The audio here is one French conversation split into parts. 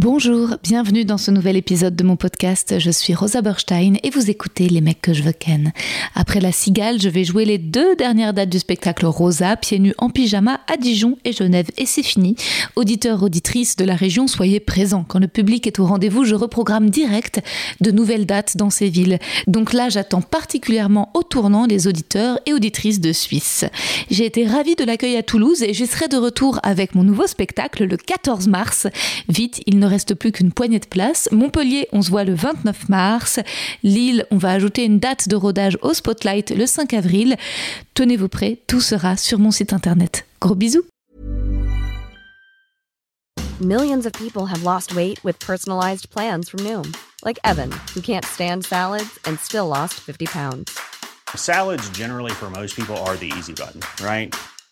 Bonjour, bienvenue dans ce nouvel épisode de mon podcast. Je suis Rosa Berstein et vous écoutez Les mecs que je veux ken. Après La Cigale, je vais jouer les deux dernières dates du spectacle Rosa, pieds nus en pyjama à Dijon et Genève. Et c'est fini. Auditeurs, auditrices de la région, soyez présents. Quand le public est au rendez-vous, je reprogramme direct de nouvelles dates dans ces villes. Donc là, j'attends particulièrement au tournant les auditeurs et auditrices de Suisse. J'ai été ravie de l'accueil à Toulouse et j'y serai de retour avec mon nouveau spectacle le 14 mars. Vite, il ne reste plus qu'une poignée de place. Montpellier, on se voit le 29 mars. Lille, on va ajouter une date de rodage au Spotlight le 5 avril. Tenez-vous prêts, tout sera sur mon site internet. Gros bisous Millions of people have lost weight with personalized plans from Noom. Like Evan, who can't stand salads and still lost 50 pounds. Salads generally for most people are the easy button, right?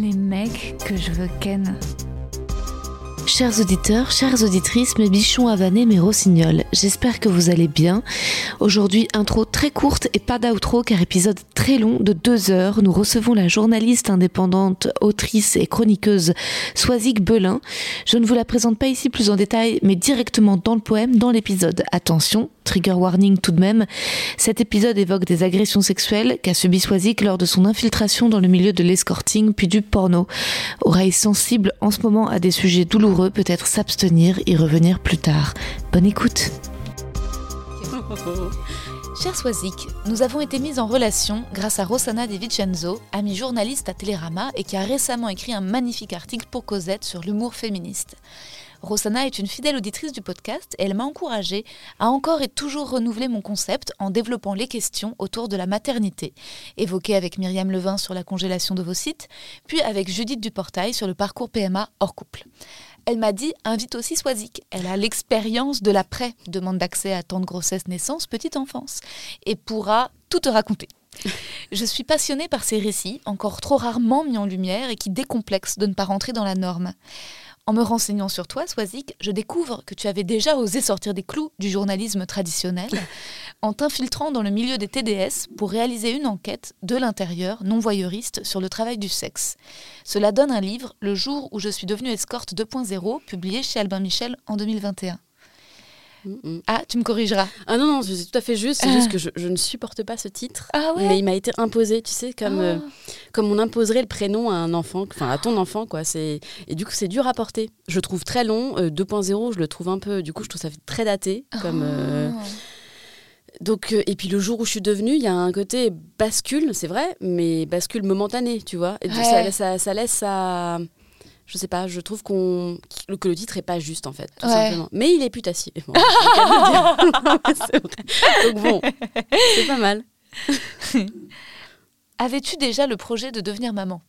les mecs que je veux ken. Chers auditeurs, chères auditrices, mes bichons avanés, mes rossignols, j'espère que vous allez bien. Aujourd'hui, intro très courte et pas d'outro car épisode très long de deux heures. Nous recevons la journaliste indépendante, autrice et chroniqueuse Soisic Belin. Je ne vous la présente pas ici plus en détail, mais directement dans le poème, dans l'épisode. Attention, trigger warning tout de même. Cet épisode évoque des agressions sexuelles qu'a subi Soisic lors de son infiltration dans le milieu de l'escorting puis du porno. Oreille sensible en ce moment à des sujets douloureux, peut-être s'abstenir, y revenir plus tard. Bonne écoute. Cher Swazik, nous avons été mis en relation grâce à Rossana De Vincenzo, amie journaliste à Télérama et qui a récemment écrit un magnifique article pour Cosette sur l'humour féministe. Rossana est une fidèle auditrice du podcast et elle m'a encouragée à encore et toujours renouveler mon concept en développant les questions autour de la maternité, évoquées avec Myriam Levin sur la congélation d'ovocytes, puis avec Judith Duportail sur le parcours PMA hors couple. Elle m'a dit invite aussi Swazik. Elle a l'expérience de l'après, demande d'accès à temps de grossesse, naissance, petite enfance, et pourra tout te raconter. Je suis passionnée par ces récits, encore trop rarement mis en lumière et qui décomplexent de ne pas rentrer dans la norme. En me renseignant sur toi, Swazik, je découvre que tu avais déjà osé sortir des clous du journalisme traditionnel en t'infiltrant dans le milieu des TDS pour réaliser une enquête de l'intérieur non voyeuriste sur le travail du sexe. Cela donne un livre, Le jour où je suis devenue escorte 2.0, publié chez Albin Michel en 2021. Ah, tu me corrigeras. Ah non, non, c'est tout à fait juste. C'est juste que je, je ne supporte pas ce titre. Ah ouais Mais il m'a été imposé, tu sais, comme, Ah. euh, comme on imposerait le prénom à un enfant, enfin à ton enfant, quoi. C'est Et du coup, c'est dur à porter. Je trouve très long. euh, 2.0, je le trouve un peu. Du coup, je trouve ça très daté. Comme, euh, Ah. Donc, euh, et puis le jour où je suis devenue, il y a un côté bascule, c'est vrai, mais bascule momentané, tu vois. Et donc, Ouais. ça, ça, ça laisse à. Je sais pas, je trouve qu'on que le titre est pas juste en fait, tout Ouais. simplement. Mais il est putassier. Bon. C'est vrai. Donc bon, c'est pas mal. Avais-tu déjà le projet de devenir maman?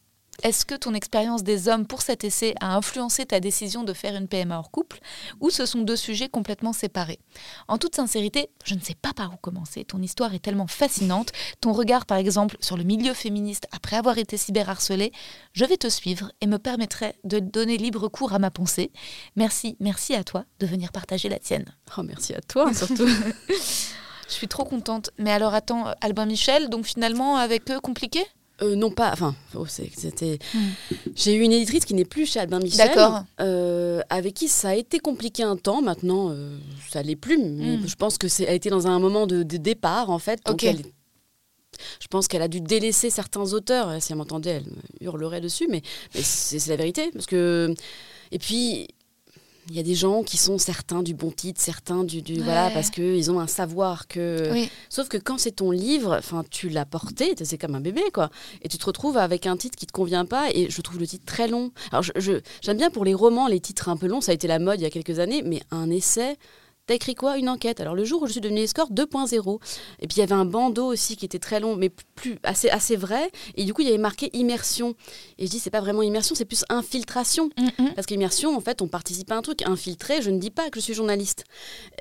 Est-ce que ton expérience des hommes pour cet essai a influencé ta décision de faire une PMA hors couple ou ce sont deux sujets complètement séparés? En toute sincérité, je ne sais pas par où commencer. Ton histoire est tellement fascinante. Ton regard, par exemple, sur le milieu féministe après avoir été cyberharcelé, je vais te suivre et me permettrai de donner libre cours à ma pensée. Merci, merci à toi de venir partager la tienne. Oh, merci à toi surtout. Je suis trop contente. Mais alors attends, Albin Michel, donc finalement avec eux compliqué? Euh, non pas, enfin, oh, c'était. Hmm. J'ai eu une éditrice qui n'est plus chez Albin Michel, euh, avec qui ça a été compliqué un temps. Maintenant, euh, ça l'est plus. Mais Hmm. je pense que c'est a été dans un moment de, de départ en fait. Donc Ok. elle- je pense qu'elle a dû délaisser certains auteurs. Si elle m'entendait, elle me hurlerait dessus, mais, mais c'est c'est la vérité. Parce que et puis. Il y a des gens qui sont certains du bon titre, certains du, du voilà parce qu'ils ont un savoir que Oui. Sauf que quand c'est ton livre, enfin, tu l'as porté, c'est comme un bébé, quoi. Et tu te retrouves avec un titre qui te convient pas, et je trouve le titre très long. Alors, je- je- j'aime bien pour les romans, les titres un peu longs, ça a été la mode il y a quelques années, mais un essai, T'as écrit quoi? Une enquête. Alors le jour où je suis devenue escorte, 2.0. Et puis il y avait un bandeau aussi qui était très long, mais plus assez, assez vrai. Et du coup, il y avait marqué immersion. Et je dis, c'est pas vraiment immersion, c'est plus infiltration. Mm, mm. Parce qu'immersion, en fait, on participe à un truc. Infiltré, je ne dis pas que je suis journaliste.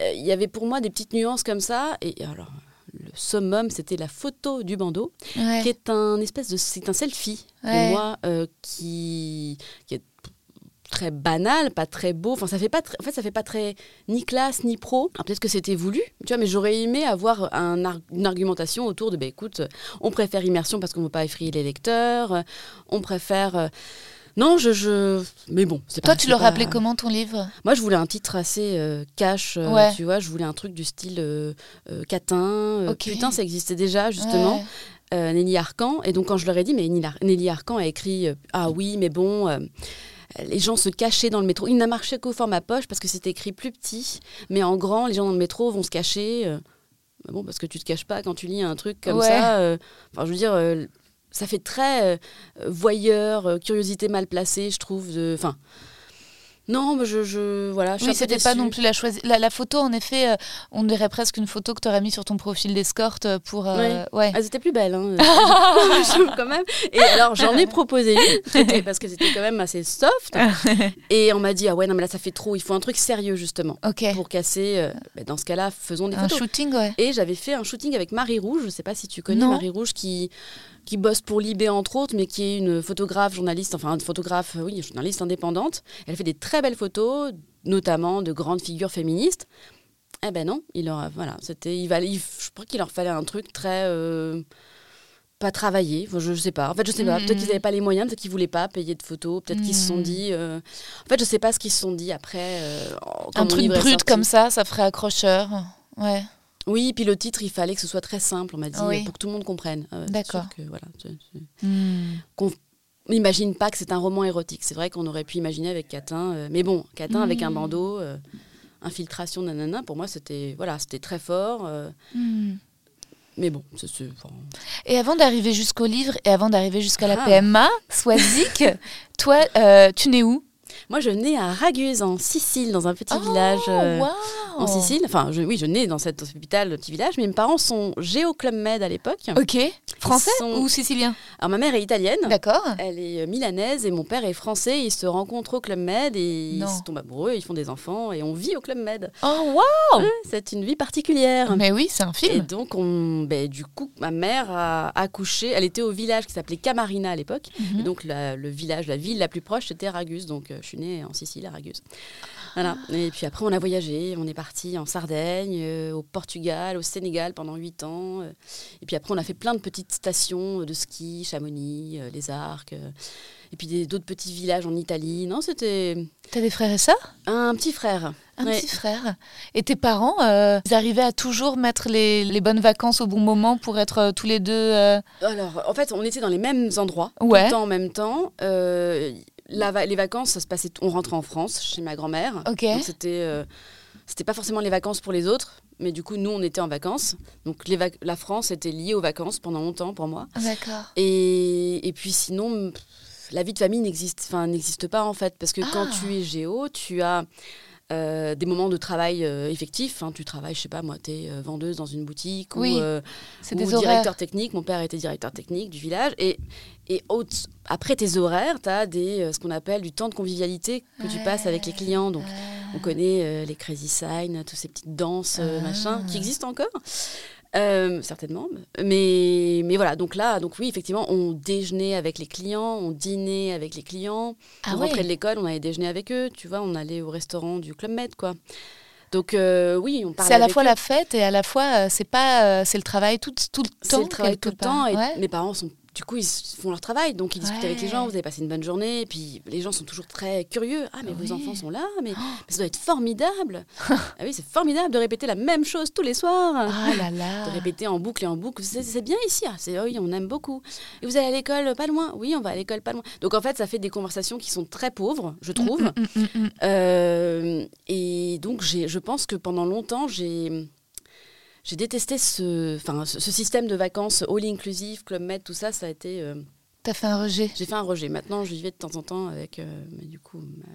Euh, Il y avait pour moi des petites nuances comme ça. Et alors, le summum, c'était la photo du bandeau, Ouais. qui est un espèce de, c'est un selfie Ouais. de moi euh, qui, qui est très banal, pas très beau. Enfin, ça fait pas, en fait, ça fait pas très ni classe ni pro. Alors, Peut-être que c'était voulu, tu vois, mais j'aurais aimé avoir un ar- une argumentation autour de, bah, écoute, on préfère immersion parce qu'on ne veut pas effrayer les lecteurs, on préfère. euh, Non, je, je. Mais bon, c'est pas. Toi, tu l'aurais appelé comment ton livre? Moi, je voulais un titre assez euh, cash, euh, Ouais. tu vois. Je voulais un truc du style Catin. euh, Ok. Putain, ça existait déjà, justement. Ouais. Nelly Arcan. Et donc, quand je leur ai dit, mais Nelly Ar- Nelly Arcan a écrit Ah oui, mais bon. Les gens se cachaient dans le métro. Il n'a marché qu'au format poche parce que c'était écrit plus petit. Mais en grand, les gens dans le métro vont se cacher. euh, bah bon, parce que tu te caches pas quand tu lis un truc comme Ouais. ça. euh, Enfin, je veux dire, euh, ça fait très voyeur, curiosité mal placée, je trouve. Enfin. Non, mais je, je voilà. Je Oui, un c'était pas non plus la. La, la photo, en effet, euh, on dirait presque une photo que tu aurais mis sur ton profil d'escorte pour. euh, ouais. Elles étaient plus belles, hein. je trouve quand même. Et alors, j'en ai proposé une, parce que c'était quand même assez soft. Et on m'a dit, ah ouais, non, mais là, ça fait trop. Il faut un truc sérieux, justement. Ok. Pour casser. euh, bah, dans ce cas-là, faisons des Un photos. shooting, ouais. Et j'avais fait un shooting avec Marie Rouge. Je sais pas si tu connais Non. Marie Rouge qui, qui bosse pour Libé, entre autres, mais qui est une photographe, journaliste, enfin, une photographe, oui, journaliste indépendante. Elle fait des très belles photos, notamment de grandes figures féministes. Eh ben non, il leur a- voilà, c'était, il il- je crois qu'il leur fallait un truc très euh, pas travaillé. Enfin, je, je sais pas. En fait, je sais pas. Mhm. Peut-être qu'ils n'avaient pas les moyens, peut-être qu'ils voulaient pas payer de photos, peut-être qu'ils se sont Mhm. dit. euh, En fait, je sais pas ce qu'ils se sont dit après. euh, Un truc brut comme ça, ça ferait accrocheur. Ouais. Oui, puis le titre, il fallait que ce soit très simple, on m'a dit, Oui. pour que tout le monde comprenne. Euh, D'accord. voilà, Hmm. On n'imagine pas que c'est un roman érotique. C'est vrai qu'on aurait pu imaginer avec Catin. euh, mais bon, Catin avec un Mm. bandeau, euh, infiltration, nanana, pour moi, c'était voilà, c'était très fort. euh, Hmm. mais bon, c'est... enfin, Et avant d'arriver jusqu'au livre et avant d'arriver jusqu'à la Ah. PMA, Swazik, toi, tu nais où? Moi, je nais à Raguse, en Sicile, dans un petit Oh, village en Sicile. Enfin, je, oui, je nais dans cet hôpital, petit village, mais mes parents sont Géo Club Med à l'époque. Ok. Français sont- ou sicilien Alors, ma mère est italienne. D'accord. Elle est euh, milanaise et mon père est français. Ils se rencontrent au Club Med et ils se tombent amoureux, ils font des enfants et on vit au Club Med. Oh, waouh Ouais, C'est une vie particulière. Mais oui, c'est un Et film. donc, on, ben, du coup, ma mère a accouché. Elle était au village qui s'appelait Camarina à l'époque. Mhm. Et donc, la- le village, la ville la plus proche, c'était Raguse. Donc, euh, je suis née en Sicile, à Raguse. Voilà. Et puis après, on a voyagé. On est parti en Sardaigne, euh, au Portugal, au Sénégal pendant huit ans. euh. Et puis après, on a fait plein de petites stations de ski, Chamonix, euh, les Arcs. euh. et puis d'autres petits villages en Italie. Non, c'était T'as des frères et sœurs un petit frère. Un Ouais. petit frère. Et tes parents, euh, ils arrivaient à toujours mettre les, les bonnes vacances au bon moment pour être euh, tous les deux. euh, Alors, en fait, on était dans les mêmes endroits, Ouais. tout le temps en même temps. Euh, la va- les vacances, ça se passait. On rentrait en France chez ma grand-mère. Ok. C'était, euh, c'était pas forcément les vacances pour les autres, mais du coup, nous, on était en vacances. Donc les vac- la France était liée aux vacances pendant longtemps pour moi. D'accord. Et, et puis sinon, la vie de famille n'existe, n'existe pas en fait, parce que quand Ah. tu es géo, tu as euh, des moments de travail euh, effectifs. hein. tu travailles, je sais pas, moi, tu es vendeuse dans une boutique Oui, ou, euh, ou des directeur horaires. technique. Mon père était directeur technique du village. Et, et après tes horaires, tu as des, euh, ce qu'on appelle du temps de convivialité que tu passes avec les clients. Donc, on connaît euh, les crazy signs, toutes ces petites danses, euh, Ah. machin, qui existent encore. Euh, certainement. Mais, mais voilà, donc là, donc oui, effectivement, on déjeunait avec les clients, on dînait avec les clients. Ah on ouais. rentrait de l'école, on allait déjeuner avec eux, tu vois, on allait au restaurant du Club Med, quoi. Donc euh, oui, on parlait C'est à la fois eux. la fête et à la fois, euh, c'est pas, c'est le travail tout, tout le temps. C'est le travail tout le temps. Et Ouais. mes parents sont. Du coup, ils font leur travail, donc ils discutent avec les gens. Vous avez passé une bonne journée, et puis les gens sont toujours très curieux. Ah, mais Oui. vos enfants sont là, mais, mais ça doit être formidable. ah oui, c'est formidable de répéter la même chose tous les soirs. Ah là là. De répéter en boucle et en boucle. C'est bien ici, ah, c'est oui, on aime beaucoup. Et vous allez à l'école pas loin? Oui, on va à l'école pas loin. Donc en fait, ça fait des conversations qui sont très pauvres, je trouve. Mm, mm, mm, mm. Euh, et donc, je pense que pendant longtemps, j'ai j'ai détesté ce, enfin, ce, système de vacances all inclusive, club med, tout ça. Ça a été, euh, T'as fait un rejet. j'ai fait un rejet. Maintenant, j'y vais de temps en temps avec, euh, mais du coup, ma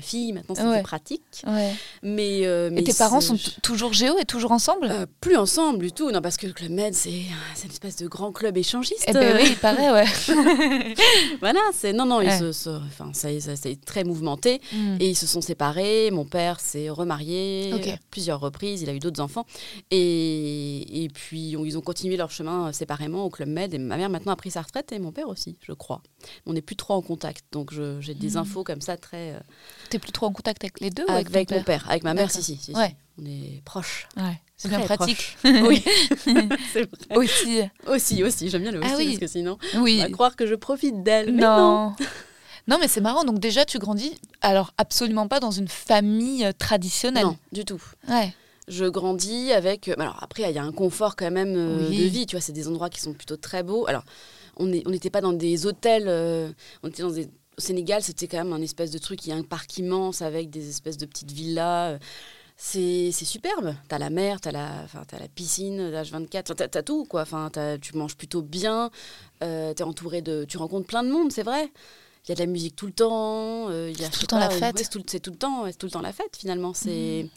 fille. Maintenant, c'est Ouais. plus pratique. Ouais. Mais, euh, mais Et tes parents sont toujours géo et toujours ensemble? Euh, plus ensemble du tout. Non, parce que le Club Med, c'est une espèce de grand club échangiste. Eh ben oui, il paraît, ouais. Voilà, c'est non, non, ils se, se- enfin, ça, très mouvementé. Mm. Et ils se sont séparés. Mon père s'est remarié à plusieurs reprises. Il a eu d'autres enfants. Et, et puis, on- ils ont continué leur chemin euh, séparément au Club Med. Et ma mère, maintenant, a pris sa retraite. Et mon père aussi, je crois. On n'est plus trop en contact. Donc, j'ai des Mhm. infos comme ça très. euh, T'es plus trop en contact avec les deux ou avec ton mon père. Avec ma mère, si, si. si. Ouais. On est proches. Ouais, c'est bien pratique. oui, c'est vrai. Aussi. Aussi, aussi. J'aime bien le aussi Ah oui. parce que sinon, Oui. on va croire que je profite d'elle. Non. non. Non, mais c'est marrant. Donc déjà, tu grandis, alors absolument pas dans une famille euh, traditionnelle. Non, du tout. Ouais. Je grandis avec. euh, Alors après, il y a un confort quand même euh, Oui. de vie. Tu vois, c'est des endroits qui sont plutôt très beaux. Alors, on n'était pas dans des hôtels. euh, on était dans des. Au Sénégal, c'était quand même un espèce de truc. Il y a un parc immense avec des espèces de petites villas. euh, C'est c'est superbe. T'as la mer, t'as la, t'as la piscine, H24, enfin, t'as as tout quoi. Enfin, tu manges plutôt bien. Euh, t'es entouré de, tu rencontres plein de monde, c'est vrai. Il y a de la musique tout le temps. euh, il y a, tout je le temps la fête. ouais, c'est tout, c'est tout le temps, ouais, c'est tout le temps la fête finalement. C'est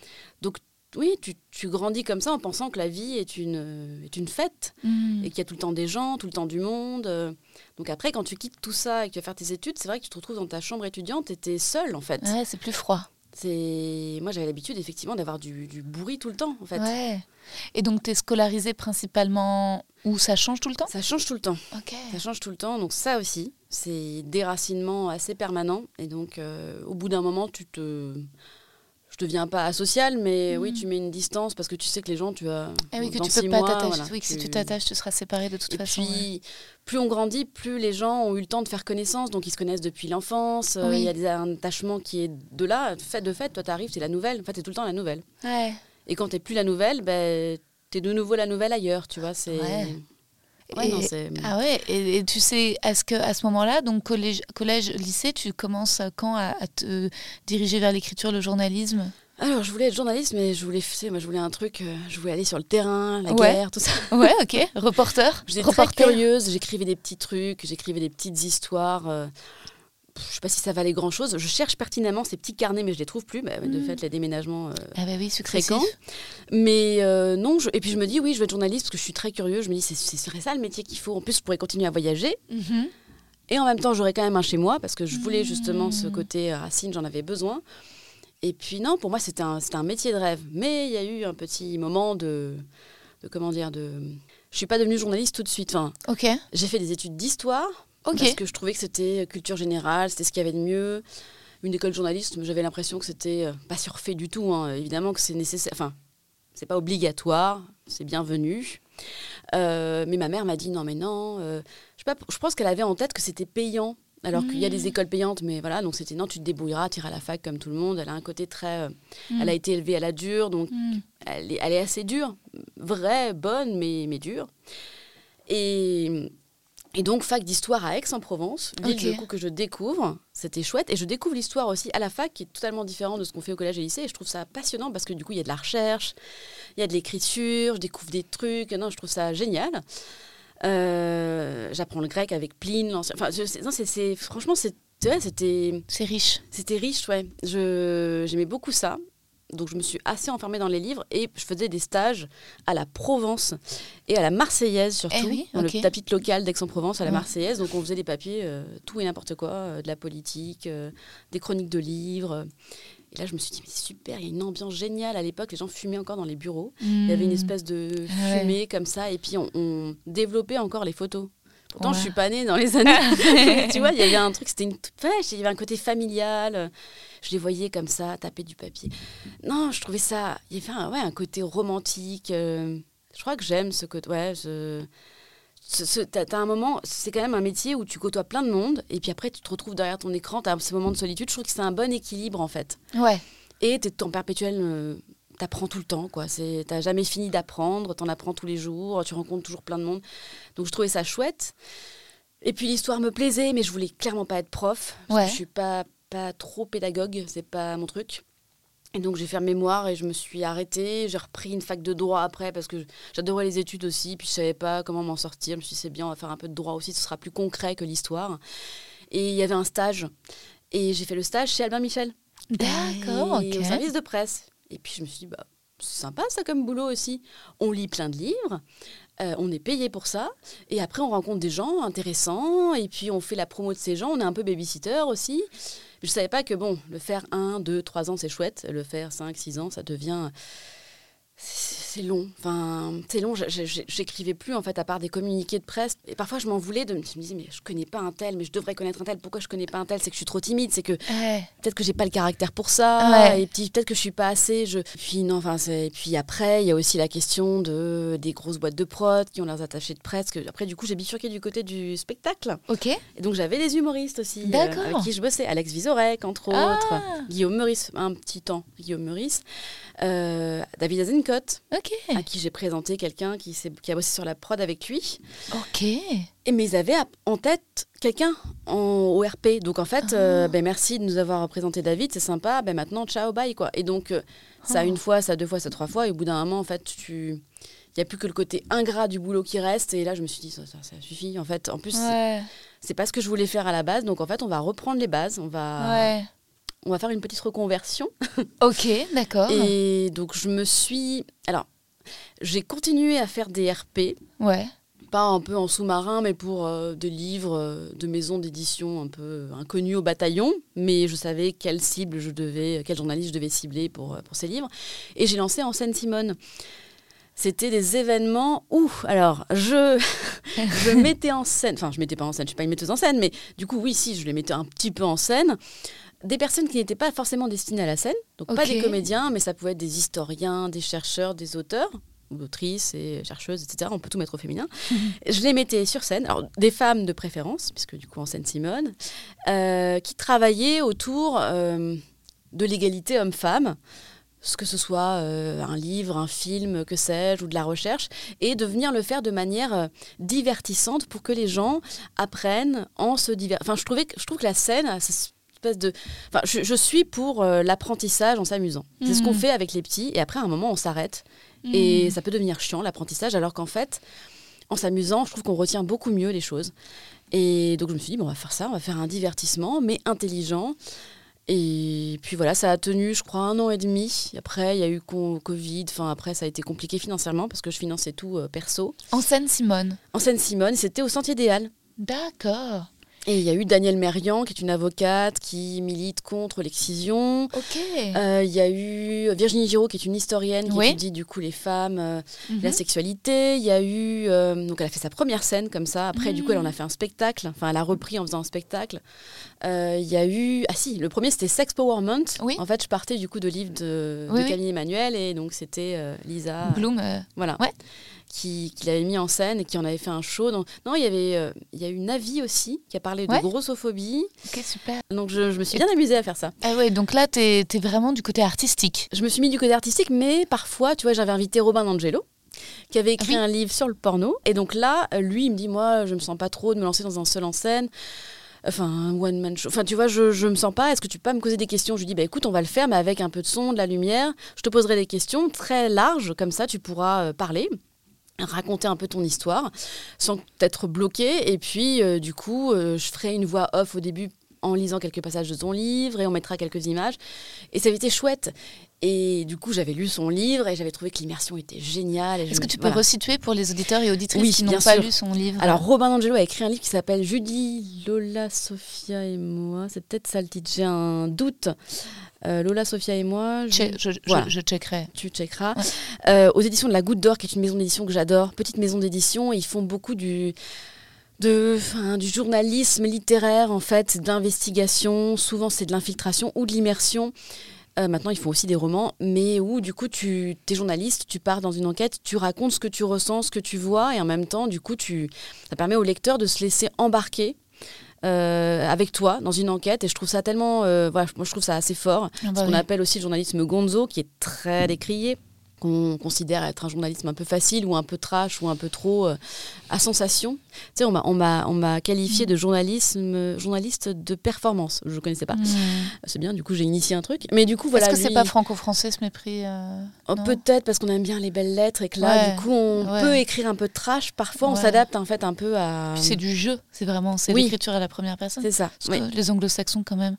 donc oui, tu, tu grandis comme ça en pensant que la vie est une, est une fête Mm. et qu'il y a tout le temps des gens, tout le temps du monde. euh. Donc après, quand tu quittes tout ça et que tu vas faire tes études, c'est vrai que tu te retrouves dans ta chambre étudiante et tu es seule en fait. Ouais, c'est plus froid. C'est Moi, j'avais l'habitude effectivement d'avoir du, du bruit tout le temps en fait. Ouais. Et donc, t'es scolarisé principalement où ça change tout le temps? Ça change tout le temps. Ok. Ça change tout le temps. Donc ça aussi, c'est déracinement assez permanent. Et donc, euh, au bout d'un moment, tu te... Je deviens pas asocial, mais oui, Mhm. tu mets une distance parce que tu sais que les gens, tu as... Eh oui, que dans tu peux pas t'attacher. voilà, oui, que si tu t'attaches, tu seras séparé de toute Et façon. puis, ouais. plus on grandit, plus les gens ont eu le temps de faire connaissance, donc ils se connaissent depuis l'enfance. euh, Oui. Il y a des- un attachement qui est de là. Fait de fait, toi, t'arrives, c'est la nouvelle. En fait, t'es tout le temps la nouvelle. Ouais. Et quand t'es plus la nouvelle, ben, t'es de nouveau la nouvelle ailleurs, tu vois. C'est... Ouais. Ouais, Et- non, c'est... Ah ouais, et, et tu sais, que à ce moment-là, donc collège, collège, lycée, tu commences quand à, à te diriger vers l'écriture, le journalisme? Alors, je voulais être journaliste, mais je voulais, tu sais, moi, je voulais un truc, euh, je voulais aller sur le terrain, la Ouais. guerre, tout ça. Ouais, ok. Reporter. J'étais très curieuse, j'écrivais des petits trucs, j'écrivais des petites histoires. euh, je sais pas si ça valait grand-chose. Je cherche pertinemment ces petits carnets, mais je les trouve plus. Bah, De Mm. fait, les déménagements euh, Ah bah oui, fréquents. Mais euh, non, je- et puis je me dis, oui, je vais être journaliste parce que je suis très curieux. Je me dis, c'est ça le métier qu'il faut. En plus, je pourrais continuer à voyager. Mhm. Et en même temps, j'aurais quand même un chez moi parce que je voulais justement ce Mm. côté racine, j'en avais besoin. Et puis non, pour moi, c'était un, un métier de rêve. Mais il y a eu un petit moment de, de comment dire, de... Je suis pas devenue journaliste tout de suite. Enfin, j'ai fait des études d'histoire Parce que je trouvais que c'était culture générale, c'était ce qu'il y avait de mieux. Une école de journaliste, j'avais l'impression que c'était euh, pas surfait du tout. hein. Évidemment que c'est nécessaire. Enfin, c'est pas obligatoire, c'est bienvenu. Euh, mais ma mère m'a dit non, mais non. euh, je, sais pas, je pense qu'elle avait en tête que c'était payant. Alors qu'il y a des écoles payantes, mais voilà, donc c'était non, tu te débrouilleras, tu iras à la fac comme tout le monde. Elle a un côté très. euh, Elle a été élevée à la dure, donc Mm. elle est, elle est assez dure, vraie, bonne, mais, mais dure. Et, et donc, fac d'histoire à Aix-en-Provence, ville Ok. du coup que je découvre, c'était chouette. Et je découvre l'histoire aussi à la fac, qui est totalement différent de ce qu'on fait au collège et lycée. Et je trouve ça passionnant parce que du coup, il y a de la recherche, il y a de l'écriture, je découvre des trucs. Non, je trouve ça génial. Euh, J'apprends le grec avec Pline, l'ancien. Enfin, non, c'est- franchement, c'est- ouais, c'était C'est riche. c'était riche, ouais. J'aimais beaucoup ça. Donc je me suis assez enfermée dans les livres et je faisais des stages à la Provence et à la Marseillaise surtout, Eh oui, dans ok. le tapis local d'Aix-en-Provence à la. Marseillaise. Donc on faisait des papiers, euh, tout et n'importe quoi, euh, de la politique, euh, des chroniques de livres. Et là je me suis dit, mais c'est super, il y a une ambiance géniale. À l'époque, les gens fumaient encore dans les bureaux. Il y avait une Mm. espèce de ouais. fumée comme ça et puis on, on développait encore les photos. Pourtant, Ouais. je suis pas née dans les années. tu vois, il y avait un truc, c'était une toute il y avait un côté familial. Je les voyais comme ça, taper du papier. Non, je trouvais ça. Il y avait un, ouais, un côté romantique. euh, je crois que j'aime ce côté. Ouais, je. ce- ce- T'as t'as un moment, c'est quand même un métier où tu côtoies plein de monde, et puis après tu te retrouves derrière ton écran, t'as ce moment de solitude. Je trouve que c'est un bon équilibre en fait. Ouais. Et t'es en perpétuel. euh, T'apprends tout le temps, quoi. C'est- T'as jamais fini d'apprendre, t'en apprends tous les jours, tu rencontres toujours plein de monde. Donc je trouvais ça chouette. Et puis l'histoire me plaisait, mais je voulais clairement pas être prof. Parce Ouais. que je suis pas, pas trop pédagogue, c'est pas mon truc. Et donc j'ai fait un mémoire et je me suis arrêtée. J'ai repris une fac de droit après parce que j'adorais les études aussi. Puis je savais pas comment m'en sortir. Je me suis dit c'est bien, on va faire un peu de droit aussi, ce sera plus concret que l'histoire. Et il y avait un stage. Et j'ai fait le stage chez Albin Michel. D'accord, et ok. au service de presse. Et puis je me suis dit, bah, c'est sympa ça comme boulot aussi. On lit plein de livres, euh, on est payé pour ça, et après on rencontre des gens intéressants, et puis on fait la promo de ces gens, on est un peu babysitter aussi. Je savais pas que bon, le faire 1, 2, 3 ans c'est chouette, le faire 5, 6 ans ça devient... C'est long, enfin, c'est long. J'écrivais plus en fait à part des communiqués de presse. Et parfois je m'en voulais de me je me disais mais je connais pas un tel, mais je devrais connaître un tel. Pourquoi je connais pas un tel? C'est que je suis trop timide, c'est que Ouais. peut-être que j'ai pas le caractère pour ça Ouais. et peut-être que je suis pas assez je puis non enfin et puis après il y a aussi la question de des grosses boîtes de prod qui ont leurs attachés de presse que après du coup j'ai bifurqué du côté du spectacle Ok. et donc j'avais des humoristes aussi euh, D'accord. avec qui je bossais Alex Vizorek entre Ah. autres Guillaume Meurice un petit temps Guillaume Meurice euh, David Azencott À qui j'ai présenté quelqu'un qui, qui a bossé sur la prod avec lui Ok. et mais ils avaient en tête quelqu'un en ORP. Donc en fait, euh, ben, merci de nous avoir présenté David, c'est sympa. Ben maintenant, ciao, bye quoi. Et donc euh, ça Oh. une fois, ça deux fois, ça trois fois. Et au bout d'un moment, en fait, tu il n'y a plus que le côté ingrat du boulot qui reste. Et là, je me suis dit, ça, ça, ça suffit. En fait, en plus, Ouais. c'est pas ce que je voulais faire à la base. Donc en fait, on va reprendre les bases. On va, Ouais. on va faire une petite reconversion. Ok, d'accord. Et donc, je me suis. Alors, j'ai continué à faire des RP Ouais. pas un peu en sous-marin, mais pour euh, des livres euh, de maisons d'édition un peu inconnus au bataillon. Mais je savais quelle cible je devais, quel journaliste je devais cibler pour, euh, pour ces livres. Et j'ai lancé en Seine-Simone. C'était des événements où, alors, je, je mettais en scène, enfin, je mettais pas en scène, je suis pas une metteuse en scène, mais du coup, oui, si, je les mettais un petit peu en scène. Des personnes qui n'étaient pas forcément destinées à la scène, donc pas des comédiens, mais ça pouvait être des historiens, des chercheurs, des auteurs, ou autrices et chercheuses, etc. On peut tout mettre au féminin. je les mettais sur scène, alors des femmes de préférence, puisque du coup en scène Simone, euh, qui travaillaient autour euh, de l'égalité homme-femme, ce que ce soit euh, un livre, un film, que sais-je, ou de la recherche, et de venir le faire de manière divertissante pour que les gens apprennent en se divers. Enfin, je trouvais que je trouve que la scène, a cette espèce de, enfin, je, je suis pour euh, l'apprentissage en s'amusant. C'est ce qu'on Mhm. fait avec les petits, et après à un moment on s'arrête, et Mm. ça peut devenir chiant l'apprentissage, alors qu'en fait, en s'amusant, je trouve qu'on retient beaucoup mieux les choses. Et donc je me suis dit, bon, on va faire ça, on va faire un divertissement, mais intelligent. Et puis voilà, ça a tenu, je crois, un an et demi. Après, il y a eu Covid. Enfin, après, ça a été compliqué financièrement parce que je finançais tout euh, perso. En scène, Simone. En Seine-Simone, c'était au Sentier des Halles. D'accord. Et il y a eu Danielle Merian, qui est une avocate qui milite contre l'excision. Ok. Euh, Il y a eu Virginie Giraud, qui est une historienne qui Oui. étudie du coup les femmes, euh, Mhm. la sexualité. Il y a eu. euh, donc, elle a fait sa première scène comme ça. Après, du coup, elle en a fait un spectacle. Enfin, elle a repris en faisant un spectacle. Il y a eu. Ah, si, le premier, c'était Sex Power Month. Oui. En fait, je partais du coup de livres de, Oui, de. Camille Emmanuel. Et donc, c'était Lisa. Bloom. Voilà. Ouais. Qui, qui l'avait mis en scène et qui en avait fait un show. Donc, non, il y avait. euh, il y a eu Navi aussi, qui a parlé Ouais. de grossophobie. Ok, super. Donc, je, je me suis bien amusée à faire ça. Ah ouais, donc là, t'es es vraiment du côté artistique. Je me suis mis du côté artistique, mais parfois, tu vois, j'avais invité Robin D'Angelo, qui avait écrit Oui. un livre sur le porno. Et donc là, lui, il me dit, moi, je me sens pas trop de me lancer dans un seul en scène. Enfin, un one-man show. Enfin, tu vois, je, je me sens pas. Est-ce que tu peux pas me causer des questions? Je lui dis, bah écoute, on va le faire, mais avec un peu de son, de la lumière. Je te poserai des questions très larges, comme ça, tu pourras euh, parler raconter un peu ton histoire sans être bloqué. Et puis euh, du coup euh, je ferai une voix off au début en lisant quelques passages de son livre et on mettra quelques images. Et ça avait été chouette. Et du coup j'avais lu son livre et j'avais trouvé que l'immersion était géniale Est-ce que tu peux voilà. resituer pour les auditeurs et auditrices Oui, qui n'ont pas sûr. lu son livre? Alors Robin D'Angelo a écrit un livre qui s'appelle Judy, Lola, Sophia et moi c'est peut-être ça le titre. J'ai un doute Euh, Lola, Sophia et moi Je, je, je- Voilà. je checkerai. tu checkeras. Ouais. Euh, aux éditions de la Goutte d'Or, qui est une maison d'édition que j'adore, petite maison d'édition, ils font beaucoup du, de, du journalisme littéraire, en fait, d'investigation. Souvent, c'est de l'infiltration ou de l'immersion. Euh, maintenant, ils font aussi des romans, mais où, du coup, tu es journaliste, tu pars dans une enquête, tu racontes ce que tu ressens, ce que tu vois, et en même temps, du coup, tu, ça permet au lecteur de se laisser embarquer. Euh, avec toi dans une enquête et je trouve ça tellement euh, voilà moi je trouve ça assez fort Ah bah ce qu'on oui. appelle aussi le journalisme gonzo, qui est très décrié, qu'on considère être un journalisme un peu facile ou un peu trash ou un peu trop euh, à sensation. Tu sais, on m'a, on m'a, on m'a qualifié de journalisme, journaliste de performance. Je ne connaissais pas. Hmm. C'est bien, du coup, j'ai initié un truc. Mais du coup, voilà. Est-ce que c'est lui- pas franco-français ce mépris euh, Oh, Peut-être parce qu'on aime bien les belles lettres et que là, Ouais, du coup, on ouais. peut écrire un peu de trash. Parfois, on s'adapte en fait un peu à. Puis c'est du jeu, c'est vraiment c'est Oui. l'écriture à la première personne. C'est ça. Parce oui. que les anglo-saxons, quand même,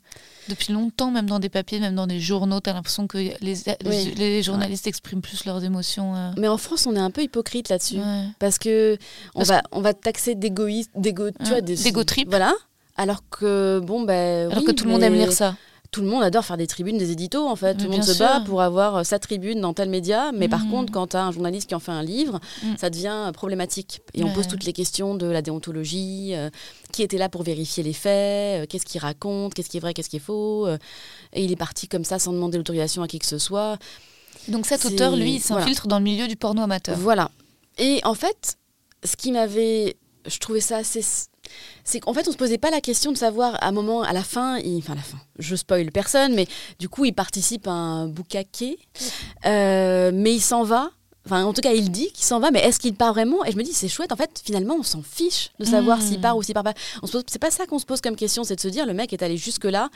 depuis longtemps, même dans des papiers, même dans des journaux, t'as l'impression que les, les, Oui. les journalistes expriment plus leurs émotions. euh, Mais en France, on est un peu hypocrite là-dessus. ouais. Parce que on Parce va, on va te taxer d'égoïste, d'égo, tu vois, des- trip. Voilà. Alors que bon ben. Alors oui, que tout le monde aime lire ça. Tout le monde adore faire des tribunes, des éditos en fait. Mais tout le monde se bat pour avoir euh, sa tribune dans tel média. Mais par Mhm. contre, quand tu as un journaliste qui en fait un livre, Mhm. ça devient problématique. Et on pose toutes les questions de la déontologie, euh, qui était là pour vérifier les faits, euh, qu'est-ce qu'il raconte, qu'est-ce qui est vrai, qu'est-ce qui est faux. euh, et il est parti comme ça sans demander l'autorisation à qui que ce soit. Donc cet auteur, lui, il voilà. s'infiltre dans le milieu du porno amateur. Voilà. Et en fait, ce qui m'avait. Je trouvais ça assez. C'est qu'en fait, on se posait pas la question de savoir à un moment, à la fin, il... enfin à la fin, je spoil personne, mais du coup, il participe à un boucaquet, euh, mais il s'en va. Enfin, en tout cas, il dit qu'il s'en va, mais est-ce qu'il part vraiment? Et je me dis, c'est chouette. En fait, finalement, on s'en fiche de savoir s'il part ou s'il part pas. On se pose, c'est pas ça qu'on se pose comme question, c'est de se dire, le mec est allé jusque là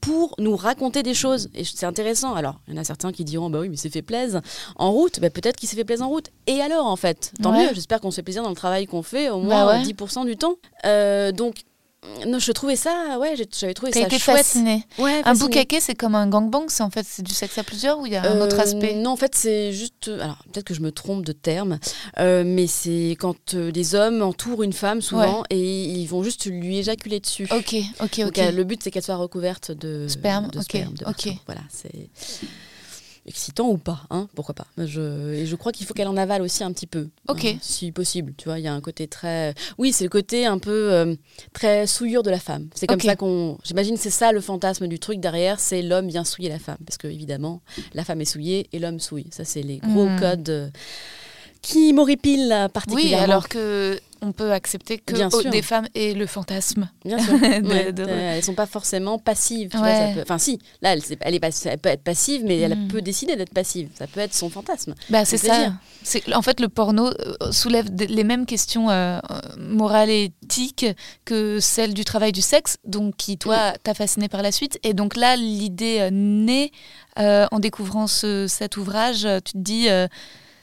pour nous raconter des choses. Et c'est intéressant. Alors, il y en a certains qui diront, bah oui, mais c'est fait plaisir en route. Bah, peut-être qu'il s'est fait plaisir en route. Et alors, en fait? Tant Ouais. mieux. J'espère qu'on se fait plaisir dans le travail qu'on fait, au moins Bah ouais. euh, 10% du temps. Euh, donc, non, je trouvais ça, ouais, j'avais trouvé ça été chouette. fasciné. Ouais, Un boucaquet, c'est comme un gangbang, c'est en fait c'est du sexe à plusieurs ou il y a un Euh, autre aspect? Non, en fait, c'est juste. Alors, peut-être que je me trompe de terme, euh, mais c'est quand euh, des hommes entourent une femme, souvent, et ils vont juste lui éjaculer dessus. Ok, ok, ok. euh, le but, c'est qu'elle soit recouverte de Sperme, de ok, sperme, de ok. marteau. Voilà, c'est excitant ou pas, hein, pourquoi pas. Je, et je crois qu'il faut qu'elle en avale aussi un petit peu, Ok. hein, si possible. Tu vois, il y a un côté très, oui, c'est le côté un peu euh, très souillure de la femme. C'est comme Ok. ça qu'on, j'imagine, c'est ça le fantasme du truc derrière, c'est l'homme vient souiller la femme, parce que évidemment, la femme est souillée et l'homme souille. Ça, c'est les gros Hmm. codes euh, qui m'horripilent euh, Oui, particulièrement. alors que on peut accepter que Bien sûr. des femmes aient le fantasme. Bien sûr. De- Ouais, de- euh, elles sont pas forcément passives. tu vois, Ouais. ça peut- Enfin, si, là, elle, est pas- elle peut être passive, mais elle Mm. peut décider d'être passive. Ça peut être son fantasme. Bah, c'est ça. En fait le porno euh, soulève les mêmes questions euh, morales et éthiques que celles du travail du sexe, donc qui toi t'a fasciné par la suite. Et donc là, l'idée naît euh, en découvrant ce- cet ouvrage. Tu te dis euh,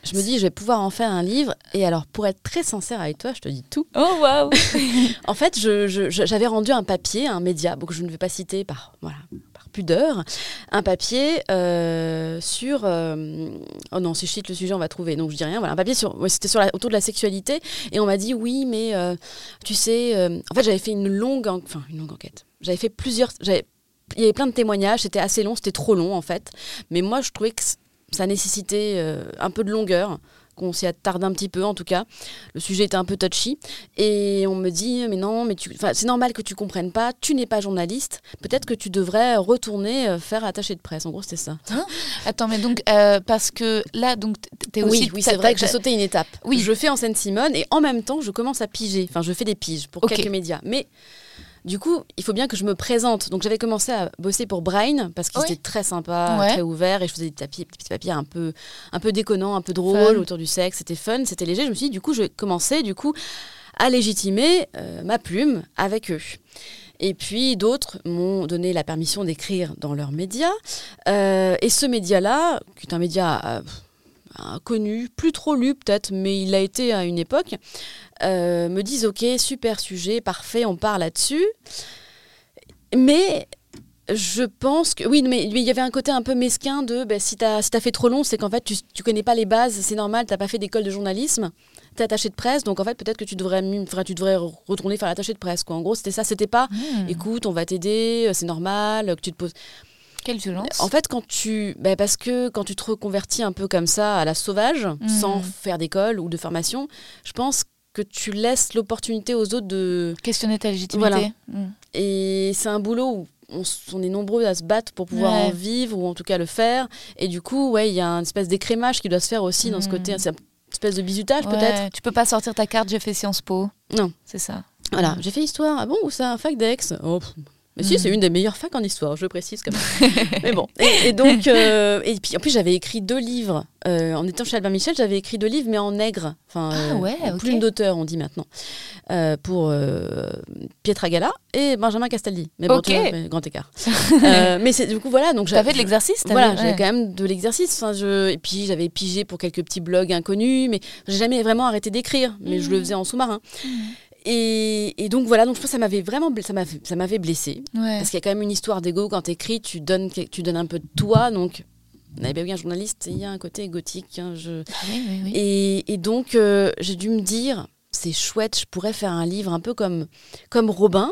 Je me dis, je vais pouvoir en faire un livre. Et alors, pour être très sincère avec toi, je te dis tout. oh waouh. En fait, je- je- je- j'avais rendu un papier un média, donc je ne vais pas citer par, voilà, par pudeur, un papier euh, sur. euh, oh non, si je cite le sujet, on va trouver. Donc je dis rien. Voilà, un papier sur. C'était sur la- autour de la sexualité. Et on m'a dit, oui, mais euh, tu sais. en fait, j'avais fait une longue, en- enfin, une longue enquête. J'avais fait plusieurs. j'avais- Il y avait plein de témoignages. C'était assez long, c'était trop long, en fait. Mais moi, je trouvais que ça nécessitait euh, un peu de longueur qu'on s'y attarde un petit peu en tout cas. Le sujet était un peu touchy. Et on me dit, mais non, mais tu... c'est normal que tu comprennes pas, tu n'es pas journaliste, peut-être que tu devrais retourner euh, faire attaché de presse. En gros, c'était ça. Attends, mais donc euh, parce que là, donc t- t'es aussi. oui, oui c'est vrai que j'ai sauté une étape. Oui. Je fais en Seine-Simone et en même temps, je commence à piger. Enfin, je fais des piges pour quelques médias. Mais du coup, il faut bien que je me présente. Donc, j'avais commencé à bosser pour Brain parce qu'il Oui. était très sympa, Ouais. très ouvert et je faisais des petits papiers un peu, un peu déconnants, un peu drôles autour du sexe. C'était fun, c'était léger. Je me suis dit, du coup, je vais commencer du coup à légitimer euh, ma plume avec eux. Et puis d'autres m'ont donné la permission d'écrire dans leurs médias. Euh, et ce média-là, qui est un média euh, euh, connu, plus trop lu peut-être, mais il a été à une époque, euh, me disent ok, super sujet, parfait, on part là-dessus. Mais je pense que oui, mais il y avait un côté un peu mesquin de ben, si t'as si fait trop long, c'est qu'en fait tu, tu connais pas les bases, c'est normal, t'as pas fait d'école de journalisme, t'es attaché de presse, donc en fait peut-être que tu devrais tu devrais retourner faire l'attaché de presse quoi. En gros c'était ça, c'était pas Hmm, écoute on va t'aider, c'est normal que tu te poses. Quelle violence. En fait, quand tu. ben, parce que quand tu te reconvertis un peu comme ça à la sauvage, Mhm. sans faire d'école ou de formation, je pense que tu laisses l'opportunité aux autres de. Questionner ta légitimité. Voilà. Hmm. Et c'est un boulot où on, est nombreux à se battre pour pouvoir Ouais. en vivre ou en tout cas le faire. Et du coup, ouais, il y a une espèce d'écrémage qui doit se faire aussi dans ce Mhm. côté. C'est une espèce de bizutage Ouais, peut-être. Tu peux pas sortir ta carte, j'ai fait Sciences Po. Non. C'est ça. Voilà, j'ai fait histoire. Ah bon, ou ça, un fac d'ex? Oh, Mais si, c'est une des meilleures facs en histoire, je précise quand même. mais bon. Et, donc, euh, et puis en plus, j'avais écrit deux livres. Euh, en étant chez Albert Michel, j'avais écrit deux livres, mais en nègre. Enfin, ah ouais, en plume d'auteur, on dit maintenant. pour Pietra Gala et Benjamin Castaldi. Mais bon, grand écart. mais c'est du coup, voilà. Donc, j'avais de l'exercce Voilà, j'avais quand même de l'exercice. Je... Et puis, j'avais pigé pour quelques petits blogs inconnus, mais j'ai jamais vraiment arrêté d'écrire. Mais je le mmh. faisais en sous-marin. Mmh. Et, donc voilà, donc je pense que ça m'avait vraiment ça m'avait blessé parce qu'il y a quand même une histoire d'ego quand t'écris, tu donnes tu donnes un peu de toi donc eh bien oui, un journaliste, il y a un côté gothique. Hein, je... Ah et, donc, euh, j'ai dû me dire, c'est chouette, je pourrais faire un livre un peu comme, comme Robin.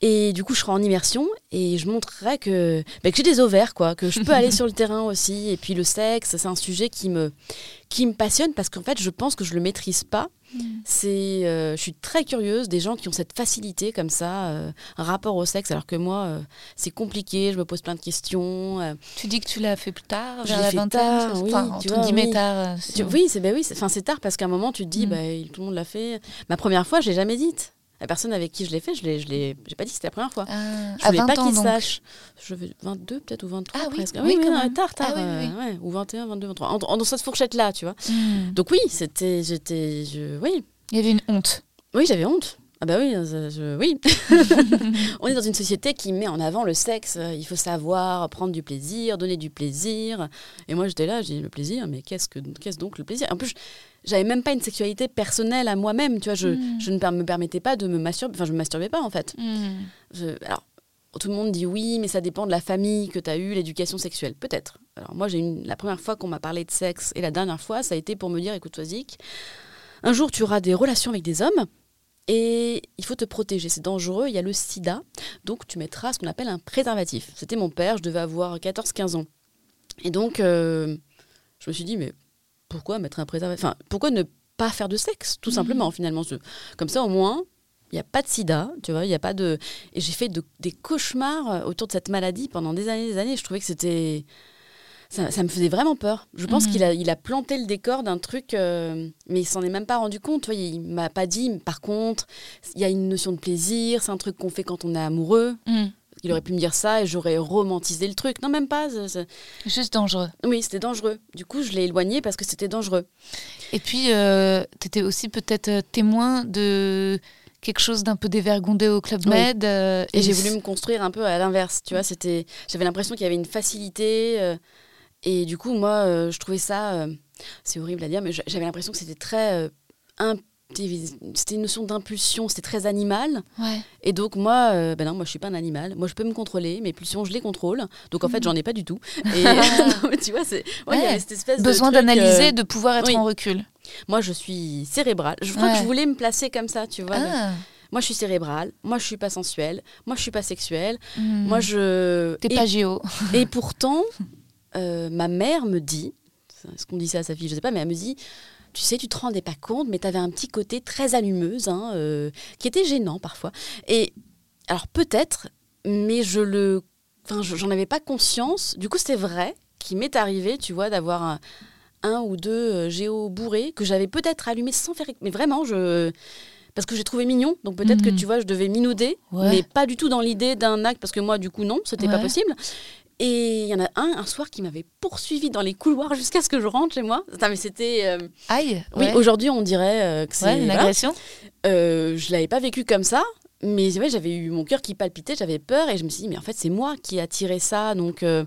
Et du coup, je serai en immersion et je montrerai que, bah, que j'ai des ovaires, quoi, que je peux aller sur le terrain aussi. Et puis le sexe, c'est un sujet qui me, qui me passionne parce qu'en fait, je pense que je le maîtrise pas Mm. C'est, euh, je suis très curieuse des gens qui ont cette facilité comme ça, euh, un rapport au sexe, alors que moi, euh, c'est compliqué, je me pose plein de questions. Tu dis que tu l'as fait plus tard, vers la vingtaine, oui, tu vois, oui. tard. oui, c'est ben oui, c'est tard parce qu'à un moment tu te dis, bah, tout le monde l'a fait. Ma première fois, je l'ai jamais dite. La personne avec qui je l'ai fait, je l'ai, je l'ai, j'ai pas dit que c'était la première fois. Ah, je voulais pas qu'il sache. Je veux 22 peut-être ou 23 ah, presque. Oui, oui, oui tard, tard. Ah, ouais, ou 21, 22, 23. En, dans cette fourchette là, tu vois. Hmm. Donc oui, c'était, j'étais, je, oui. Il y avait une honte. Oui, j'avais honte. Ah bah oui, je, oui. on est dans une société qui met en avant le sexe. Il faut savoir prendre du plaisir, donner du plaisir. Et moi j'étais là, j'ai le plaisir, mais qu'est-ce que qu'est-ce donc le plaisir? En plus, j'avais même pas une sexualité personnelle à moi-même. Tu vois, je, hmm. je, ne me permettais pas de me masturber. Enfin, je me masturbais pas en fait. Hmm. alors, tout le monde dit oui, mais ça dépend de la famille que tu as eue, l'éducation sexuelle. Peut-être. Alors moi, j'ai une... la première fois qu'on m'a parlé de sexe et la dernière fois, ça a été pour me dire, écoute, Zik, un jour tu auras des relations avec des hommes et il faut te protéger, c'est dangereux, il y a le sida, donc tu mettras ce qu'on appelle un préservatif. C'était mon père, je devais avoir 14-15 ans. Et donc, euh, je me suis dit, mais pourquoi mettre un préservatif Enfin, pourquoi ne pas faire de sexe, tout mhm. simplement, finalement Comme ça, au moins, il n'y a pas de sida, tu vois, il n'y a pas de... Et j'ai fait des cauchemars autour de cette maladie pendant des années des années. Je trouvais que c'était ça, me faisait vraiment peur. Je pense mhm. qu'il a, il a planté le décor d'un truc, euh, mais il s'en est même pas rendu compte. Tu vois, il m'a pas dit, par contre, il y a une notion de plaisir, c'est un truc qu'on fait quand on est amoureux. Mhm. Il aurait pu me dire ça et j'aurais romantisé le truc. Non, même pas. Juste dangereux. Oui, c'était dangereux. Du coup, je l'ai éloigné parce que c'était dangereux. Et puis, euh, tu étais aussi peut-être euh, témoin de quelque chose d'un peu dévergondé au Club Med. et, j'ai voulu me construire un peu à l'inverse. Tu vois, c'était, j'avais l'impression qu'il y avait une facilité. Et du coup, moi, euh, je trouvais ça, euh, c'est horrible à dire, mais j'avais l'impression que c'était très euh, c'était une notion d'impulsion, c'était très animal. Et donc moi, ben non, moi je suis pas un animal. Moi je peux me contrôler, mes pulsions je les contrôle. Donc en fait j'en ai pas du tout. Et tu vois, c'est ouais, cette espèce besoin d'analyser, de pouvoir être en recul. Moi je suis cérébrale. Je crois que je voulais me placer comme ça, tu vois. Ah. Moi, je suis cérébrale. Moi, je suis pas sensuelle. Moi, je suis pas sexuelle. Hmm. Moi, je. T'es pas géo. et pourtant, euh, ma mère me dit, est-ce qu'on dit ça à sa fille Je sais pas, mais elle me dit, tu sais, tu te rendais pas compte, mais tu avais un petit côté très allumeuse, hein, euh, qui était gênant parfois. Et alors peut-être, mais je le, enfin, j'en avais pas conscience. Du coup, c'était vrai qu'il m'est arrivé, tu vois, d'avoir un, ou deux euh, géos bourrés que j'avais peut-être allumés sans faire, mais vraiment, je parce que j'ai trouvé mignon. Donc peut-être que mhm. tu vois, je devais minauder, mais pas du tout dans l'idée d'un acte, parce que moi, du coup, non, c'était pas possible. Et il y en a un, un soir, qui m'avait poursuivi dans les couloirs jusqu'à ce que je rentre chez moi. mais c'était. Euh, Aïe Oui, aujourd'hui, on dirait euh, que c'est. une agression euh, Je l'avais pas vécu comme ça. Mais ouais, j'avais eu mon cœur qui palpitait, j'avais peur et je me suis dit, mais en fait, c'est moi qui ai attiré ça. Donc. Euh,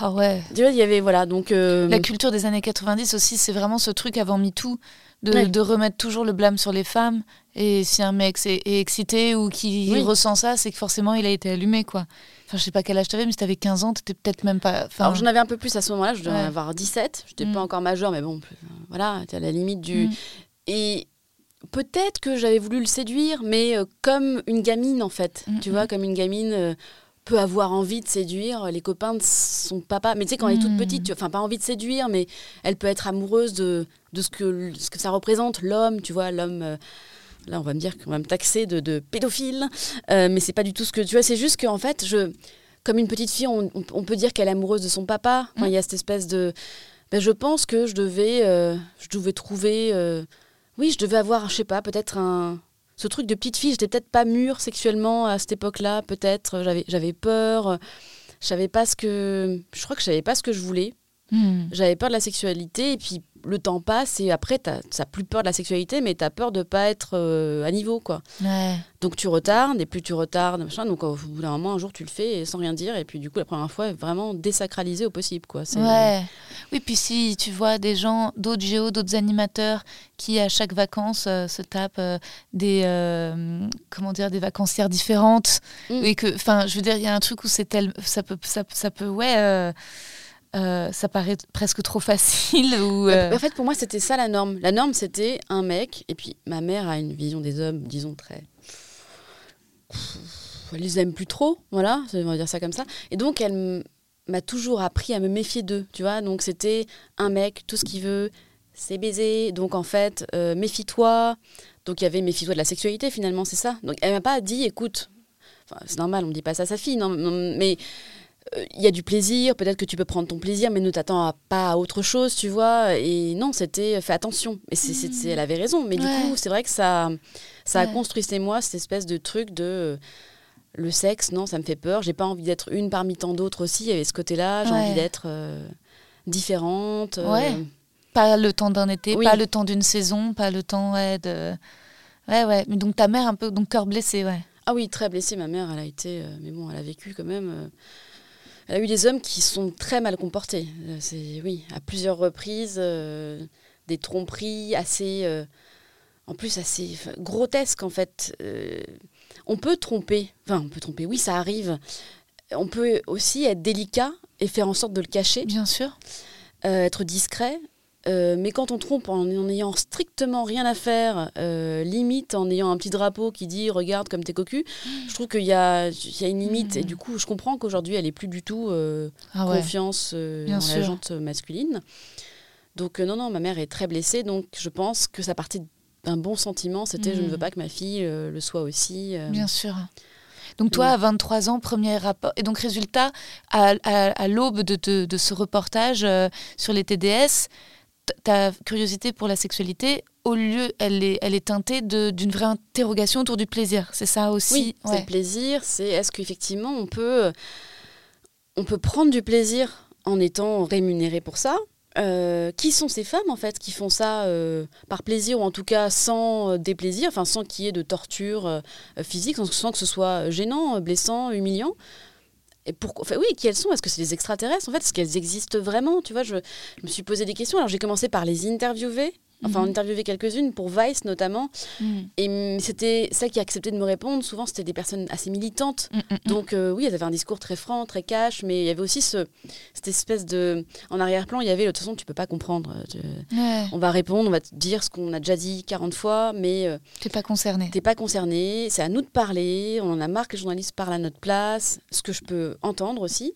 ah ouais. Tu vois, il y avait. Voilà, donc. La culture des années 90 aussi, c'est vraiment ce truc avant MeToo. De, de, remettre toujours le blâme sur les femmes. Et si un mec est, excité ou qui ressent ça, c'est que forcément il a été allumé, quoi. Enfin, je sais pas quel âge tu avais, mais si tu avais 15 ans, tu étais peut-être même pas. Alors, j'en avais un peu plus à ce moment-là, je devais avoir 17. Je n'étais pas mm. encore majeur, mais bon, voilà, tu à la limite du. Mm. Et peut-être que j'avais voulu le séduire, mais euh, comme une gamine, en fait. Mm, tu vois, comme une gamine. Euh, peut avoir envie de séduire les copains de son papa. Mais tu sais, quand elle est toute petite, enfin, pas envie de séduire, mais elle peut être amoureuse de, de ce, que, ce que ça représente, l'homme, tu vois, l'homme. Euh, là on va me dire qu'on va me taxer de, pédophile, euh, mais c'est pas du tout ce que tu vois. C'est juste qu'en fait, je, comme une petite fille, on, peut dire qu'elle est amoureuse de son papa. Il y a cette espèce de, ben, je pense que je devais, euh, je devais trouver, euh, oui, je devais avoir, je sais pas, peut-être un, ce truc de petite fille. J'étais peut-être pas mûre sexuellement à cette époque-là, peut-être. J'avais, j'avais peur. Je savais pas ce que. Je crois que je savais pas ce que je voulais. Hmm. J'avais peur de la sexualité et puis le temps passe et après tu n'as plus peur de la sexualité mais tu as peur de pas être euh, à niveau quoi. Ouais. Donc tu retardes et plus tu retardes machin donc au bout d'un moment un jour tu le fais sans rien dire et puis du coup la première fois vraiment désacralisé au possible quoi. Ouais. Oui, puis si tu vois des gens, d'autres géos, d'autres animateurs qui à chaque vacances euh, se tapent euh, des comment dire des vacancières différentes Mm. et que enfin je veux dire il y a un truc où c'est tel ça peut ça, ça peut ouais euh, ça paraît presque trop facile ou euh, En fait pour moi c'était ça la norme. La norme c'était un mec et puis ma mère a une vision des hommes disons très elle les aime plus trop, voilà, on va dire ça comme ça. Et donc, elle m'a toujours appris à me méfier d'eux, tu vois. Donc, c'était un mec, tout ce qu'il veut, c'est baiser. Donc, en fait, euh, méfie-toi. Donc, il y avait méfie-toi de la sexualité, finalement, c'est ça. Donc, elle m'a pas dit, écoute, c'est normal, on ne dit pas ça à sa fille, non, non, mais il y a du plaisir, peut-être que tu peux prendre ton plaisir, mais ne t'attends pas à autre chose, tu vois. Et non, c'était fais attention. Et c'est, c'est- c'est- elle avait raison. Mais Ouais. du coup, c'est vrai que ça, ça a construit chez moi cette espèce de truc de euh, le sexe, non, ça me fait peur. J'ai pas envie d'être une parmi tant d'autres aussi. Il y avait ce côté-là. J'ai Ouais. envie d'être euh, différente. euh, Ouais. pas le temps d'un été, Oui. pas le temps d'une saison, pas le temps ouais, de ouais ouais. Mais donc ta mère un peu donc cœur blessé ouais. Ah oui, très blessée, ma mère, elle a été. euh, mais bon, elle a vécu quand même. Elle a eu des hommes qui sont très mal comportés. Euh, c'est, oui, à plusieurs reprises, euh, des tromperies assez. euh, en plus, assez grotesques, en fait. Euh, on peut tromper. Enfin, on peut tromper, oui, ça arrive. On peut aussi être délicat et faire en sorte de le cacher, Bien sûr. être discret. Euh, mais quand on trompe en en ayant strictement rien à faire, euh, limite en ayant un petit drapeau qui dit regarde comme t'es cocu, je trouve qu'il y a, il y a une limite. Et du coup, je comprends qu'aujourd'hui, elle est plus du tout euh, Ah ouais. confiance euh, en sûr. la jante masculine. Donc, non, non, ma mère est très blessée. Donc, je pense que ça partait d'un bon sentiment. C'était je ne veux pas que ma fille le soit aussi. Bien sûr. Donc toi, à 23 ans, premier rapport. Et donc résultat, à, à- à l'aube de, de- de ce reportage euh, sur les TDS, ta curiosité pour la sexualité, au lieu, elle est, elle est teintée d'une vraie interrogation autour du plaisir. C'est ça aussi Oui, c'est le plaisir. C'est est-ce qu'effectivement on peut, on peut prendre du plaisir en étant rémunéré pour ça? Euh, Qui sont ces femmes en fait qui font ça euh, par plaisir ou en tout cas sans euh, déplaisir, enfin sans qu'il y ait de torture euh, physique, sans, que ce soit gênant, blessant, humiliant? Et pourquoi enfin, Oui, qui elles sont Est-ce que c'est des extraterrestres en fait Est-ce qu'elles existent vraiment Tu vois, je, je me suis posé des questions. Alors j'ai commencé par les interviewer, enfin en Mhm. interviewer quelques-unes pour Vice notamment. Mm. Et hum, c'était celles qui acceptaient de me répondre. Souvent, c'était des personnes assez militantes. Mm, mm, mm. Donc, euh, oui, elles avaient un discours très franc, très cash, mais il y avait aussi ce, cette espèce de. En arrière-plan, il y avait de toute façon, tu peux pas comprendre. Tu- Ouais, On va répondre, on va te dire ce qu'on a déjà dit 40 fois, mais euh, t'es pas concerné. t'es pas concerné. C'est à nous de parler. On en a marre que les journalistes parlent à notre place, ce que je peux entendre aussi.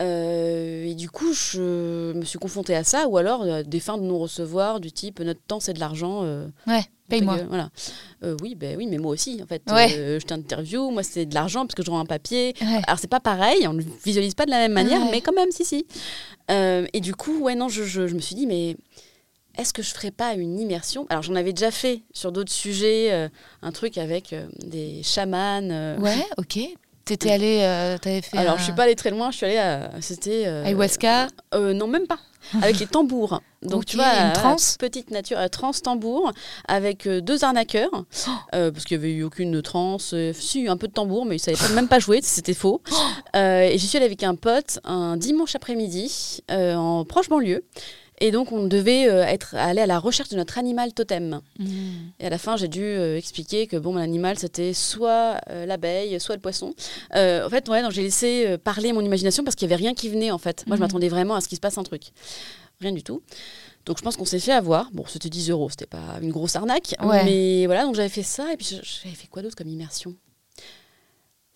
Euh, et du coup, je me suis confrontée à ça, ou alors euh, des fins de non-recevoir du type notre temps c'est de l'argent. euh, Ouais, paye-moi. Voilà. Oui, ben oui, mais moi aussi, en fait. Ouais. Je t'interview, moi c'est de l'argent parce que je rends un papier. Ouais. Alors c'est pas pareil, on ne visualise pas de la même manière, Ouais. mais quand même, si, si. Et du coup, ouais, non, je, je- je me suis dit, mais est-ce que je ferais pas une immersion? Alors j'en avais déjà fait sur d'autres sujets, un truc avec des chamans. Ouais, ok. T'étais allé, euh, t'avais fait. Alors un je suis pas allée très loin, je suis allée à. C'était. euh, ayahuasca. euh, non, même pas. Avec les tambours. Donc, tu vois, une transe petite nature, transe tambour, avec euh, deux arnaqueurs, Oh. euh, parce qu'il n'y avait eu aucune transe. euh, si, un peu de tambour, mais ils ne savaient même pas jouer, c'était faux. Oh. Et j'y suis allée avec un pote un dimanche après-midi, en proche banlieue. Et donc, on devait euh, être, aller à la recherche de notre animal totem. Mm. Et à la fin, j'ai dû euh, expliquer que bon, mon animal, c'était soit euh, l'abeille, soit le poisson. En fait, ouais, donc j'ai laissé parler mon imagination parce qu'il n'y avait rien qui venait, en fait. Moi, je Mhm. m'attendais vraiment à ce qu'il se passe un truc. Rien du tout. Donc, je pense qu'on s'est fait avoir. Bon, c'était 10 euros, c'était pas une grosse arnaque. Ouais. Mais voilà, donc j'avais fait ça. Et puis, j'avais fait quoi d'autre comme immersion?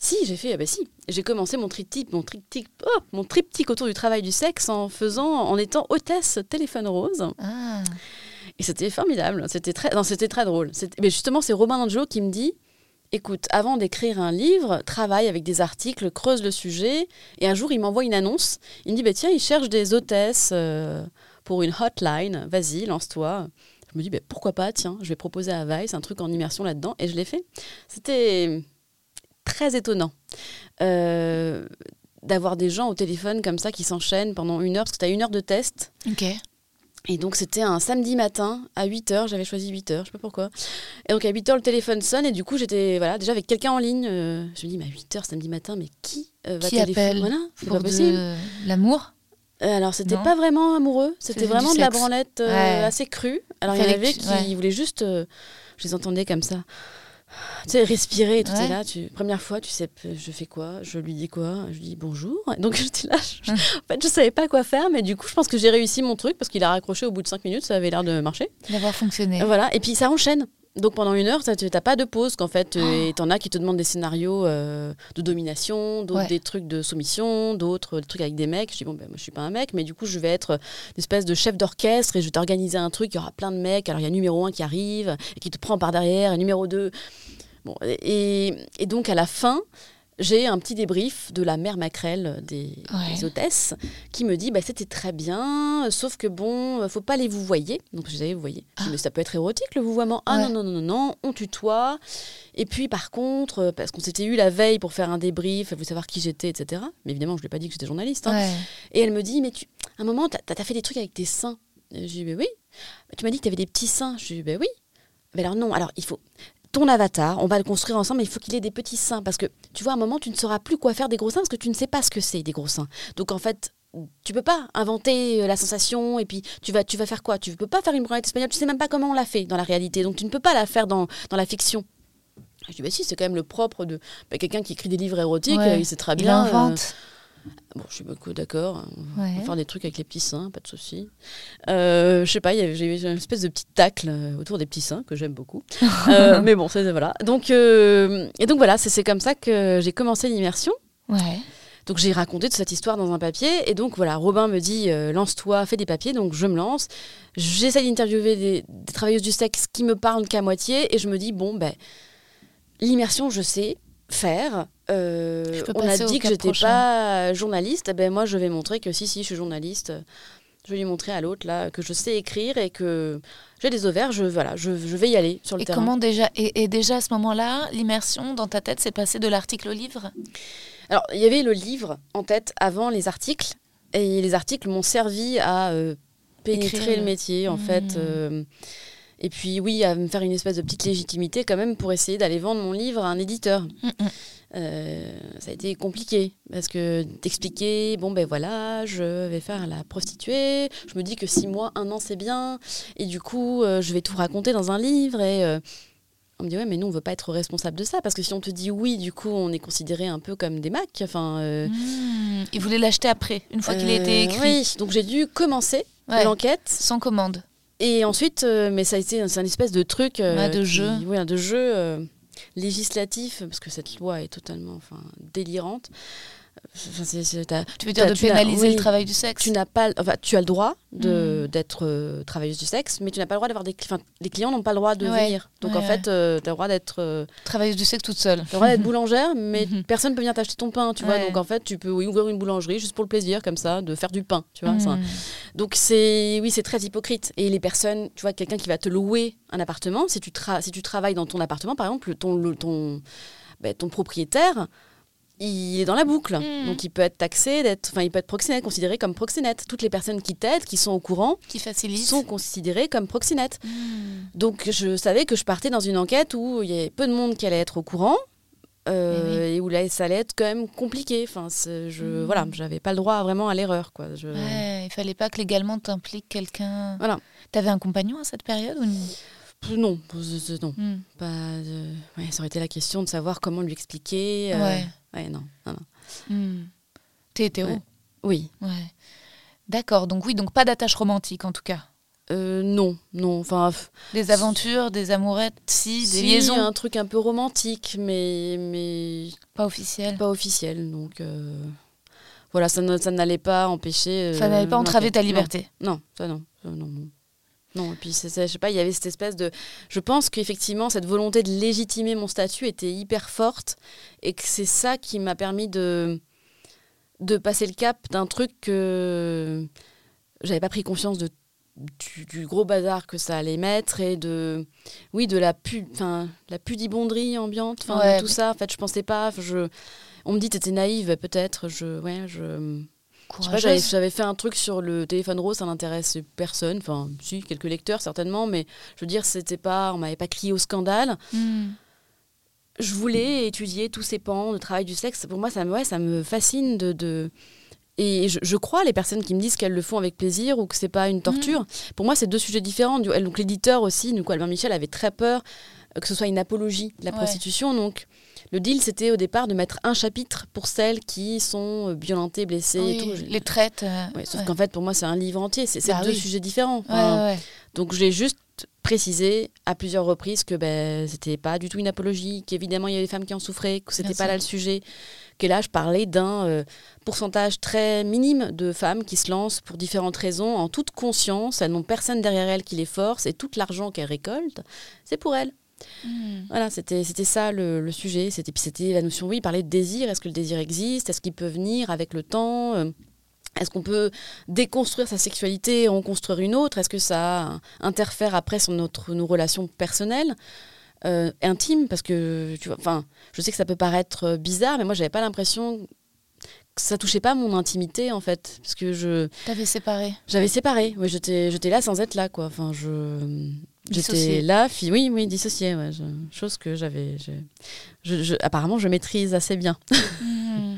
Si, j'ai fait, ah bah si, j'ai commencé mon triptyque, mon triptyque, oh, mon triptyque autour du travail du sexe en faisant, en étant hôtesse téléphone rose. Ah. Et c'était formidable. C'était très, non, c'était très drôle. Mais justement, c'est Robin Angelo qui me dit écoute, avant d'écrire un livre, travaille avec des articles, creuse le sujet. Et un jour, il m'envoie une annonce. Il me dit bah, tiens, il cherche des hôtesses euh, pour une hotline. Vas-y, lance-toi. Je je me dis, bah, pourquoi pas, tiens, je vais proposer à Vice un truc en immersion là-dedans. Et je l'ai fait. C'était très étonnant. Euh, d'avoir des gens au téléphone comme ça qui s'enchaînent pendant une heure, parce que tu as une heure de test. Ok. Et donc c'était un samedi matin à 8h, j'avais choisi 8h, je sais pas pourquoi. Et donc à 8h le téléphone sonne et du coup j'étais voilà, déjà avec quelqu'un en ligne. euh, je me dis mais à 8h samedi matin, mais qui euh, va Qui appelle Voilà, c'est Pour pas possible. de l'amour? Euh, alors c'était pas vraiment amoureux, C'était vraiment de la branlette euh, Ouais. assez crue. Alors il y en avait qui ouais. voulaient juste, euh, je les entendais comme ça. Tu sais, respirer, et tout Ouais. est là. Tu... Première fois, tu sais, je fais quoi? Je lui dis quoi? Je lui dis bonjour. Donc j'étais là, je... Hum. en fait, je savais pas quoi faire, mais du coup, je pense que j'ai réussi mon truc parce qu'il a raccroché au bout de 5 minutes, ça avait l'air de marcher. D'avoir fonctionné. Voilà, et puis ça enchaîne. Donc pendant une heure, tu n'as pas de pause qu'en fait, Oh. euh, et t'en as qui te demandent des scénarios euh, de domination, d'autres Ouais. des trucs de soumission, d'autres des trucs avec des mecs. Je dis bon ben moi je suis pas un mec, mais du coup je vais être une espèce de chef d'orchestre et je vais t'organiser un truc. Il y aura plein de mecs. Alors il y a numéro un qui arrive et qui te prend par derrière, et numéro 2 Bon et, et donc à la fin. J'ai un petit débrief de la mère Macrel des, Ouais. des hôtesses qui me dit bah, c'était très bien, sauf que bon, faut pas les vous voyer. Donc je disais vous voyez. Dis, mais ça peut être érotique le vouvoiement. Ah Ouais. non, non, non, non, non, on tutoie. Et puis par contre, euh, parce qu'on s'était eu la veille pour faire un débrief, elle voulait savoir qui j'étais, etc. Mais évidemment, je lui ai pas dit que j'étais journaliste. hein. Ouais. Et elle me dit, mais tu, à un moment, t'as as fait des trucs avec tes seins. Lui dis, mais oui. Tu m'as dit que tu avais des petits seins. Je lui dis, ben oui. Mais alors non, alors il faut ton avatar, on va le construire ensemble, mais il faut qu'il ait des petits seins. Parce que, tu vois, à un moment, tu ne sauras plus quoi faire des gros seins parce que tu ne sais pas ce que c'est, des gros seins. Donc, en fait, tu peux pas inventer euh, la sensation et puis tu vas, tu vas faire quoi? Tu peux pas faire une branlette espagnole, tu sais même pas comment on l'a fait dans la réalité. Donc, tu ne peux pas la faire dans, dans la fiction. Je dis, bah si, c'est quand même le propre de bah, quelqu'un qui écrit des livres érotiques, Ouais. euh, il sait très Il bien. euh, invente. Bon, je suis beaucoup d'accord. On va faire des trucs avec les petits seins, pas de souci. Euh, je sais pas, j'ai eu une espèce de petit tacle euh, autour des petits seins que j'aime beaucoup. Euh, mais bon, c'est voilà. Donc euh, et donc voilà, c'est c'est comme ça que j'ai commencé l'immersion. Ouais. Donc j'ai raconté toute cette histoire dans un papier et donc voilà, Robin me dit euh, lance-toi, fais des papiers. Donc je me lance. J'essaie d'interviewer des, des travailleuses du sexe qui me parlent qu'à moitié et je me dis bon ben l'immersion je sais faire. Euh, on a dit que j'étais pas journaliste. Eh ben moi je vais montrer que si si je suis journaliste. Je vais lui montrer à l'autre là que je sais écrire et que j'ai des ovaires. Je voilà, je, je vais y aller sur le Et terrain. comment déjà et, et déjà à ce moment-là, l'immersion dans ta tête, c'est passé de l'article au livre? Alors, il y avait le livre en tête avant les articles, et les articles m'ont servi à euh, pénétrer Écrire. le métier, en Mmh. fait. euh, et puis, oui, à me faire une espèce de petite légitimité quand même pour essayer d'aller vendre mon livre à un éditeur. Mm, mm. Euh, ça a été compliqué parce que d'expliquer, bon ben voilà, je vais faire la prostituée, je me dis que six mois, un an c'est bien, et du coup euh, je vais tout raconter dans un livre et euh, on me dit ouais mais nous on veut pas être responsable de ça parce que si on te dit oui du coup on est considéré un peu comme des macs, enfin. euh, Hmm, Il voulait l'acheter après, une fois qu'il a été écrit, Oui, donc j'ai dû commencer Ouais. l'enquête sans commande. Et ensuite, euh, mais ça a été c'est un espèce de truc. euh, de qui- jeu. Oui, de jeu euh, législatif, parce que cette loi est totalement enfin, délirante. Enfin, Tu veux dire de tu pénaliser oui, le travail du sexe Tu n'as pas, enfin, tu as le droit de d'être euh, travailleuse du sexe, mais tu n'as pas le droit d'avoir des, enfin, les clients n'ont pas le droit de Ouais. venir. Donc Ouais, en fait, tu as le droit d'être, euh, Travailleuse du sexe toute seule. t'as le droit d'être boulangère, mais Mhm. personne peut venir t'acheter ton pain, tu vois. Donc en fait, tu peux oui, ouvrir une boulangerie juste pour le plaisir, comme ça, de faire du pain, tu vois. un- Hmm. donc c'est oui, c'est très hypocrite. Et les personnes, tu vois, quelqu'un qui va te louer un appartement, si tu, tra- si tu travailles dans ton appartement, par exemple, ton, ton, ben, ton propriétaire, il est dans la boucle. Mm. Donc il peut être taxé, d'être, enfin il peut être proxénète, considéré comme proxénète. Toutes les personnes qui t'aident, qui sont au courant, Qui facilite. sont considérées comme proxénètes. Hmm. Donc je savais que je partais dans une enquête où il y avait peu de monde qui allait être au courant. euh, et où là, ça allait être quand même compliqué. Enfin, je, Mm. voilà, j'avais pas le droit vraiment à l'erreur, quoi. Je... Ouais, il fallait pas que légalement t'impliques quelqu'un. Voilà. T'avais un compagnon à cette période ou Non, c'est- c'est- non. Hmm. Pas de- ouais, ça aurait été la question de savoir comment lui expliquer. euh, Ouais. ouais, non, non, non. Hmm. T'es hétéro. Ouais. Oui. Ouais. D'accord, donc oui, donc pas d'attache romantique en tout cas. Euh, non, non. Enfin, Des aventures, des amourettes, si, des si, liaisons, un truc un peu romantique, mais, mais pas officielles. pas officiel. Donc, euh, voilà, ça, ne- ça n'allait pas empêcher. Ça euh, n'allait pas entraver ta Non. liberté. Non, ça non. Ça, non, non. Non, et puis c'est- je sais pas, il y avait cette espèce de. Je pense qu'effectivement, cette volonté de légitimer mon statut était hyper forte et que c'est ça qui m'a permis de, de passer le cap d'un truc que j'avais pas pris conscience de du, gros bazar que ça allait mettre et de oui de la pu la pudibonderie ambiante enfin tout ça en fait je pensais pas je on me dit t'étais naïve peut-être je ouais je j'avais fait un truc sur le téléphone rose, ça n'intéresse personne. Enfin, si, quelques lecteurs certainement, mais je veux dire, c'était pas, on m'avait pas crié au scandale. Hmm. Je voulais étudier tous ces pans, le travail du sexe. Pour moi, ça, ouais, ça me fascine de, de et je, crois les personnes qui me disent qu'elles le font avec plaisir ou que c'est pas une torture. Mm. Pour moi, c'est deux sujets différents. Donc l'éditeur aussi, donc Albert Michel avait très peur euh, que ce soit une apologie de la prostitution. Donc le deal, c'était au départ de mettre un chapitre pour celles qui sont euh, violentées, blessées et tout. Les traites. Euh, sauf qu'en fait, pour moi, c'est un livre entier. C'est bah deux sujets différents. donc j'ai juste précisé à plusieurs reprises que ben, c'était pas du tout une apologie, qu'évidemment il y avait des femmes qui en souffraient, que c'était pas là le sujet que là, je parlais d'un euh, pourcentage très minime de femmes qui se lancent pour différentes raisons, en toute conscience. Elles n'ont personne derrière elles qui les force et tout l'argent qu'elles récoltent, c'est pour elles. Hmm. Voilà, c'était ça le, sujet. C'était c'était la notion, oui, parler de désir. Est-ce que le désir existe? Est-ce qu'il peut venir avec le temps? Euh, est-ce qu'on peut déconstruire sa sexualité et en construire une autre? Est-ce que ça interfère après sur notre, nos relations personnelles euh, intime parce que tu vois, enfin, je sais que ça peut paraître euh, bizarre, mais moi j'avais pas l'impression que ça touchait pas mon intimité en fait, parce que je. T'avais séparé. J'avais séparé. Oui, j'étais, j'étais là sans être là quoi. Enfin, je. J'étais là, fi... oui, oui, dissociée, ouais, chose que j'avais. Je, apparemment, je maîtrise assez bien. Hmm.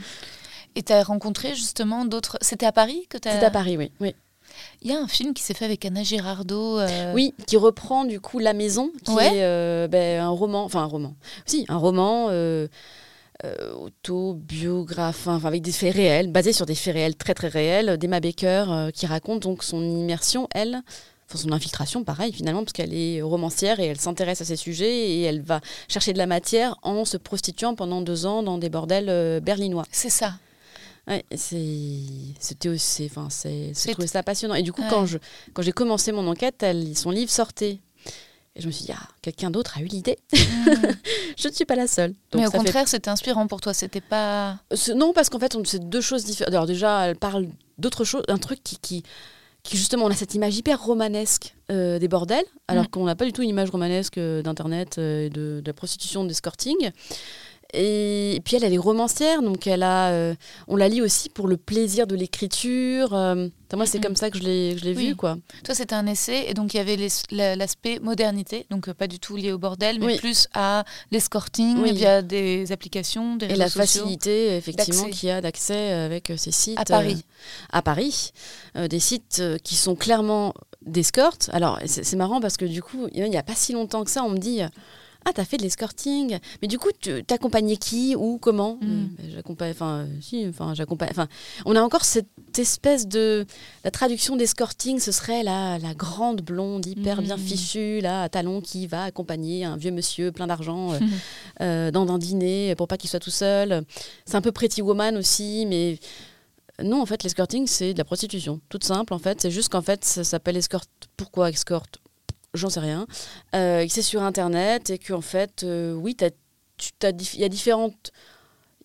Et tu as rencontré justement d'autres. C'était à Paris que tu C'était à Paris, oui. oui. Il y a un film qui s'est fait avec Anna Girardot. Euh, oui, qui reprend du coup La Maison, qui est euh, ben, un roman, enfin un roman, si, un roman euh, autobiographe, enfin avec des faits réels, basé sur des faits réels très très réels, d'Emma Baker, qui raconte donc son immersion, elle, enfin son infiltration, pareil finalement, parce qu'elle est romancière et elle s'intéresse à ces sujets et elle va chercher de la matière en se prostituant pendant deux ans dans des bordels berlinois. C'est ça. Ouais, c'était aussi, enfin, c'est, trouvé ça passionnant. Et du coup, quand je, quand j'ai commencé mon enquête, elle, son livre sortait. Et je me suis dit, ah, quelqu'un d'autre a eu l'idée. Mm. je ne suis pas la seule. Mais au contraire, c'était inspirant pour toi. C'était pas. Non, parce qu'en fait, c'est deux choses différentes. Alors déjà, elle parle d'autre chose, un truc qui, qui, qui, justement, on a cette image hyper romanesque euh, des bordels, alors mm. qu'on n'a pas du tout une image romanesque euh, d'internet euh, de, la prostitution, d'escorting. Et, puis elle, elle est romancière, donc elle a, euh, on la lit aussi pour le plaisir de l'écriture. Euh, moi, c'est comme ça que je l'ai, vu, quoi. Toi, c'était un essai, et donc il y avait l'aspect modernité, donc euh, pas du tout lié au bordel, mais plus à l'escorting via des applications, des réseaux Et la facilité, effectivement, qu'il y a d'accès avec ces sites. À Paris. à Paris. des sites qui sont clairement d'escorte. Alors, c'est marrant parce que du coup, il n'y a pas si longtemps que ça, on me dit ah, t'as fait de l'escorting. Mais du coup, tu t'accompagnais qui ou comment mm. euh, J'accompagne. Enfin, si, enfin, j'accompagne. Enfin, on a encore cette espèce de. La traduction d'escorting, ce serait la, la grande blonde hyper bien mm. fichue, là, à talons, qui va accompagner un vieux monsieur plein d'argent euh, euh, dans un dîner pour pas qu'il soit tout seul. C'est un peu Pretty Woman aussi, mais. Non, en fait, l'escorting, c'est de la prostitution. Toute simple, en fait. C'est juste qu'en fait, ça s'appelle escort. Pourquoi escort j'en sais rien, euh, c'est sur Internet et qu'en fait, euh, oui, il y a différentes...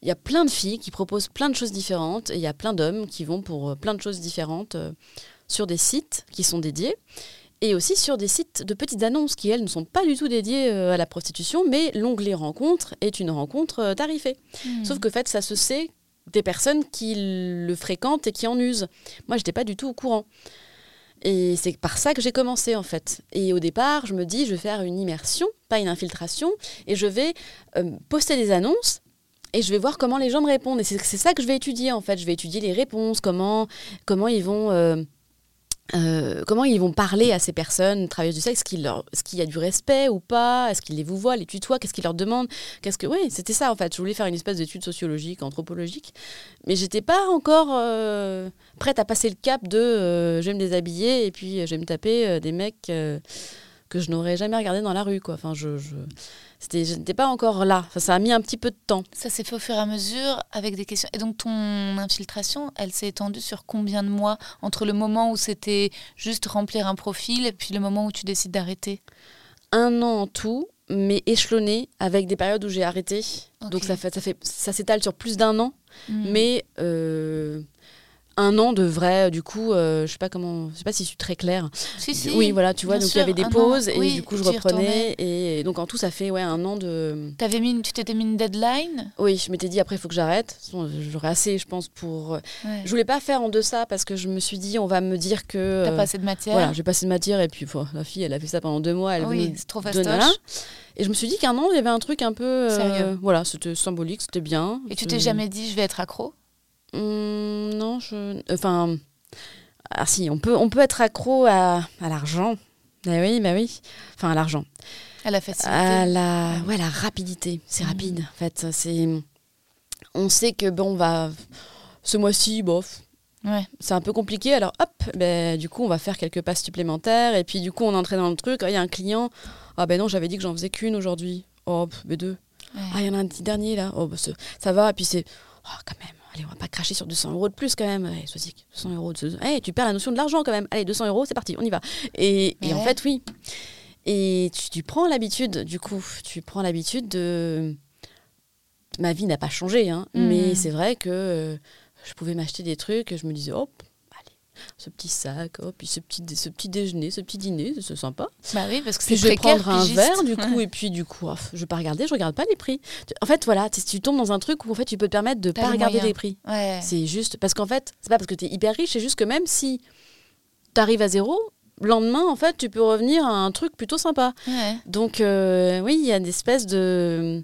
Il y a plein de filles qui proposent plein de choses différentes et il y a plein d'hommes qui vont pour euh, plein de choses différentes sur des sites qui sont dédiés et aussi sur des sites de petites annonces qui, elles, ne sont pas du tout dédiées à la prostitution, mais l'onglet rencontre est une rencontre tarifée. Hmm. Sauf que, fait, ça se sait des personnes qui le fréquentent et qui en usent. Moi, je n'étais pas du tout au courant. Et c'est par ça que j'ai commencé en fait. Et au départ, je me dis, je vais faire une immersion, pas une infiltration, et je vais euh, poster des annonces et je vais voir comment les gens me répondent. Et c'est ça que je vais étudier en fait. Je vais étudier les réponses, comment, comment ils vont euh, euh, comment ils vont parler à ces personnes travailleuses du sexe Est-ce qu'il y a du respect ou pas? Est-ce qu'ils les vous voient, les tutoient? Qu'est-ce qu'ils leur demandent? Qu'est-ce que Oui, c'était ça en fait. Je voulais faire une espèce d'étude sociologique, anthropologique, mais j'étais pas encore euh, prête à passer le cap de euh, je vais me déshabiller et puis je vais me taper des mecs que je n'aurais jamais regardé dans la rue. Quoi. Enfin, je je n'étais pas encore là. ça a mis un petit peu de temps. Ça s'est fait au fur et à mesure avec des questions. Et donc ton infiltration, elle s'est étendue sur combien de mois entre le moment où c'était juste remplir un profil et puis le moment où tu décides d'arrêter? Un an en tout, mais échelonné avec des périodes où j'ai arrêté. Donc ça fait, ça fait, ça s'étale sur plus d'un an, hmm. mais euh, un an de vrai, du coup, euh, je sais pas comment, je sais pas si je suis très claire. Si, si. oui, voilà, tu vois, donc il y avait des an. pauses et Oui, du coup je reprenais et donc en tout ça fait ouais un an de. T'avais mis une- tu t'étais mis une deadline? Oui, je m'étais dit après il faut que j'arrête. J'aurais assez, je pense, pour. Ouais. Je voulais pas faire en deçà parce que je me suis dit on va me dire que. T'as euh, pas assez de matière Voilà, j'ai passé de matière et puis la fille elle a fait ça pendant deux mois, elle Oui, c'est trop fastoche. Et je me suis dit qu'un an il y avait un truc un peu. euh, Sérieux. Voilà, c'était symbolique, c'était bien. Et tu t'es jamais dit je vais être accro? Hum, non, je. Enfin. Ah si, on peut, on peut être accro à, à l'argent. Bah oui, bah oui. Enfin, à l'argent. à la facilité À la, ouais, la rapidité. C'est Mhm. rapide, en fait. C'est. On sait que bon, on va. Ce mois-ci, bof, Ouais. c'est un peu compliqué. Alors, hop, ben, du coup, on va faire quelques passes supplémentaires. Et puis, du coup, on est entré dans le truc. Ah, Il y a un client. Ah, ben non, j'avais dit que j'en faisais qu'une aujourd'hui. Oh, ben deux. Ouais. Ah, il y en a un petit dernier là. Oh, bah, ça, ça va. Et puis c'est. Oh, quand même. Allez, on va pas cracher sur 200 euros de plus quand même. Allez, sois 200 euros. De... Hey, tu perds la notion de l'argent quand même. Allez, 200 euros, c'est parti, on y va. Et, et en fait, oui. Et tu, tu prends l'habitude, du coup, tu prends l'habitude de. Ma vie n'a pas changé, hein, Mhm. mais c'est vrai que euh, je pouvais m'acheter des trucs. Je me disais, hop, allez, ce petit sac, hop, puis ce petit, ce petit déjeuner, ce petit dîner, c'est sympa. Bah oui, parce que Puis je vais prendre un pigiste. verre du coup et puis du coup oh, je vais pas regarder, je regarde pas les prix. En fait voilà, tu, tu tombes dans un truc où en fait tu peux te permettre de pas les regarder moyens. les prix. Ouais. C'est juste parce qu'en fait, c'est pas parce que tu es hyper riche, c'est juste que même si tu arrives à zéro, le lendemain en fait, tu peux revenir à un truc plutôt sympa. Ouais. Donc euh, oui, il y a une espèce de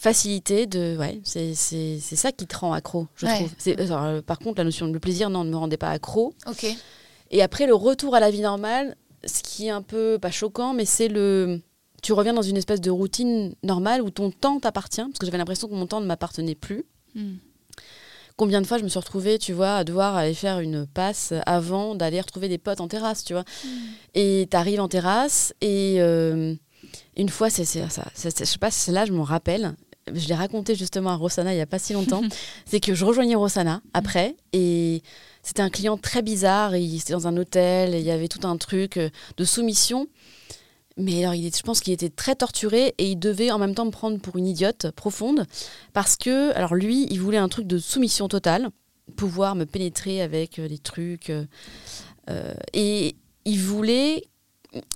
facilité de ouais, c'est c'est c'est ça qui te rend accro, je Ouais. trouve. Alors, euh, par contre, la notion de plaisir non, ne me rendait pas accro. Ok. Et après, le retour à la vie normale, ce qui est un peu, pas choquant, mais c'est le. Tu reviens dans une espèce de routine normale où ton temps t'appartient, parce que j'avais l'impression que mon temps ne m'appartenait plus. Hmm. Combien de fois je me suis retrouvée, tu vois, à devoir aller faire une passe avant d'aller retrouver des potes en terrasse, tu vois. Et t'arrives en terrasse, et euh, une fois, c'est c'est- ça, c'est- c'est- je sais pas là, je m'en rappelle. Je l'ai raconté justement à Rossana il y a pas si longtemps. c'est que je rejoignais Rossana après, et c'était un client très bizarre. Il était dans un hôtel, et il y avait tout un truc euh, de soumission. Mais alors, il est- je pense qu'il était très torturé et il devait en même temps me prendre pour une idiote profonde parce que, alors lui, il voulait un truc de soumission totale, pouvoir me pénétrer avec euh, des trucs. euh, et il voulait.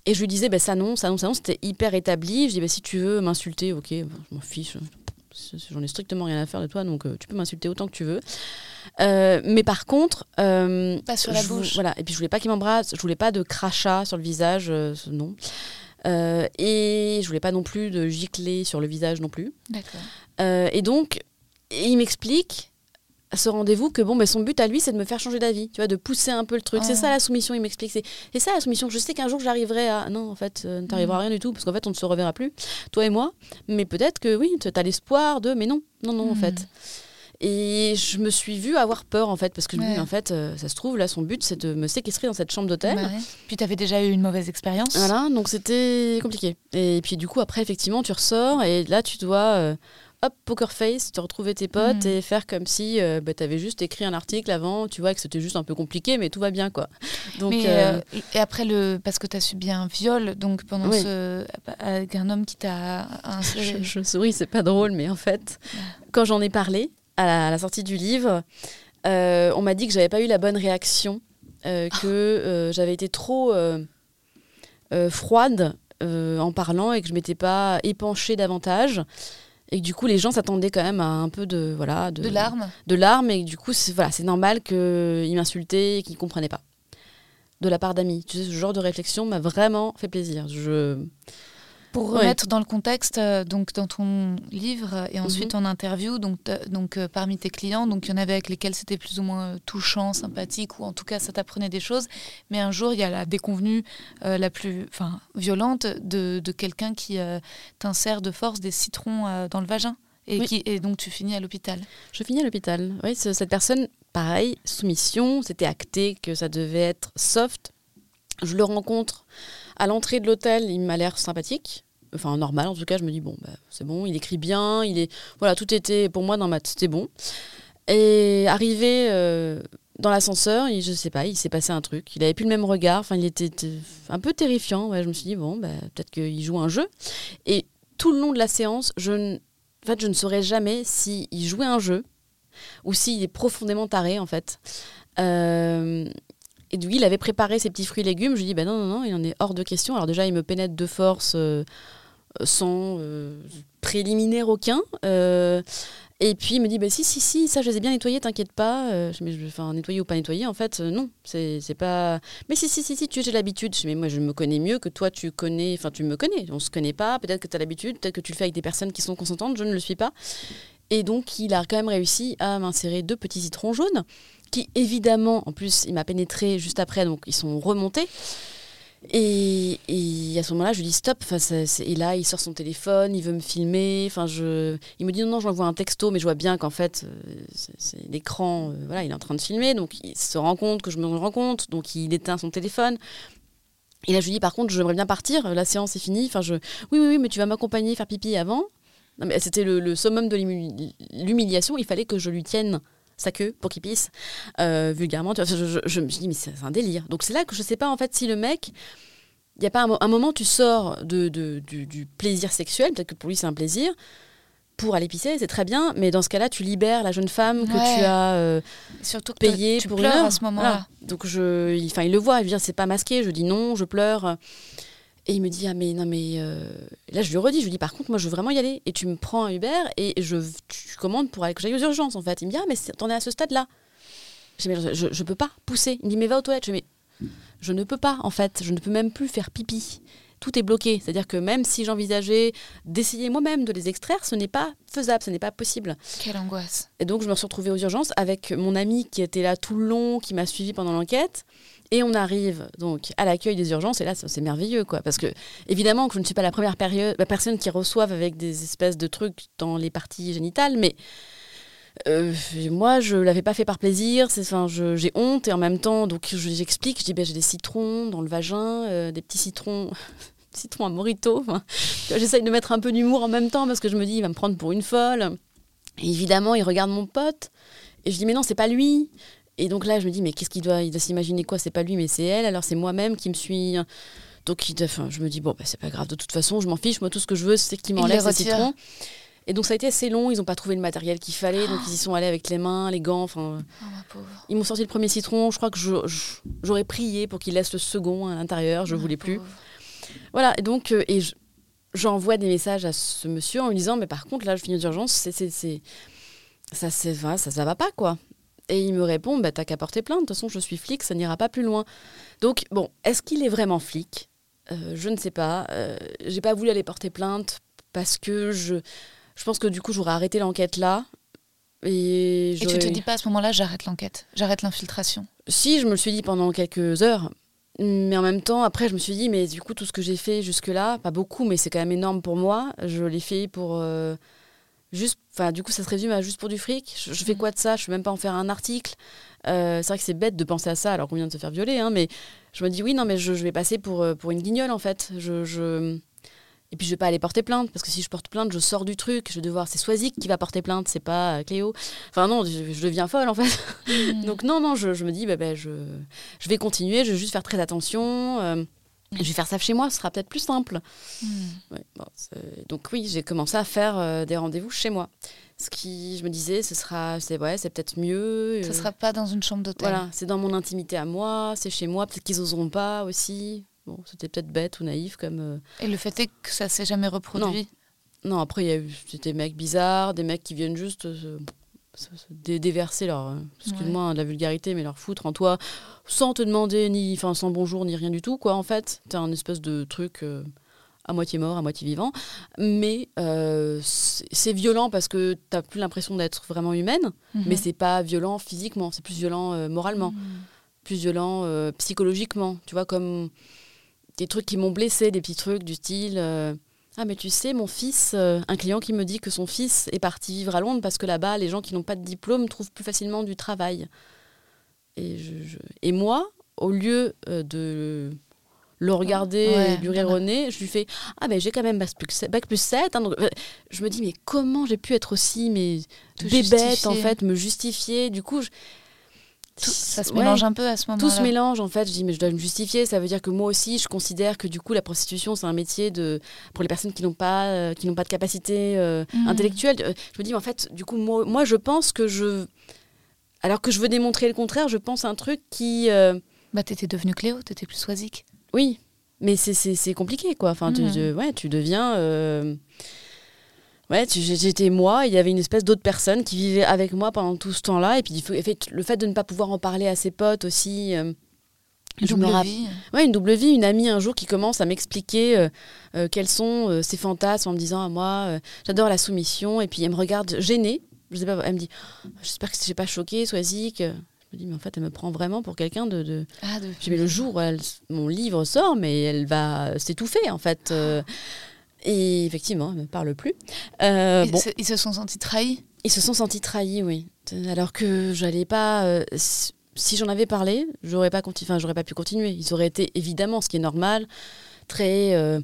Et je lui disais, bah, ça non, ça non, ça non, c'était hyper établi. Je dis, bah, si tu veux m'insulter, ok, bon, je m'en fiche. J'en ai strictement rien à faire de toi, donc euh, tu peux m'insulter autant que tu veux. Euh, mais par contre. euh, Pas sur la vou- bouche. Voilà, et puis je voulais pas qu'il m'embrasse, je voulais pas de crachat sur le visage, non. Et je voulais pas non plus de gicler sur le visage non plus. D'accord. Et donc, et il m'explique à ce rendez-vous que bon, mais son but à lui, c'est de me faire changer d'avis, tu vois, de pousser un peu le truc. C'est ça la soumission, il m'explique. C'est ça la soumission. Je sais qu'un jour j'arriverai à. Non, en fait, euh, ne t'arrivera Mm. rien du tout, parce qu'en fait, on ne se reverra plus, toi et moi. Mais peut-être que oui, tu as l'espoir de. Mais non, non, non, en Mm. fait. Et je me suis vue avoir peur, en fait, parce que je me dis, en fait, euh, ça se trouve, là, son but, c'est de me séquestrer dans cette chambre d'hôtel. Bah ouais. Puis t'avais déjà eu une mauvaise expérience. Voilà, donc c'était compliqué. Et puis du coup, après, effectivement, tu ressors et là, tu dois, euh, hop, poker face, te retrouver tes potes Mhm. et faire comme si euh, bah, tu avais juste écrit un article avant, tu vois, que c'était juste un peu compliqué, mais tout va bien, quoi. Donc, Mais, euh, euh, et après le parce que tu as subi un viol donc pendant Oui. ce avec un homme qui t'a un- je, je souris, c'est pas drôle, mais en fait, quand j'en ai parlé à la, à la sortie du livre, euh, on m'a dit que j'avais pas eu la bonne réaction, euh, que euh, j'avais été trop euh, euh, froide euh, en parlant et que je m'étais pas épanchée davantage. Et que du coup, les gens s'attendaient quand même à un peu de voilà de larmes. de larmes et du coup, c'est voilà, c'est normal qu'ils m'insultaient et qu'ils comprenaient pas. De la part d'amis, tu sais, ce genre de réflexion m'a vraiment fait plaisir. Je Pour Ouais. remettre dans le contexte, euh, donc dans ton livre euh, et Mhm. ensuite en interview, donc, donc euh, parmi tes clients, donc il y en avait avec lesquels c'était plus ou moins touchant, sympathique, ou en tout cas ça t'apprenait des choses. Mais un jour, il y a la déconvenue euh, la plus enfin, violente de, de quelqu'un qui euh, t'insère de force des citrons dans le vagin. Et, Oui. qui, et donc tu finis à l'hôpital. Je finis à l'hôpital. Oui, ce- cette personne, pareil, soumission, c'était acté que ça devait être soft. Je le rencontre à l'entrée de l'hôtel, il m'a l'air sympathique. Enfin, normal, en tout cas, je me dis, bon, bah, c'est bon, il écrit bien, il est... Voilà, tout était, pour moi, dans ma... C'était bon. Et arrivé euh, dans l'ascenseur, je sais pas, il s'est passé un truc. Il avait plus le même regard, enfin, il était un peu terrifiant. Ouais, je me suis dit, bon, bah, peut-être qu'il joue un jeu. Et tout le long de la séance, je, en fait, je ne saurais jamais s'il jouait un jeu ou s'il est profondément taré en fait. Euh, et lui, il avait préparé ses petits fruits et légumes. Je lui dis, ben non, non, non, il en est hors de question. Alors déjà, il me pénètre de force euh, sans euh, préliminaire aucun. Euh, et puis il me dit, bah, si, si, si, ça je les ai bien nettoyés, t'inquiète pas. Euh, je, enfin, nettoyer ou pas nettoyer, en fait, non, c'est pas. Mais si, si, si, si, tu j'ai l'habitude. Mais moi je me connais mieux que toi, tu connais, enfin tu me connais. On se connaît pas, peut-être que tu as l'habitude, peut-être que tu le fais avec des personnes qui sont consentantes, je ne le suis pas. Et donc il a quand même réussi à m'insérer deux petits citrons jaunes, qui évidemment, en plus, il m'a pénétré juste après, donc ils sont remontés. Et, à ce moment-là, je lui dis stop. Et là, il sort son téléphone, il veut me filmer. Enfin, je, il me dit non, non, j'envoie un texto, mais je vois bien qu'en fait, euh, c'est l'écran. euh, voilà, il est en train de filmer, donc il se rend compte que je me rends compte, donc il éteint son téléphone. Et là, je lui dis par contre, j'aimerais bien partir. La séance est finie. Enfin, je, oui, oui, oui, mais tu vas m'accompagner faire pipi avant. Non, mais c'était le, le summum de l'humili- l'humiliation. Il fallait que je lui tienne sa queue pour qu'il pisse euh, vulgairement. Tu vois, je, je- je me suis dit, mais c'est un délire. Donc c'est là que je sais pas en fait si le mec, il y a pas un, mo- un moment tu sors de, de- du, du plaisir sexuel, peut-être que pour lui c'est un plaisir. Pour aller pisser, c'est très bien, mais dans ce cas-là, tu libères la jeune femme que Ouais. tu as euh, Surtout que payée tu pour pleures une heure. à ce moment-là. Voilà. Donc je, il, il le voit, il dire c'est pas masqué. Je dis non, je pleure. Et il me dit ah mais non mais euh, là je lui redis, je lui dis par contre moi je veux vraiment y aller et tu me prends un Uber et je tu commandes pour aller que j'aille aux urgences en fait. Il me dit ah mais t'en es à ce stade là. Je je, je peux pas pousser. Il me dit mais va aux toilettes. Je dis mais je ne peux pas en fait, je ne peux même plus faire pipi. Tout est bloqué, c'est-à-dire que même si j'envisageais d'essayer moi-même de les extraire, ce n'est pas faisable, ce n'est pas possible. Quelle angoisse. Et donc, je me suis retrouvée aux urgences avec mon ami qui était là tout le long, qui m'a suivi pendant l'enquête. Et on arrive donc à l'accueil des urgences, et là, c'est merveilleux, quoi. Parce que, évidemment, que je ne suis pas la première la personne qui reçoive avec des espèces de trucs dans les parties génitales, mais euh, moi, je l'avais pas fait par plaisir. j'ai honte, et en même temps, donc je- j'explique, je dis, ben, j'ai des citrons dans le vagin, euh, des petits citrons. citrons à morito. J'essaye de mettre un peu d'humour en même temps parce que je me dis, il va me prendre pour une folle. Et évidemment, il regarde mon pote. Et je dis, mais non, c'est pas lui. Et donc là, je me dis, mais qu'est-ce qu'il doit, il doit s'imaginer quoi? C'est pas lui, mais c'est elle. Alors c'est moi-même qui me suis. Donc il doit- enfin, je me dis, bon, bah, c'est pas grave, de toute façon, je m'en fiche. Moi, tout ce que je veux, c'est qu'il Il m'enlève retire. citrons. Et donc ça a été assez long. Ils n'ont pas trouvé le matériel qu'il fallait. Donc ils y sont allés avec les mains, les gants. Enfin, Oh ma pauvre. ils m'ont sorti le premier citron. Je crois que j'aurais prié pour qu'ils laissent le second à l'intérieur. Je Ma voulais plus. Voilà, et donc, euh, et je- j'envoie des messages à ce monsieur en lui disant, mais par contre, là, je finis aux urgences, c'est, ça, voilà, ça, ça va pas, quoi. Et il me répond, bah, t'as qu'à porter plainte, de toute façon, je suis flic, ça n'ira pas plus loin. Donc, bon, est-ce qu'il est vraiment flic? Euh, Je ne sais pas. Euh, j'ai pas voulu aller porter plainte parce que je, je pense que du coup, j'aurais arrêté l'enquête là. Et, Et tu te dis pas à ce moment-là, j'arrête l'enquête, j'arrête l'infiltration? si, je me le suis dit pendant quelques heures. Mais en même temps, après, je me suis dit, mais du coup, tout ce que j'ai fait jusque-là, pas beaucoup, mais c'est quand même énorme pour moi. Je l'ai fait pour. euh, juste. Enfin, du coup, ça se résume à juste pour du fric. Je, je fais quoi de ça? Je peux même pas en faire un article. Euh, c'est vrai que c'est bête de penser à ça alors qu'on vient de se faire violer, hein, mais je me dis, oui, non, mais je, je vais passer pour, euh, pour une guignole, en fait. Je. je- Et puis je vais pas aller porter plainte parce que si je porte plainte, je sors du truc. Je vais devoir. C'est Swazik qui va porter plainte, c'est pas euh, Cléo. Enfin non, je, je deviens folle en fait. Mm. Donc non, non, je, je me dis, bah, bah, je, je vais continuer, je vais juste faire très attention. euh, je vais faire ça chez moi, ce sera peut-être plus simple. Mm. Ouais, bon, c'est- donc oui, j'ai commencé à faire euh, des rendez-vous chez moi. Ce qui, je me disais, ce sera, c'est ouais, c'est peut-être mieux. Ça euh, sera pas dans une chambre d'hôtel. voilà, c'est dans mon intimité à moi, c'est chez moi. Peut-être qu'ils oseront pas aussi. Bon, c'était peut-être bête ou naïf comme. euh, Et le fait est que ça s'est jamais reproduit. Non, après, il y a eu des mecs bizarres, des mecs qui viennent juste se, se- se dé- déverser leur, excuse-moi, hein, de la vulgarité, mais leur foutre en toi, sans te demander, ni, enfin, sans bonjour, ni rien du tout, quoi, en fait. T'es un espèce de truc euh, à moitié mort, à moitié vivant. Mais euh, c'est violent parce que t'as plus l'impression d'être vraiment humaine, Mhm. mais c'est pas violent physiquement, c'est plus violent euh, moralement Mm. plus violent psychologiquement. Tu vois, comme des trucs qui m'ont blessé, des petits trucs du style Ah, mais tu sais, mon fils, euh, un client qui me dit que son fils est parti vivre à Londres parce que là-bas, les gens qui n'ont pas de diplôme trouvent plus facilement du travail. Et, je, je- et moi, au lieu euh, de le regarder Ouais, lui rire au nez, je lui fais Ah, ben j'ai quand même bac plus, sept- bac plus 7. donc, euh, je me dis Mais comment j'ai pu être aussi mais, Te bébête, en fait, me justifier? Du coup, je- Tout- ça se Ouais. mélange un peu à ce moment-là. Tout se mélange en fait. Je dis mais je dois me justifier. Ça veut dire que moi aussi, je considère que du coup la prostitution c'est un métier de pour les personnes qui n'ont pas euh, qui n'ont pas de capacité euh, Mhm. intellectuelle. Euh, Je me dis mais en fait du coup moi, moi je pense que je alors que je veux démontrer le contraire, je pense à un truc qui euh, Bah, t'étais devenue Cléo, t'étais plus Swazik. oui, mais c'est- compliqué quoi. Enfin tu, tu- ouais tu deviens Ouais, j'étais moi, il y avait une espèce d'autre personne qui vivait avec moi pendant tout ce temps-là. Et puis le fait de ne pas pouvoir en parler à ses potes aussi. euh, me Double vie. Ouais, une double vie, une amie un jour qui commence à m'expliquer euh, euh, quels sont ses fantasmes en me disant à moi, euh, j'adore la soumission, et puis elle me regarde gênée. Je sais pas, elle me dit, j'espère que je n'ai pas choqué, Soisic. Je me dis, mais en fait, elle me prend vraiment pour quelqu'un de. de... Ah, de... Je dis, mais le jour où elle- mon livre sort, mais elle va s'étouffer en fait. Et effectivement, elle me parle plus. Euh, Ils, bon, se, ils se sont sentis trahis. ils se sont sentis trahis, oui. Alors que j'allais pas. euh, si- j'en avais parlé, j'aurais pas j'aurais pas pu continuer. Ils auraient été évidemment, ce qui est normal, très euh,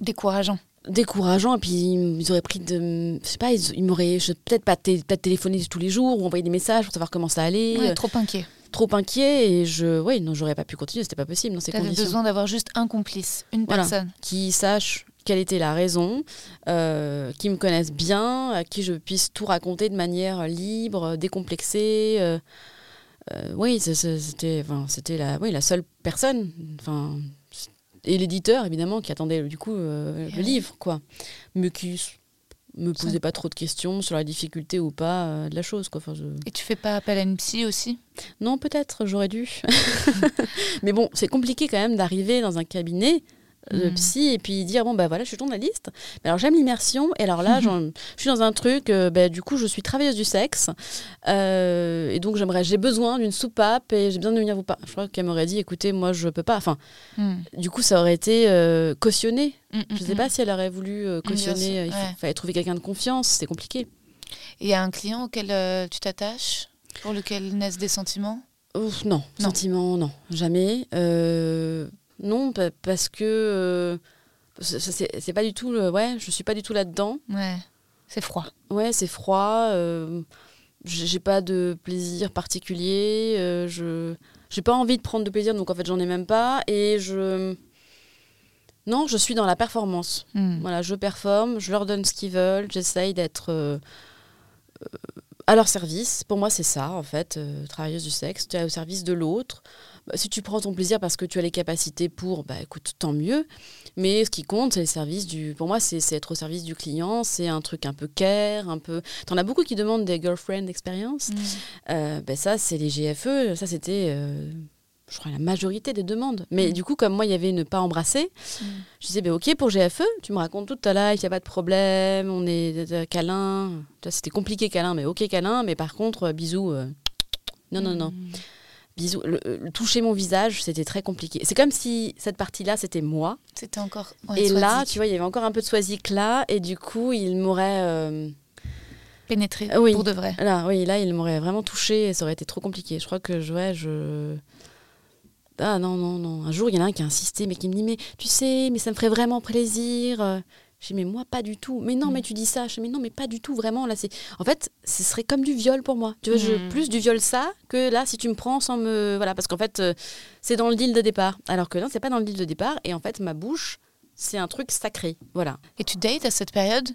Décourageant. décourageants. Et puis ils auraient pris de. Je sais pas. Ils, ils m'auraient peut-être pas, peut-être téléphoné tous les jours ou envoyé des messages pour savoir comment ça allait. Ouais, trop inquiet. trop inquiet et je. Oui, non, j'aurais pas pu continuer. C'était pas possible dans ces T'avais conditions. besoin d'avoir juste un complice, une Voilà. personne. qui sachent quelle était la raison, euh, qui me connaissent bien, à qui je puisse tout raconter de manière libre, décomplexée. euh, euh, oui, c'était enfin, c'était la, oui, la seule personne. Enfin, et l'éditeur, évidemment, qui attendait du coup euh, Eh le livre, quoi. Mais qui me posait pas trop de questions sur la difficulté ou pas de la chose. Quoi. Enfin, je- Et tu fais pas appel à une psy aussi? Non, peut-être, j'aurais dû. Mais bon, c'est compliqué quand même d'arriver dans un cabinet de Mhm. psy et puis dire bon bah voilà je suis journaliste mais alors j'aime l'immersion et alors là je suis dans un truc euh, bah, du coup je suis travailleuse du sexe euh, et donc j'aimerais j'ai besoin d'une soupape et j'ai besoin de venir vous parler je crois qu'elle m'aurait dit écoutez moi je peux pas enfin Hmm. du coup ça aurait été euh, cautionné Hmm, je hmm, sais pas si elle aurait voulu euh, cautionner euh, il faut- ouais. fallait trouver quelqu'un de confiance c'est compliqué Et il y a un client auquel euh, tu t'attaches, pour lequel naissent des sentiments? Ouf, non, Non. sentiment, non, jamais. Non, pa- parce que euh, c'est pas du tout. le- ouais, je suis pas du tout là-dedans. Ouais, c'est froid. Ouais, c'est froid. euh, j'ai pas de plaisir particulier. euh, je j'ai pas envie de prendre de plaisir, donc en fait j'en ai même pas. Et je non, je suis dans la performance. Hmm. Voilà, je performe, je leur donne ce qu'ils veulent, j'essaye d'être euh, à leur service. Pour moi, c'est ça, en fait, euh, travailleuse du sexe. Tu es au service de l'autre. Bah, si tu prends ton plaisir parce que tu as les capacités pour, bah écoute, tant mieux. Mais ce qui compte, c'est le service du. Pour moi, c'est être au service du client. C'est un truc un peu care, un peu. T'en as beaucoup qui demandent des girlfriend experience. Hmm. Euh, ben ça, c'est les GFE. Ça, c'était, euh, je crois, la majorité des demandes. Mais Mm. du coup, comme moi, il y avait ne pas embrasser, Mm. je disais, ben, ok, pour GFE, tu me racontes toute ta life, il n'y a pas de problème, on est euh, câlin. Tu vois, C'était compliqué câlin, mais ok câlin. Mais par contre, euh, bisous. euh, non, non, non. Bisous. Le- le- toucher mon visage, c'était très compliqué. C'est comme si cette partie-là, c'était moi. C'était encore. ouais, et là, tu vois, il y avait encore un peu de soisic là. Et du coup, il m'aurait. euh, pénétré Ah oui. pour de vrai. Là, oui, là, il m'aurait vraiment touché et ça aurait été trop compliqué. Je crois que je- ouais, je. Ah non, non, non. Un jour, il y en a un qui a insisté, mais qui me dit Mais tu sais, mais ça me ferait vraiment plaisir. Euh, Je dis Mais moi, pas du tout. Mais non, Mm. mais tu dis ça. Je dis Mais non, mais pas du tout, vraiment. Là, c'est. En fait, ce serait comme du viol pour moi. Tu vois, je, Mm. plus du viol ça que là, si tu me prends sans me. Voilà, parce qu'en fait, euh, c'est dans le deal de départ. Alors que non, c'est pas dans le deal de départ. Et en fait, ma bouche, c'est un truc sacré. Voilà. Et tu dates à cette période?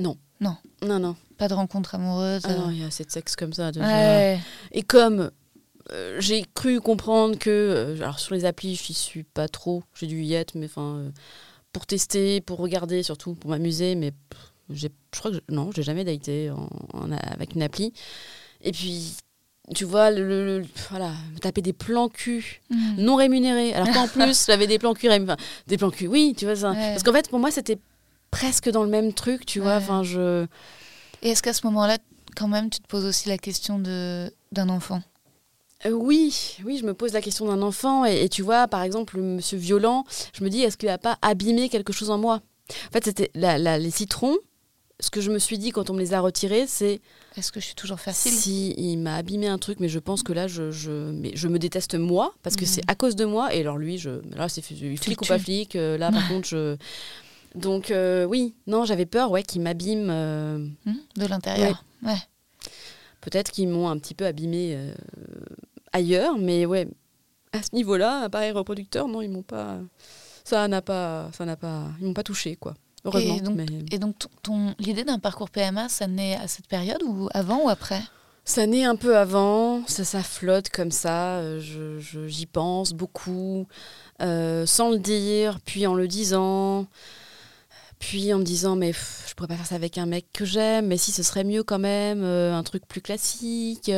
Non. Non. Non, non. Pas de rencontre amoureuse Ah euh, non, il y a assez de sexe comme ça. Ouais. Et comme euh, j'ai cru comprendre que, euh, alors sur les applis, je suis pas trop, j'ai dû y être, mais enfin, euh, pour tester, pour regarder, surtout pour m'amuser, mais je crois que je- non, j'ai jamais daté en- en- avec une appli. Et puis, tu vois, le, le- le- voilà, me taper des plans cul Hmm. non rémunérés, alors qu'en plus, j'avais des plans cul, enfin, des plans cul, oui, tu vois ça. Ouais. Parce qu'en fait, pour moi, c'était presque dans le même truc, tu vois, enfin, je. Et est-ce qu'à ce moment-là, quand même, tu te poses aussi la question de d'un enfant? Euh, oui, oui, je me pose la question d'un enfant et, et tu vois, par exemple, le monsieur violent, je me dis, est-ce qu'il n'a pas abîmé quelque chose en moi? En fait, c'était la- la- les citrons. Ce que je me suis dit quand on me les a retirés, c'est Est-ce que je suis toujours facile? si il m'a abîmé un truc, mais je pense que là, je, je, mais je me déteste moi parce que Mhm. c'est à cause de moi. Et alors lui, je, là, c'est flic ou pas flic. euh, là, par contre, je. Donc euh, oui, non, j'avais peur, ouais, qu'il m'abîme. euh, Hmm, De l'intérieur. Ouais. peut-être qu'ils m'ont un petit peu abîmé ailleurs, mais ouais, à ce niveau-là, appareil reproducteur, non, ils m'ont pas. Ça n'a pas. Ça n'a pas. Ils m'ont pas touché, quoi. Heureusement. Et donc, mais- et donc ton- l'idée d'un parcours PMA, ça naît à cette période ou avant ou après? Ça naît un peu avant, ça, ça flotte comme ça, euh, je- je- j'y pense beaucoup, euh, sans le dire, puis en le disant, puis en me disant mais pff, je pourrais pas faire ça avec un mec que j'aime, mais si ce serait mieux quand même, euh, un truc plus classique.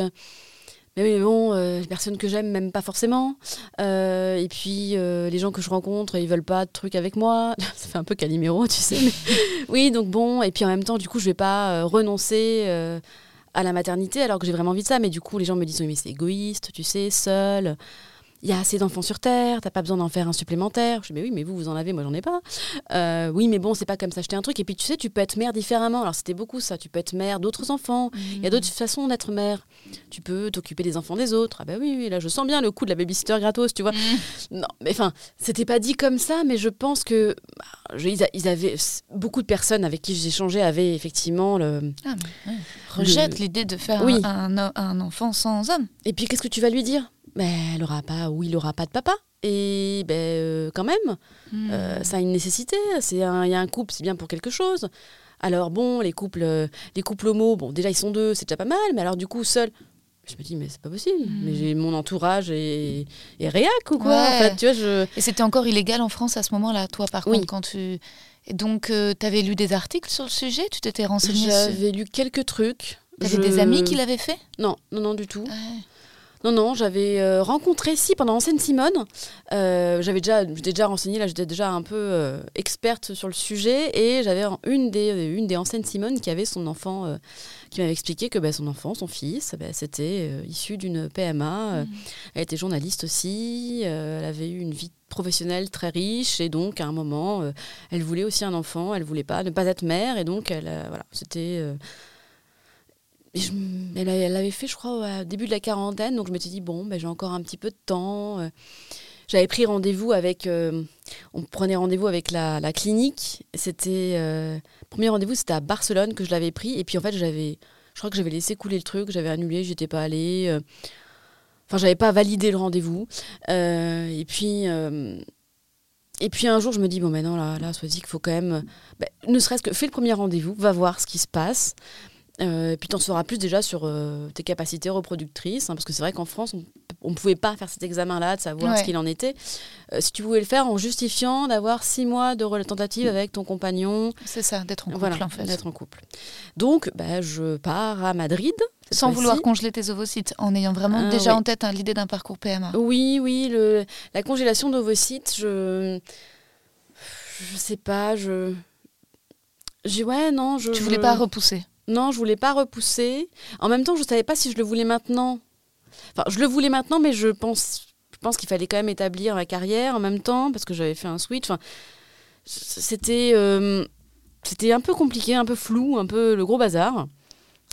Mais bon, euh, les personnes que j'aime m'aiment pas forcément. Euh, et puis euh, les gens que je rencontre, ils veulent pas de trucs avec moi. ça fait un peu Calimero, tu sais. oui, donc bon, et puis en même temps, du coup, je vais pas renoncer. à la maternité alors que j'ai vraiment envie de ça. Mais du coup, les gens me disent mais c'est égoïste, tu sais, seul. Il y a assez d'enfants sur Terre, t'as pas besoin d'en faire un supplémentaire. Je dis, mais oui, mais vous, vous en avez, moi, j'en ai pas. Euh, oui, mais bon, c'est pas comme s'acheter un truc. Et puis, tu sais, tu peux être mère différemment. Alors, c'était beaucoup ça. Tu peux être mère d'autres enfants. Il y a d'autres façons d'être mère. Tu peux t'occuper des enfants des autres. Ah, bah oui, oui, là, je sens bien le coup de la babysitter gratos, tu vois. Non, mais enfin, c'était pas dit comme ça, mais je pense que bah, je- ils, avaient beaucoup de personnes avec qui j'ai échangé avaient effectivement le, Ah, mais, ouais. Rejette l'idée de faire Oui. un, un- un enfant sans homme. Et puis qu'est-ce que tu vas lui dire? Ben, Elle aura pas ou il aura pas de papa. Et ben euh, quand même, Hmm. euh, ça a une nécessité. C'est un- il y a un couple, c'est bien pour quelque chose. Alors bon, les couples, euh, les couples homo, bon déjà ils sont deux, c'est déjà pas mal. Mais alors du coup seul, je me dis mais c'est pas possible. Mm. Mais j'ai mon entourage et, et réac ou quoi? Ouais. Tu vois, je Et c'était encore illégal en France à ce moment-là, toi, par Oui. contre, quand tu. Et donc, tu avais lu des articles sur le sujet? Tu t'étais renseigné sur... j'avais lu quelques trucs. T'avais Je- des amis qui l'avaient fait? Non, non, non du tout. Ouais. Non, non, j'avais euh, rencontré, si, pendant Ancienne Simone, euh, j'avais déjà, j'étais déjà renseignée, là, j'étais déjà un peu euh, experte sur le sujet, et j'avais une des, une des anciennes Simone qui avait son enfant, euh, qui m'avait expliqué que bah, son enfant, son fils, bah, c'était issu d'une PMA. euh, Elle était journaliste aussi, elle avait eu une vie professionnelle très riche, et donc à un moment, euh, elle voulait aussi un enfant, elle voulait pas ne pas être mère, et donc elle, euh, voilà, c'était. euh, elle, l'avait fait, je crois, au début de la quarantaine, donc je m'étais dit, bon, ben, j'ai encore un petit peu de temps. euh. J'avais pris rendez-vous avec. euh, on prenait rendez-vous avec la, clinique. C'était. euh, premier rendez-vous, c'était à Barcelone que je l'avais pris. Et puis en fait, j'avais. Je crois que j'avais laissé couler le truc, j'avais annulé, j'étais pas allée. euh. Enfin, j'avais pas validé le rendez-vous. Et puis. et puis un jour, je me dis, bon, maintenant, là, là Swazik, il faut quand même. ben, ne serait-ce que fais le premier rendez-vous, va voir ce qui se passe. Euh, et puis t'en sauras plus déjà sur euh, tes capacités reproductrices, hein, parce que c'est vrai qu'en France, on ne pouvait pas faire cet examen-là, de savoir Ouais. ce qu'il en était. Euh, si tu pouvais le faire en justifiant d'avoir six mois de tentative avec ton compagnon, C'est ça, d'être en couple, voilà, en fait. d'être en couple. Donc, bah, je pars à Madrid. Sans vouloir congeler tes ovocytes, en ayant vraiment Ah, déjà en tête hein, l'idée d'un parcours PMA. Oui, oui, le, la congélation d'ovocytes, je. Je sais pas, je. J'ai ouais, non, je. Tu voulais je- pas repousser Non, je voulais pas repousser. En même temps, je savais pas si je le voulais maintenant. Enfin, je le voulais maintenant, mais je pense, qu'il fallait quand même établir ma carrière en même temps parce que j'avais fait un switch. C'était, euh, c'était un peu compliqué, un peu flou, un peu le gros bazar.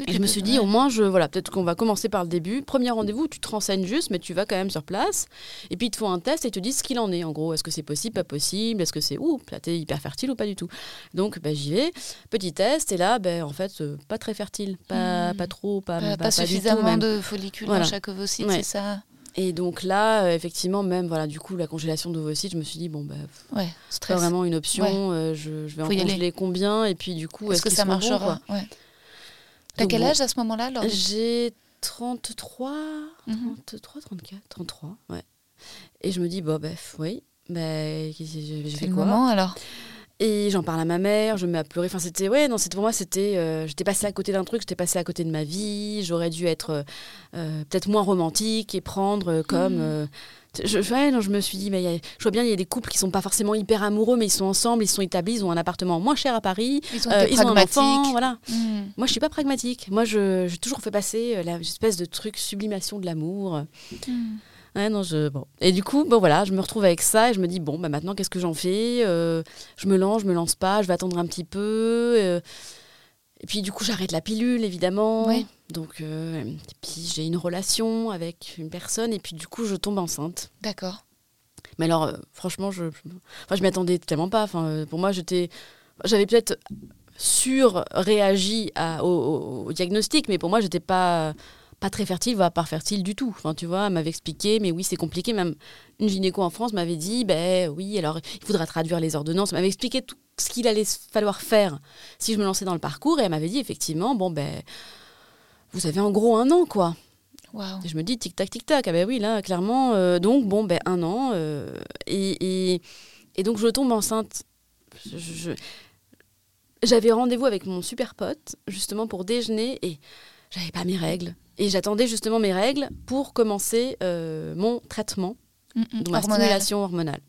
Et je me suis dit, au moins, je, voilà, peut-être qu'on va commencer par le début. Premier rendez-vous, tu te renseignes juste, mais tu vas quand même sur place. Et puis, ils te font un test et ils te disent ce qu'il en est. En gros, est-ce que c'est possible, pas possible? Est-ce que c'est, ouh, là, t'es hyper fertile ou pas du tout? Donc, bah, j'y vais. Petit test. Et là, ben, en fait, euh, pas très fertile. Pas, Hmm. pas trop, pas, pas, pas- suffisamment de follicules Voilà. dans chaque ovocyte, Ouais. c'est ça? Et donc là, euh, effectivement, même, voilà, du coup, la congélation d'ovocytes, je me suis dit, bon, bah, Ouais, c'est pas vraiment une option. euh, je, je vais en Faut congeler combien? Et puis, du coup, Est-ce que ça marchera? ouais. T'as quel âge à ce moment-là J'ai 33, Mhm. 33, 34, 33, ouais. Et je me dis, bon, bref, oui, bah, C'est fait le quoi? moment alors? Et j'en parle à ma mère, je me mets à pleurer. Enfin, c'était, ouais, non, c'était pour moi, c'était, euh, j'étais passée à côté d'un truc, j'étais passée à côté de ma vie. J'aurais dû être euh, euh, peut-être moins romantique et prendre comme. Euh, je, ouais, non, je me suis dit, mais a- je vois bien, il y a des couples qui sont pas forcément hyper amoureux, mais ils sont ensemble, ils sont établis, ils ont un appartement moins cher à Paris, Ils ont été ils ont un enfant, pragmatiques. voilà. Hmm. Moi, je suis pas pragmatique. Moi, je- j'ai toujours fait passer euh, la une espèce de truc sublimation de l'amour. Hmm. Ouais, non, je, bon. Et du coup, bon, voilà, je me retrouve avec ça et je me dis, bon, bah, maintenant, qu'est-ce que j'en fais Euh, Je me lance, je me lance pas, je vais attendre un petit peu. euh, et puis, du coup, j'arrête la pilule, évidemment. Donc, euh, et puis, j'ai une relation avec une personne et puis, du coup, je tombe enceinte. D'accord. Mais alors, franchement, je, je, enfin, je m'y attendais tellement pas. Enfin, pour moi, j'étais, j'avais peut-être sur-réagi au, au, au diagnostic, mais pour moi, j'étais pas pas très fertile, va pas fertile du tout. Enfin, tu vois, elle m'avait expliqué, mais oui, c'est compliqué. Même une gynéco en France m'avait dit, ben oui, alors il faudra traduire les ordonnances. Elle m'avait expliqué tout ce qu'il allait falloir faire si je me lançais dans le parcours. Et elle m'avait dit, effectivement, bon, ben, vous avez en gros un an, quoi. Et je me dis, tic-tac, tic-tac. Ah ben oui, là, clairement. Euh, donc, bon, ben, un an. Euh, et, et, donc, je tombe enceinte. J'avais rendez-vous avec mon super pote, justement, pour déjeuner. Et j'avais pas mes règles. Et j'attendais justement mes règles pour commencer euh, mon traitement, mm, mm, ma stimulation hormonale.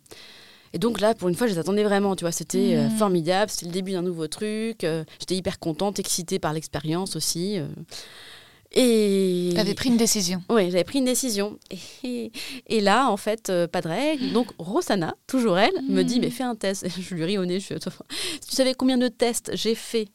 Et donc là, pour une fois, je les attendais vraiment, tu vois, c'était euh, mm. formidable, c'était le début d'un nouveau truc, euh, j'étais hyper contente, excitée par l'expérience aussi. et... Tu pris une décision. Oui, j'avais pris une décision. Et, et là, en fait, pas de règles. Donc, Rosanna, toujours elle, me dit, mais fais un test. Je lui ris au nez, je suis... Tu savais combien de tests j'ai fait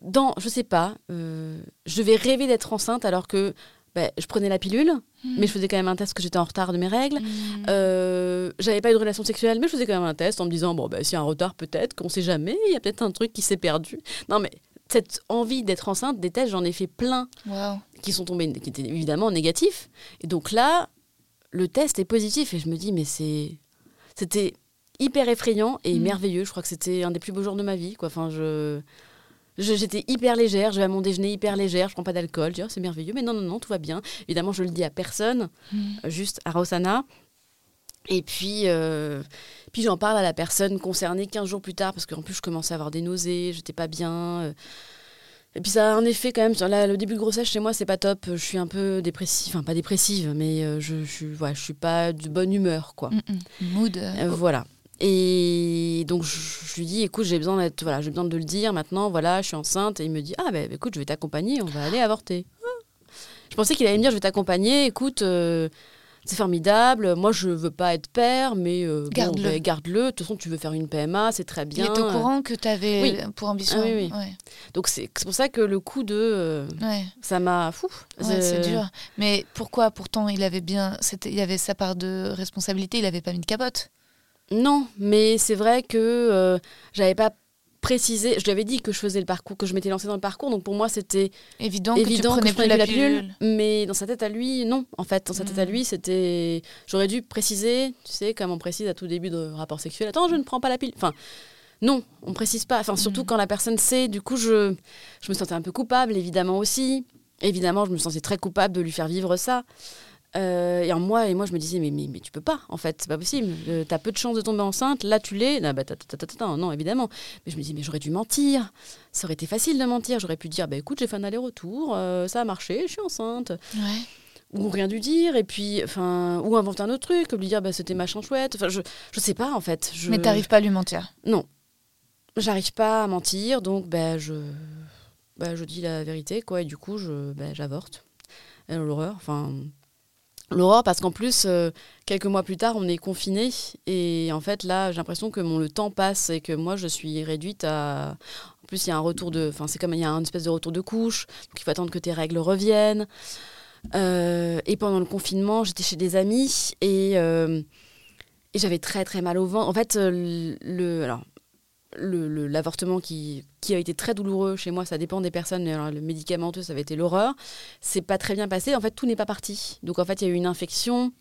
dans, je sais pas, euh, je vais rêver d'être enceinte alors que bah, je prenais la pilule, hmm. mais je faisais quand même un test que j'étais en retard de mes règles. Hmm. Euh, j'avais pas eu de relation sexuelle, mais je faisais quand même un test en me disant bon, bah, s'il y a un retard, peut-être, qu'on sait jamais, il y a peut-être un truc qui s'est perdu. Non, mais cette envie d'être enceinte, des tests, j'en ai fait plein qui sont tombés, qui étaient évidemment négatifs. Et donc là, le test est positif et je me dis, mais c'est. C'était hyper effrayant et hmm. merveilleux. Je crois que c'était un des plus beaux jours de ma vie. Quoi. Enfin, je. J'étais hyper légère, je vais à mon déjeuner hyper légère, je prends pas d'alcool, oh, c'est merveilleux, mais non, non, non, tout va bien. Évidemment, je le dis à personne, hmm. euh, juste à Rosana. Et puis, euh, puis j'en parle à la personne concernée 15 jours plus tard, parce qu'en plus, je commençais à avoir des nausées, j'étais pas bien. Euh. Et puis ça a un effet quand même. Sur le début de grossesse chez moi, c'est pas top. Je suis un peu dépressive, enfin pas dépressive, mais je, je, ouais, je suis pas de bonne humeur, quoi. Mm, mm. Mood. voilà. Et donc je, lui dis, écoute, j'ai besoin d'être, voilà, j'ai besoin de le dire maintenant. Voilà, je suis enceinte. Et il me dit, ah ben écoute, je vais t'accompagner, on va aller avorter. Je pensais qu'il allait me dire, je vais t'accompagner. Écoute, euh, c'est formidable. Moi, je veux pas être père, mais euh, garde-le. Ben, garde-le. De toute façon, tu veux faire une PMA, c'est très bien. Il est au courant que tu avais pour ambition. Ah, oui, oui. Donc c'est pour ça que le coup de, euh, ça m'a fou. c'est dur. Mais pourquoi Pourtant, il avait bien, il y avait sa part de responsabilité. Il avait pas mis de capote. Non, mais c'est vrai que euh, j'avais pas précisé. Je lui avais dit que je faisais le parcours, que je m'étais lancée dans le parcours. Donc pour moi, c'était évident, évident que, tu prenais la pilule. Mais dans sa tête à lui, non. En fait, dans sa tête à hmm. lui, c'était. J'aurais dû préciser, tu sais, comme on précise à tout début de rapport sexuel. Attends, je ne prends pas la pilule. Enfin. Non, on précise pas. Enfin, surtout hmm. quand la personne sait. Du coup, je, je me sentais un peu coupable, évidemment aussi. Évidemment, je me sentais très coupable de lui faire vivre ça. Euh, et en moi, et moi, je me disais, mais, mais, mais tu peux pas, en fait, c'est pas possible. Euh, tu as peu de chances de tomber enceinte, là tu l'es. Ah, bah, non, évidemment. Mais je me dis, mais j'aurais dû mentir. Ça aurait été facile de mentir. J'aurais pu dire, bah écoute, j'ai fait un aller-retour, euh, ça a marché, je suis enceinte. Ou rien dû dire, et puis, enfin, ou inventer un autre truc, lui dire, bah c'était machin chouette. Enfin, je, je sais pas, en fait. Je... Mais t'arrives pas à lui mentir Non. J'arrive pas à mentir, donc, bah, je, bah, je dis la vérité, quoi, et du coup, je, bah, j'avorte. L'horreur, enfin L'aurore, parce qu'en plus, euh, quelques mois plus tard, on est confiné. Et en fait, là, j'ai l'impression que mon, le temps passe et que moi, je suis réduite à. En plus, il y a un retour de. Enfin, c'est comme il y a une espèce de retour de couche. Donc, il faut attendre que tes règles reviennent. Euh, et pendant le confinement, j'étais chez des amis et, euh, et j'avais très, très mal au ventre. En fait, le. Alors, l'avortement le, qui, qui a été très douloureux chez moi, ça dépend des personnes, mais le médicamenteux, ça avait été l'horreur. C'est pas très bien passé. En fait, tout n'est pas parti. Donc, en fait, il y a eu une infection.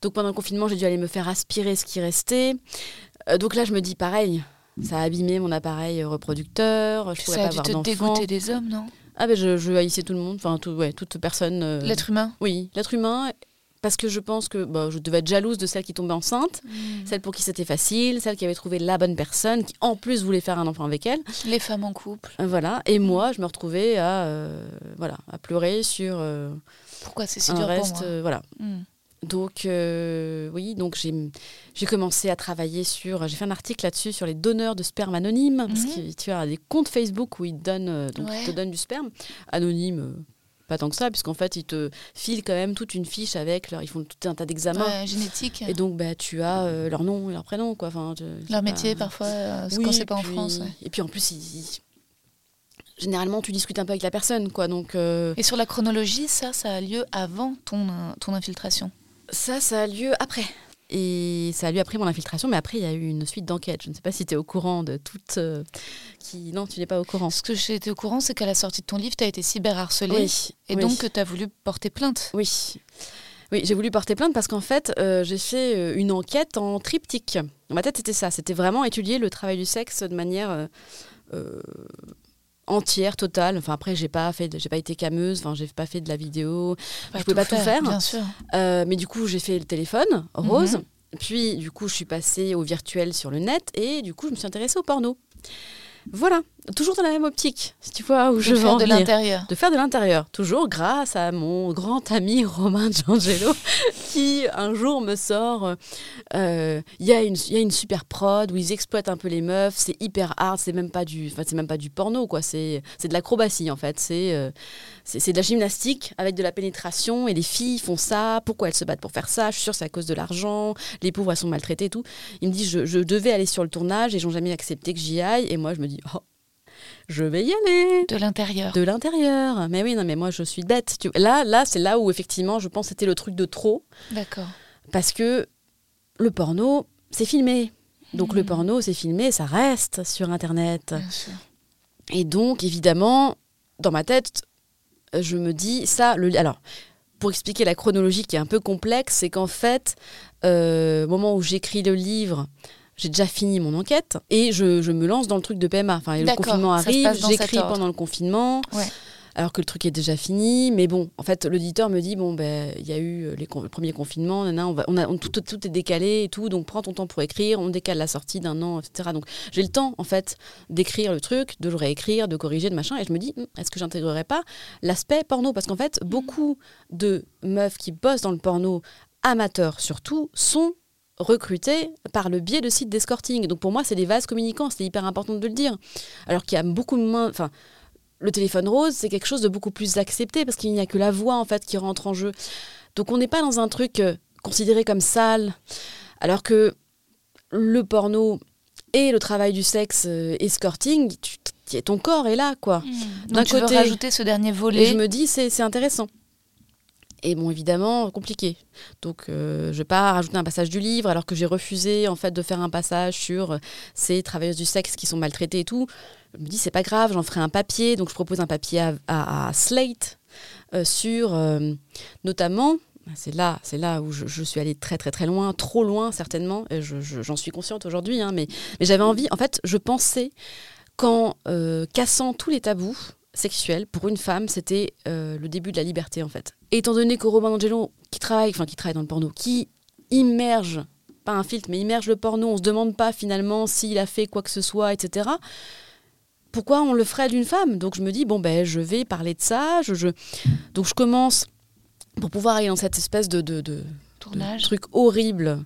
Donc, pendant le confinement, j'ai dû aller me faire aspirer ce qui restait. Euh, donc là, je me dis pareil, ça a abîmé mon appareil reproducteur. Je pourrais ça a pas dû te dégoûter des hommes, non? Ah, ben je, je haïssais tout le monde, enfin, tout, ouais, toute personne. Euh, l'être humain? Oui, l'être humain parce que je pense que bah, je devais être jalouse de celle qui tombait enceinte, hmm. celle pour qui c'était facile, celle qui avait trouvé la bonne personne, qui en plus voulait faire un enfant avec elle. Les femmes en couple. Euh, voilà. Et moi, je me retrouvais à, euh, voilà, à pleurer sur. Euh, Pourquoi c'est si dur reste, pour moi Voilà. Hmm. Donc, oui, donc j'ai commencé à travailler sur. J'ai fait un article là-dessus sur les donneurs de sperme anonymes. Parce hmm. que tu as des comptes Facebook où ils, donnent, donc ils te donnent du sperme anonyme pas tant que ça, puisqu'en fait, ils te filent quand même toute une fiche avec leur, ils font tout un tas d'examens. génétiques. Et donc, bah, tu as euh, leur nom et leur prénom, quoi. Enfin, leur métier, parfois, euh, ce qu'on sait pas en France. Et puis, en plus, généralement, tu discutes un peu avec la personne, quoi. Donc, euh, Et sur la chronologie, ça, ça a lieu avant ton, ton infiltration? Ça, ça a lieu après. Et ça lui a pris mon infiltration, mais après, il y a eu une suite d'enquêtes. Je ne sais pas si tu es au courant de toutes. euh, qui... Non, tu n'es pas au courant. Ce que j'ai été au courant, c'est qu'à la sortie de ton livre, tu as été cyberharcelée. Oui. Et oui. donc que tu as voulu porter plainte. Oui. Oui, j'ai voulu porter plainte parce qu'en fait, euh, j'ai fait euh, une enquête en triptyque. Dans ma tête, c'était ça. C'était vraiment étudier le travail du sexe de manière euh, entière, totale. Enfin, après, j'ai pas fait, j'ai pas été cameuse. Enfin, j'ai pas fait de la vidéo. je pouvais pas tout faire. Bien sûr. Euh, mais du coup, j'ai fait le téléphone rose. Mhm. Puis, du coup, je suis passée au virtuel sur le net et du coup, je me suis intéressée au porno. Voilà, toujours dans la même optique, si tu vois où je de veux faire en de l'intérieur. De faire de l'intérieur, toujours grâce à mon grand ami Romain Giangelo, qui un jour me sort euh, il y, a une- il y a une super prod où ils exploitent un peu les meufs, c'est hyper hard, c'est même pas du, c'est même pas du porno, quoi, c'est de l'acrobatie en fait, c'est euh, c'est de la gymnastique avec de la pénétration et les filles font ça, pourquoi elles se battent pour faire ça? Je suis sûre que c'est à cause de l'argent, les pauvres elles sont maltraitées et tout. Il me dit je, je devais aller sur le tournage et ils n'ont jamais accepté que j'y aille. Et moi je me dis oh, je vais y aller De l'intérieur. de l'intérieur. Mais oui, non, mais moi je suis bête. Tu- Là, là, c'est là où effectivement, je pense que c'était le truc de trop, D'accord. parce que le porno, c'est filmé. Donc le porno, c'est filmé, ça reste sur Internet. Bien sûr. Et donc, évidemment, dans ma tête, je me dis ça. Le, alors, pour expliquer la chronologie qui est un peu complexe, c'est qu'en fait, euh, au moment où j'écris le livre, j'ai déjà fini mon enquête et je, je me lance dans le truc de PMA. Enfin, le confinement arrive, j'écris pendant le confinement. Ouais. Alors que le truc est déjà fini, mais bon, en fait, l'auditeur me dit bon ben, il y a eu euh, les le premier confinement, on va, on a, on- tout, est décalé et tout, donc prends ton temps pour écrire, on décale la sortie d'un an, etc. Donc j'ai le temps en fait d'écrire le truc, de le réécrire, de corriger, de machin, et je me dis Hum, est-ce que j'intégrerai pas l'aspect porno? Parce qu'en fait, beaucoup de meufs qui bossent dans le porno, amateurs surtout, sont recrutées par le biais de sites d'escorting. Donc pour moi, c'est des vases communicants, c'est hyper important de le dire. Alors qu'il y a beaucoup moins, enfin le téléphone rose, c'est quelque chose de beaucoup plus accepté parce qu'il n'y a que la voix en fait qui rentre en jeu. Donc on n'est pas dans un truc euh, considéré comme sale, alors que le porno et le travail du sexe euh, escorting, tu, ton corps est là quoi. Donc D'un tu côté- veux rajouter ce dernier Et volet. je me dis c'est c'est intéressant. Et bon, évidemment, compliqué. Donc, euh, je vais pas rajouter un passage du livre, alors que j'ai refusé en fait de faire un passage sur euh, ces travailleuses du sexe qui sont maltraitées et tout. Je me dis, c'est pas grave, j'en ferai un papier. Donc, je propose un papier à, Slate euh, sur euh, notamment. C'est là, c'est là où je, suis allée très très très loin, trop loin certainement. Et je- je- J'en suis consciente aujourd'hui, hein, mais, j'avais envie. En fait, je pensais qu'en cassant tous les tabous sexuels pour une femme, c'était euh, le début de la liberté en fait. Étant donné que Romain Angelo, qui travaille, enfin qui travaille dans le porno, qui immerge, pas un filtre, mais immerge le porno, on se demande pas finalement s'il a fait quoi que ce soit, etc. Pourquoi on le ferait d'une femme? Donc je me dis bon ben je vais parler de ça. Je, Donc je commence pour pouvoir aller dans cette espèce de Tournage. truc horrible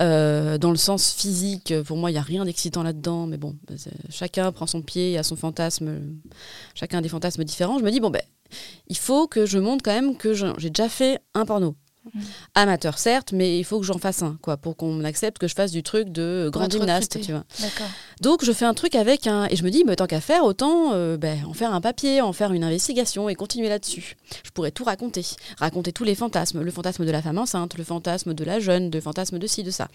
euh, dans le sens physique. Pour moi, il n'y a rien d'excitant là-dedans. Mais bon, c'est- chacun prend son pied a son fantasme. Chacun a des fantasmes différents. Je me dis, bon, ben, il faut que je montre quand même que j'ai déjà fait un porno. Mm. Amateur, certes, mais il faut que j'en fasse un, quoi, pour qu'on accepte que je fasse du truc de grand gymnaste, tu vois. Donc je fais un truc avec un... Et je me dis, mais tant qu'à faire, autant euh, ben, en faire un papier, en faire une investigation et continuer là-dessus. Je pourrais tout raconter. Raconter tous les fantasmes. Le fantasme de la femme enceinte, le fantasme de la jeune, le fantasme de ci, de ça.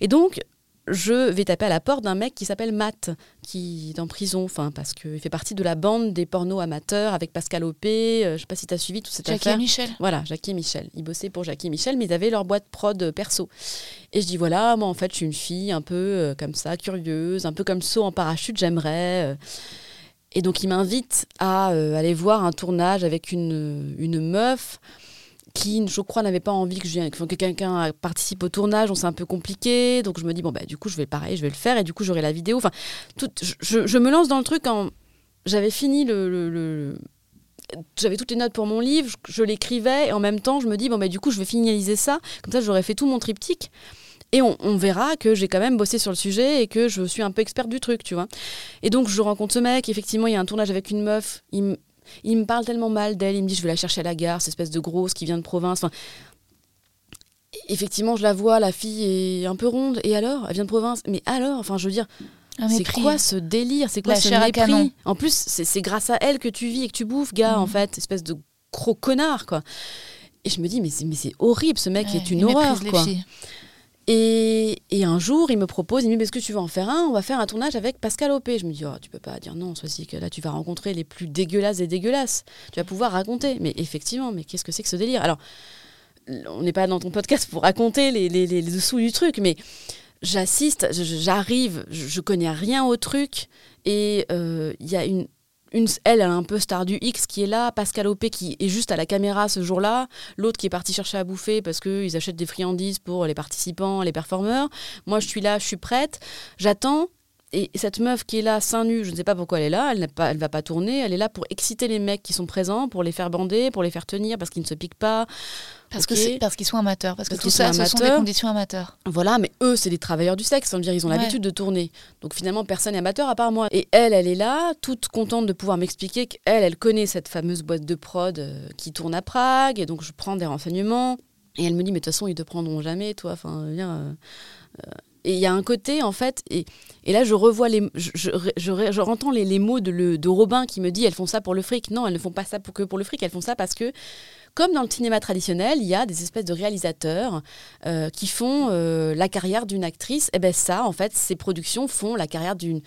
Et donc, je vais taper à la porte d'un mec qui s'appelle Matt, qui est en prison, enfin, parce qu'il fait partie de la bande des pornos amateurs avec Pascal Opé. euh, je sais pas si tu as suivi toute cette Jackie affaire. et Michel. Voilà, Jackie et Michel. Ils bossaient pour Jackie et Michel, mais ils avaient leur boîte prod perso. Et je dis voilà, moi en fait, je suis une fille un peu euh, comme ça, curieuse, un peu comme saut en parachute, j'aimerais. euh. Et donc, il m'invite à euh, aller voir un tournage avec une, une meuf qui, je crois, n'avait pas envie que, que quelqu'un participe au tournage. Donc, c'est un peu compliqué. Donc, je me dis, bon, bah, du coup, je vais pareil, je vais le faire. Et du coup, j'aurai la vidéo. Enfin, je, me lance dans le truc en. J'avais fini le- le- j'avais toutes les notes pour mon livre, je, l'écrivais et en même temps je me dis bon bah du coup je vais finaliser ça, comme ça j'aurais fait tout mon triptyque et on, on verra que j'ai quand même bossé sur le sujet et que je suis un peu experte du truc, tu vois. Et donc je rencontre ce mec, effectivement il y a un tournage avec une meuf, il me parle tellement mal d'elle, il me dit je vais la chercher à la gare, cette espèce de grosse qui vient de province. Enfin, effectivement je la vois, la fille est un peu ronde et alors? Elle vient de province, mais alors, enfin je veux dire c'est quoi ce délire? C'est quoi La ce mépris? canon. En plus, c'est grâce à elle que tu vis et que tu bouffes, gars, Mhm. en fait, espèce de gros connard, quoi. Et je me dis, mais c'est horrible, ce mec Ouais, est une horreur, quoi. filles. Et, et un jour, il me propose, il me dit, est-ce que tu veux en faire un? On va faire un tournage avec Pascal Opé. Je me dis, oh, tu peux pas dire non, soit que là, tu vas rencontrer les plus dégueulasses des dégueulasses. Tu vas pouvoir raconter. Mais effectivement, mais qu'est-ce que c'est que ce délire? Alors, on n'est pas dans ton podcast pour raconter les, les, les dessous du truc, mais j'assiste, j'arrive, je, connais rien au truc, et euh, il y a une, elle, elle un peu star du X qui est là, Pascal Opé qui est juste à la caméra ce jour-là, l'autre qui est parti chercher à bouffer parce qu'ils achètent des friandises pour les participants, les performeurs. Moi, je suis là, je suis prête, j'attends. Et cette meuf qui est là, seins nus, je ne sais pas pourquoi elle est là, elle ne va pas tourner, elle est là pour exciter les mecs qui sont présents, pour les faire bander, pour les faire tenir parce qu'ils ne se piquent pas. Parce que parce qu'ils sont amateurs, parce, que tout ça, ce sont des conditions amateurs. Voilà, mais eux, c'est des travailleurs du sexe, dire, ils ont l'habitude de tourner. Donc finalement, personne n'est amateur à part moi. Et elle, elle est là, toute contente de pouvoir m'expliquer qu'elle, elle connaît cette fameuse boîte de prod euh, qui tourne à Prague, et donc je prends des renseignements. Et elle me dit, mais de toute façon, ils te prendront jamais, toi. Enfin, viens. Euh, euh, et il y a un côté, en fait, et, et là, je revois les. Je, je, je, je entends les, les mots de, le, de Robin qui me dit elles font ça pour le fric. Non, elles ne font pas ça pour, que pour le fric, elles font ça parce que comme dans le cinéma traditionnel, il y a des espèces de réalisateurs euh, qui font euh, la carrière d'une actrice. Et eh ben ça, en fait, ces productions font la carrière d'une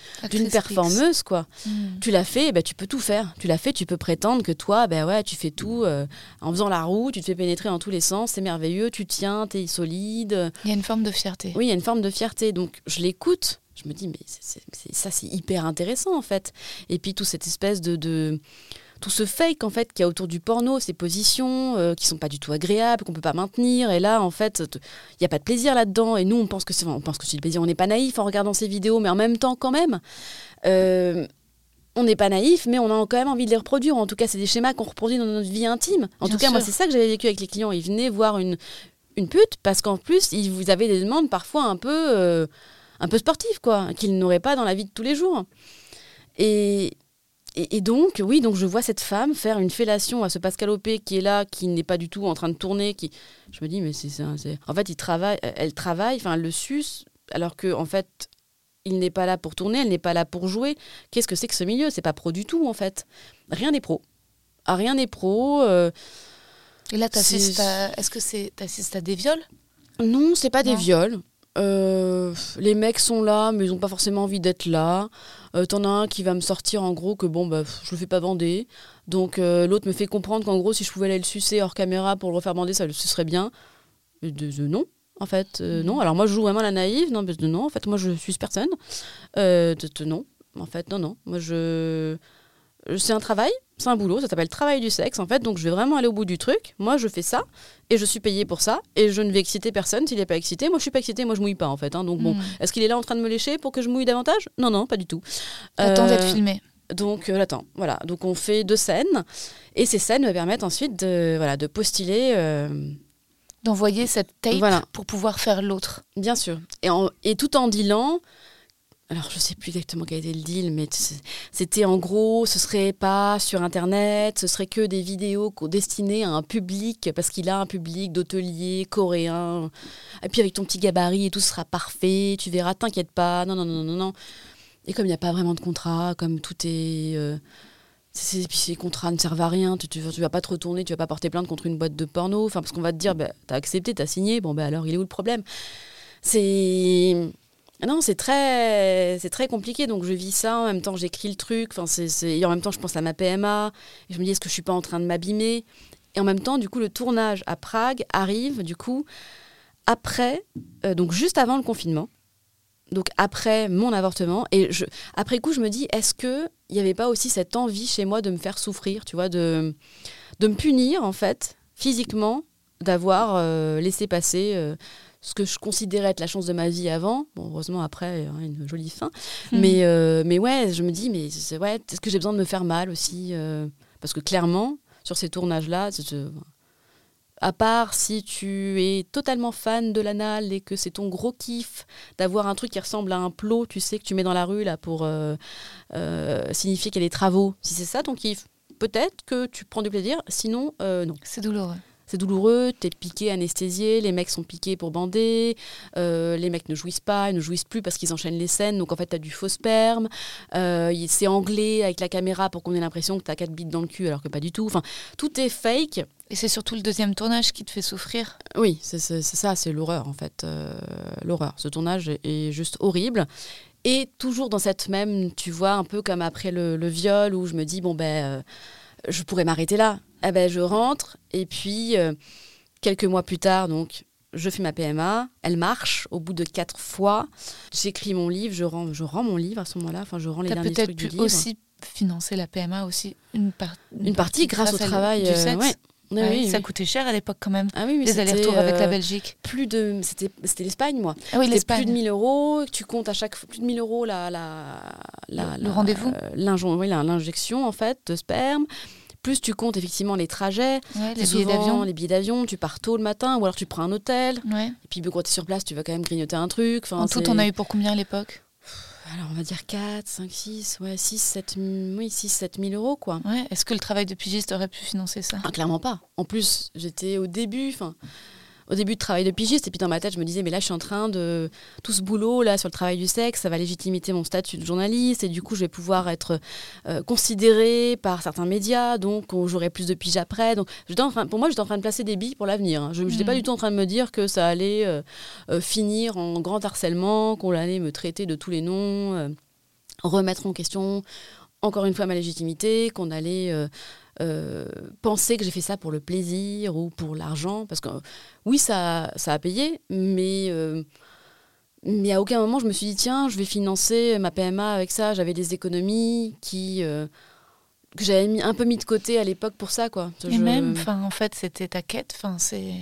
performeuse, quoi. Hmm. Tu l'as fait, eh ben tu peux tout faire. Tu l'as fait, tu peux prétendre que toi, ben ouais, tu fais tout euh, en faisant la roue, tu te fais pénétrer dans tous les sens, c'est merveilleux, tu tiens, tu es solide. Il y a une forme de fierté. Oui, il y a une forme de fierté. Donc je l'écoute. Je me dis, mais ça, c'est hyper intéressant, en fait. Et puis, toute cette espèce de, de tout ce fake en fait qu'il y a autour du porno, ces positions euh, qui sont pas du tout agréables, qu'on peut pas maintenir. Et là, en fait, il n'y a pas de plaisir là-dedans. Et nous, on pense que c'est, on pense que c'est du plaisir. On n'est pas naïf en regardant ces vidéos, mais en même temps, quand même. Euh, on n'est pas naïf, mais on a quand même envie de les reproduire. En tout cas, c'est des schémas qu'on reproduit dans notre vie intime. En tout cas, moi, c'est ça que j'avais vécu avec les clients. Ils venaient voir une, une pute parce qu'en plus, ils vous avaient des demandes parfois un peu, euh, un peu sportives, quoi, qu'ils n'auraient pas dans la vie de tous les jours. Et, et, donc, oui, donc je vois cette femme faire une fellation à ce Pascal Opé qui est là, qui n'est pas du tout en train de tourner. Qui, je me dis, mais c'est ça. En fait, il travaille, elle travaille, enfin, elle le suce, alors que en fait, il n'est pas là pour tourner, elle n'est pas là pour jouer. Qu'est-ce que c'est que ce milieu? C'est pas pro du tout, en fait. Rien n'est pro. Ah, rien n'est pro. Euh, et là, est-ce que c'est assistes à des viols? Non, c'est pas des viols. Euh, les mecs sont là, mais ils n'ont pas forcément envie d'être là. Euh, T'en as un qui va me sortir en gros que bon, bah, je le fais pas bander. Donc euh, l'autre me fait comprendre qu'en gros, si je pouvais aller le sucer hors caméra pour le refaire bander, ça ce serait bien. De, non, en fait, euh, non. Alors moi, je joue vraiment la naïve. Non, de, non, en fait, moi, je suis personne. de, non, en fait, non, non. Moi, je c'est un travail, c'est un boulot, ça s'appelle travail du sexe en fait, donc je vais vraiment aller au bout du truc. Moi je fais ça et je suis payée pour ça et je ne vais exciter personne s'il n'est pas excité. Moi je suis pas excitée, moi je mouille pas en fait. Hein. donc bon, hmm. est-ce qu'il est là en train de me lécher pour que je mouille davantage? Non, non, pas du tout. Attends d'être euh, filmé. Donc euh, attends, voilà. Donc on fait deux scènes et ces scènes me permettent ensuite de, voilà, de postuler. Euh, D'envoyer cette tape pour pouvoir faire l'autre. Bien sûr. Et, en, et tout en dealant alors je sais plus exactement quel était le deal, mais c'était en gros, ce serait pas sur internet, ce serait que des vidéos destinées à un public, parce qu'il a un public d'hôteliers coréens. Et puis avec ton petit gabarit et tout sera parfait, tu verras, t'inquiète pas, non, non, non, non, non. Et comme il n'y a pas vraiment de contrat, comme tout est... Euh, puis ces contrats ne servent à rien, tu, tu, vas pas te retourner, tu vas pas porter plainte contre une boîte de porno, parce qu'on va te dire, bah, t'as accepté, t'as signé, bon ben alors il est où le problème? C'est non, c'est très, c'est très compliqué. Donc je vis ça en même temps, j'écris le truc. Enfin, c'est, et en même temps, je pense à ma PMA. Et je me dis, est-ce que je suis pas en train de m'abîmer? Et en même temps, du coup, le tournage à Prague arrive. Du coup, après, euh, donc juste avant le confinement. Donc après mon avortement. Et je, après coup, je me dis, est-ce que il n'y avait pas aussi cette envie chez moi de me faire souffrir, tu vois, de, de me punir en fait physiquement, d'avoir euh, laissé passer. Euh, ce que je considérais être la chance de ma vie avant. Bon, heureusement, après, hein, une jolie fin. Hmm. Mais, euh, mais ouais, je me dis, mais ouais, est-ce que j'ai besoin de me faire mal aussi euh, Parce que clairement, sur ces tournages-là, à part si tu es totalement fan de l'anal et que c'est ton gros kiff d'avoir un truc qui ressemble à un plot, tu sais, que tu mets dans la rue là pour euh, signifier qu'il y a des travaux. Si c'est ça ton kiff, peut-être que tu prends du plaisir, sinon, non. C'est douloureux C'est douloureux, t'es piqué, anesthésié, les mecs sont piqués pour bander, euh, les mecs ne jouissent pas, ils ne jouissent plus parce qu'ils enchaînent les scènes, donc en fait t'as du faux sperme, euh, il- c'est anglais avec la caméra pour qu'on ait l'impression que t'as quatre bites dans le cul alors que pas du tout. Enfin, tout est fake. Et c'est surtout le deuxième tournage qui te fait souffrir. Oui, c'est ça, c'est l'horreur en fait. euh, l'horreur. Ce tournage est, est juste horrible. Et toujours dans cette même, tu vois, un peu comme après le, le viol où je me dis, bon ben, euh, je pourrais m'arrêter là. Eh ben, je rentre et puis euh, quelques mois plus tard, donc. Je fais ma PMA, elle marche au bout de quatre fois. J'écris mon livre, je rends, je rends mon livre à ce moment-là. Enfin, je rends les derniers peut-être trucs du pu livre. aussi financer la PMA aussi une, par- une partie grâce au travail du euh, sexe. ouais. Oui, Ouais, oui, ça oui. coûtait cher à l'époque quand même. Ah oui, les allers-retours avec la euh, Belgique. Plus de, c'était, c'était l'Espagne, moi. Ah oui, C'était l'Espagne. plus de 1000 euros, tu comptes à chaque fois plus de 1000 euros la, la, la- Le rendez-vous l'injection en fait de sperme. Plus tu comptes effectivement les trajets, Ouais, les billets d'avion. les billets d'avion, tu pars tôt le matin ou alors tu prends un hôtel. Ouais. Et puis quand tu es sur place, tu vas quand même grignoter un truc. Enfin, En tout, on a eu pour combien à l'époque? Alors on va dire 4, 5, 6, ouais, 6, 7, oui, 6, 7 000 euros quoi. Ouais. Est-ce que le travail de pigiste aurait pu financer ça? Ah, clairement pas. En plus, j'étais au début, enfin, au début de travail de pigiste, et puis dans ma tête, je me disais, mais là, je suis en train de tout ce boulot là sur le travail du sexe, ça va légitimer mon statut de journaliste, et du coup, je vais pouvoir être euh, considérée par certains médias, donc on- j'aurai plus de piges après. Donc, j'étais en train, pour moi, j'étais en train de placer des billes pour l'avenir. hein. Je n'étais pas Mhm. du tout en train de me dire que ça allait euh, euh, finir en grand harcèlement, qu'on allait me traiter de tous les noms, remettre en question encore une fois ma légitimité, qu'on allait euh, euh, penser que j'ai fait ça pour le plaisir ou pour l'argent. Parce que oui, ça, ça a payé, mais, euh, mais à aucun moment je me suis dit, tiens, je vais financer ma PMA avec ça. J'avais des économies qui, euh, que j'avais mis, un peu mis de côté à l'époque pour ça. Quoi. Et Je- même, enfin, en fait, c'était ta quête. Enfin, c'est,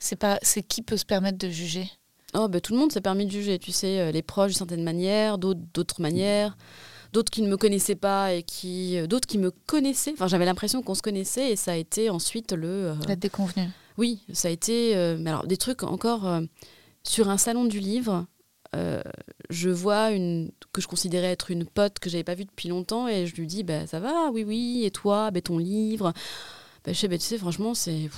c'est pas, c'est qui peut se permettre de juger? Oh, ben, tout le monde s'est permis de juger, tu sais, les proches d'une certaine manière, d'autres d'autres manières, d'autres qui ne me connaissaient pas et qui, euh, d'autres qui me connaissaient. Enfin, j'avais l'impression qu'on se connaissait et ça a été ensuite le. euh, La déconvenue. Oui, ça a été. euh, mais alors, des trucs encore euh, sur un salon du livre. je vois une que je considérais être une pote que j'avais pas vue depuis longtemps et je lui dis bah ça va oui oui et toi bah, ton livre? Bah, je sais bah, tu sais franchement c'est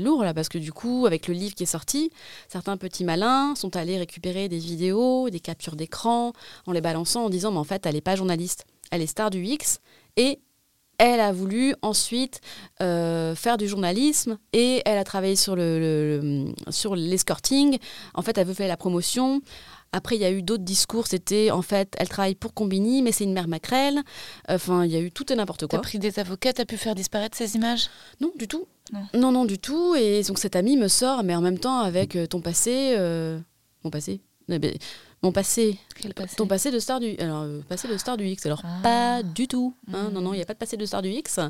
lourd là parce que du coup avec le livre qui est sorti certains petits malins sont allés récupérer des vidéos des captures d'écran en les balançant en disant mais en fait elle est pas journaliste elle est star du X et elle a voulu ensuite euh, faire du journalisme et elle a travaillé sur le, le- le- sur l'escorting. En fait, elle veut faire la promotion. Après, il y a eu d'autres discours. C'était en fait, elle travaille pour Combini, mais c'est une mère maquerelle. Enfin, il y a eu tout et n'importe T'as quoi. pris des avocats, t'as pu faire disparaître ces images? Non, du tout. Non. non, non, du tout. Et donc cette amie me sort, mais en même temps avec euh, ton passé, euh, mon passé, Eh ben, mon passé, Quel passé? Ton passé de star du, alors euh, passé de star du X. Alors Ah. pas du tout. hein. Mhm. Non, non, il n'y a pas de passé de star du X.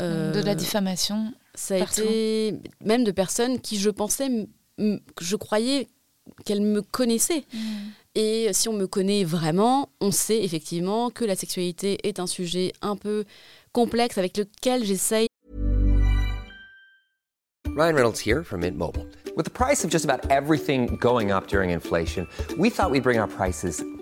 Euh, De la diffamation. Ça a partout. été même de personnes qui, je pensais, je croyais qu'elles me connaissaient. Et si on me connaît vraiment, on sait effectivement que la sexualité est un sujet un peu complexe avec lequel j'essaye Ryan Reynolds here from Mint Mobile. With the price of just about everything going up during inflation, we thought we'd bring our prices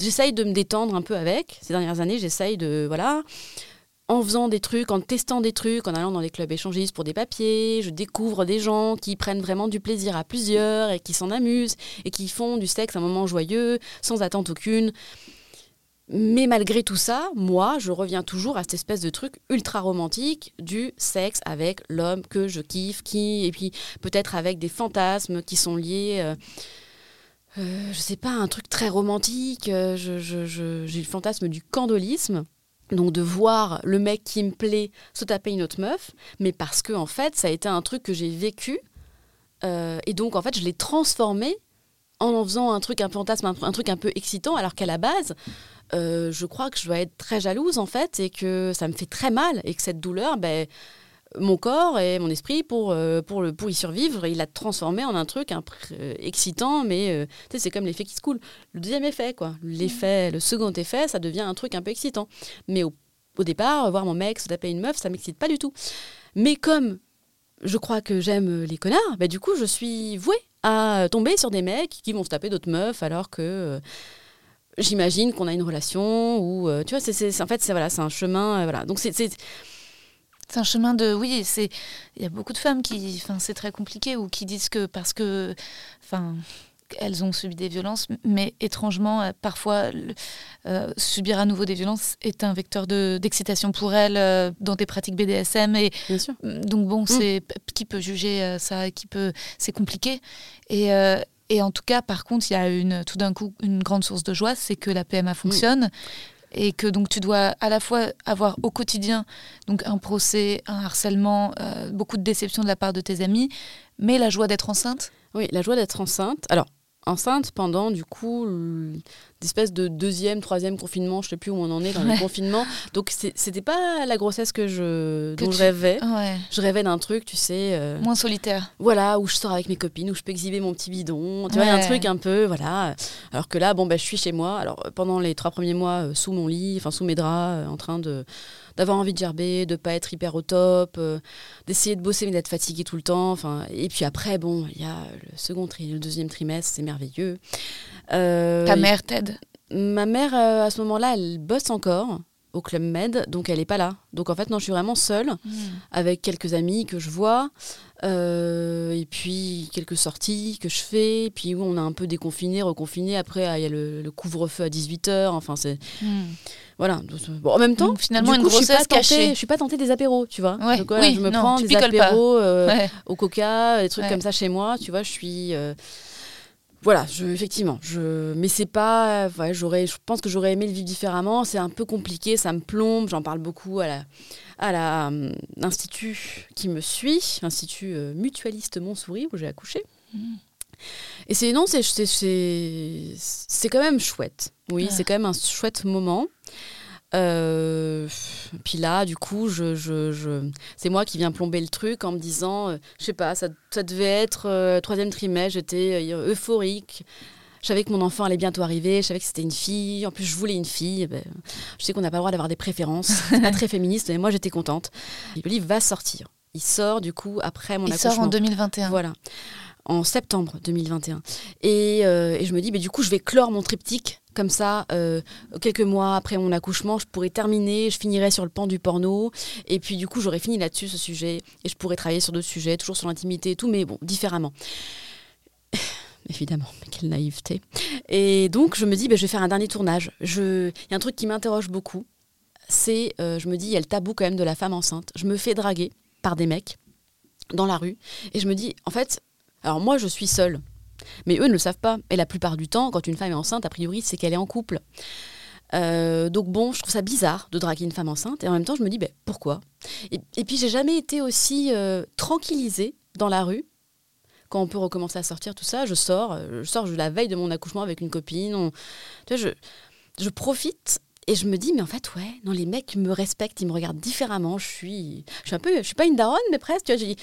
j'essaye de me détendre un peu avec. Ces dernières années, j'essaye de voilà, en faisant des trucs, en testant des trucs, en allant dans les clubs échangistes pour des papiers, je découvre des gens qui prennent vraiment du plaisir à plusieurs et qui s'en amusent et qui font du sexe un moment joyeux, sans attente aucune. Mais malgré tout ça, moi, je reviens toujours à cette espèce de truc ultra romantique du sexe avec l'homme que je kiffe, qui, et puis peut-être avec des fantasmes qui sont liés, euh, je sais pas, un truc très romantique. euh, J'ai le fantasme du candolisme. Donc de voir le mec qui me plaît se taper une autre meuf, mais parce que en fait ça a été un truc que j'ai vécu euh, et donc en fait je l'ai transformé en en faisant un truc un fantasme, un, truc un peu excitant, alors qu'à la base euh, je crois que je dois être très jalouse en fait et que ça me fait très mal et que cette douleur, ben mon corps et mon esprit pour, euh, pour, le, pour y survivre. Il l'a transformé en un truc un, euh, excitant, mais euh, tu sais, c'est comme l'effet qui se coule. Le deuxième effet, quoi. L'effet, le second effet, ça devient un truc un peu excitant. Mais au, au départ, voir mon mec se taper une meuf, ça m'excite pas du tout. Mais comme je crois que j'aime les connards, bah, du coup, je suis vouée à tomber sur des mecs qui vont se taper d'autres meufs alors que euh, j'imagine qu'on a une relation ou euh, tu vois c'est c'est- en fait c'est voilà c'est un chemin voilà donc c'est c'est- un chemin de. Oui, c'est. Il y a beaucoup de femmes qui. Enfin, c'est très compliqué ou qui disent que parce que. Enfin. Elles ont subi des violences, mais étrangement, euh, parfois, euh, subir à nouveau des violences est un vecteur de- d'excitation pour elles euh, dans des pratiques BDSM. Et bien sûr donc bon, c'est qui peut juger ça, qui peut, c'est compliqué. Et, euh, et en tout cas, par contre, il y a une, tout d'un coup une grande source de joie, c'est que la PMA fonctionne. Et que donc tu dois à la fois avoir au quotidien donc un procès, un harcèlement, euh, beaucoup de déception de la part de tes amis, mais la joie d'être enceinte? oui la joie d'être enceinte alors enceinte pendant du coup l- d'espèce de deuxième troisième confinement je sais plus où on en est dans les Ouais. confinements donc c'était pas la grossesse que je Que dont tu- je rêvais Ouais. je rêvais d'un truc tu sais euh, Moins solitaire. voilà, où je sors avec mes copines, où je peux exhiber mon petit bidon. Tu vois, y a un Ouais. truc un peu, voilà. Alors que là, bon, bah, je suis chez moi. Alors, euh, pendant les trois premiers mois, euh, sous mon lit, enfin, sous mes draps, euh, en train de d'avoir envie de gerber, de pas être hyper au top, euh, d'essayer de bosser mais d'être fatiguée tout le temps. Enfin, et puis après, bon, il y a le second tri, le deuxième trimestre, c'est merveilleux. Euh, Ta mère t'aide. Ma mère, euh, à ce moment-là, elle bosse encore au Club Med, donc elle est pas là. Donc en fait, non, je suis vraiment seule avec quelques amis que je vois, euh, et puis quelques sorties que je fais, et puis où on a un peu déconfiné, reconfiné. Après, ah, il y a le, le couvre-feu à 18h, enfin c'est... Hmm. Voilà. Bon, en même temps, Donc, finalement, du une coup, je suis pas tentée-. Je suis pas tentée des apéros, tu vois. Ouais, Donc, oui, je me non, prends des apéros euh, Ouais. au coca, des trucs comme ça chez moi, tu vois, je suis... euh, Voilà, je, effectivement, je, mais c'est pas, ouais, j'aurais, je pense que j'aurais aimé le vivre différemment. C'est un peu compliqué, ça me plombe. J'en parle beaucoup à la, à la hum, institut qui me suit, institut euh, mutualiste Montsouris où j'ai accouché. Et c'est non, c'est c'est- c'est c'est quand même chouette. Oui, Ah. c'est quand même un chouette moment. Euh, puis là, du coup, je, je, je- c'est moi qui viens plomber le truc en me disant, euh, je sais pas, ça, ça devait être euh, troisième trimestre, j'étais euh, euphorique. Je savais que mon enfant allait bientôt arriver, je savais que c'était une fille. En plus, je voulais une fille. Ben, je sais qu'on n'a pas le droit d'avoir des préférences. C'est pas très féministe, mais moi, j'étais contente. Le livre va sortir. Il sort, du coup, après mon Il accouchement. sort en 2021. Voilà. En septembre 2021. Et, euh, et je me dis, bah, du coup, je vais clore mon triptyque. Comme ça, euh, quelques mois après mon accouchement, je pourrais terminer, je finirai sur le pan du porno. Et puis, du coup, j'aurais fini là-dessus, ce sujet. Et je pourrais travailler sur d'autres sujets, toujours sur l'intimité et tout, mais bon, différemment. Évidemment, mais quelle naïveté. Et donc, je me dis, bah, je vais faire un dernier tournage. Je- Il y a un truc qui m'interroge beaucoup. C'est, euh, je me dis, il y a le tabou quand même de la femme enceinte. Je me fais draguer par des mecs dans la rue. Et je me dis, en fait, alors moi, je suis seule. Mais eux ne le savent pas. Et la plupart du temps, quand une femme est enceinte, a priori, c'est qu'elle est en couple. Euh, donc bon, je trouve ça bizarre de draguer une femme enceinte. Et en même temps, je me dis, ben, pourquoi? Et, et puis, j'ai jamais été aussi euh, tranquillisée dans la rue. Quand on peut recommencer à sortir, tout ça, je sors. euh, Je sors je, la veille de mon accouchement avec une copine. on- je, je profite et je me dis, mais en fait, ouais, non, les mecs me respectent, ils me regardent différemment. Je suis, je suis un peu, je suis pas une daronne, mais presque. Tu vois,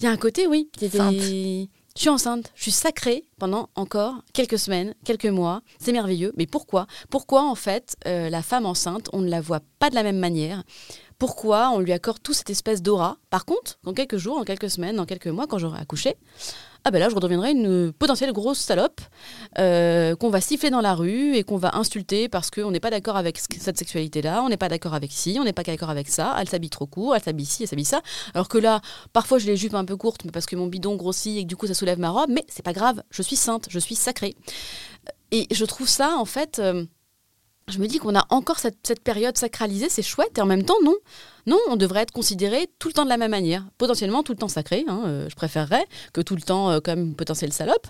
il y a un côté, oui. des-. Je suis enceinte, je suis sacrée pendant encore quelques semaines, quelques mois. C'est merveilleux. Mais pourquoi? Pourquoi, en fait, euh, la femme enceinte, on ne la voit pas de la même manière? Pourquoi on lui accorde toute cette espèce d'aura? Par contre, dans quelques jours, dans quelques semaines, dans quelques mois, quand j'aurai accouché, ah ben là, je redeviendrai une potentielle grosse salope euh, qu'on va siffler dans la rue et qu'on va insulter parce qu'on n'est pas d'accord avec ce- cette sexualité-là, on n'est pas d'accord avec ci, on n'est pas d'accord avec ça, elle s'habille trop court, elle s'habille ci, elle s'habille ça. Alors que là, parfois j'ai les jupes un peu courtes parce que mon bidon grossit et que du coup ça soulève ma robe, mais c'est pas grave, je suis sainte, je suis sacrée. Et je trouve ça, en fait, euh, je me dis qu'on a encore cette période sacralisée, c'est chouette, et en même temps, non. Non, on devrait être considéré tout le temps de la même manière. Potentiellement tout le temps sacré, hein, euh, je préférerais que tout le temps euh, comme une potentielle salope.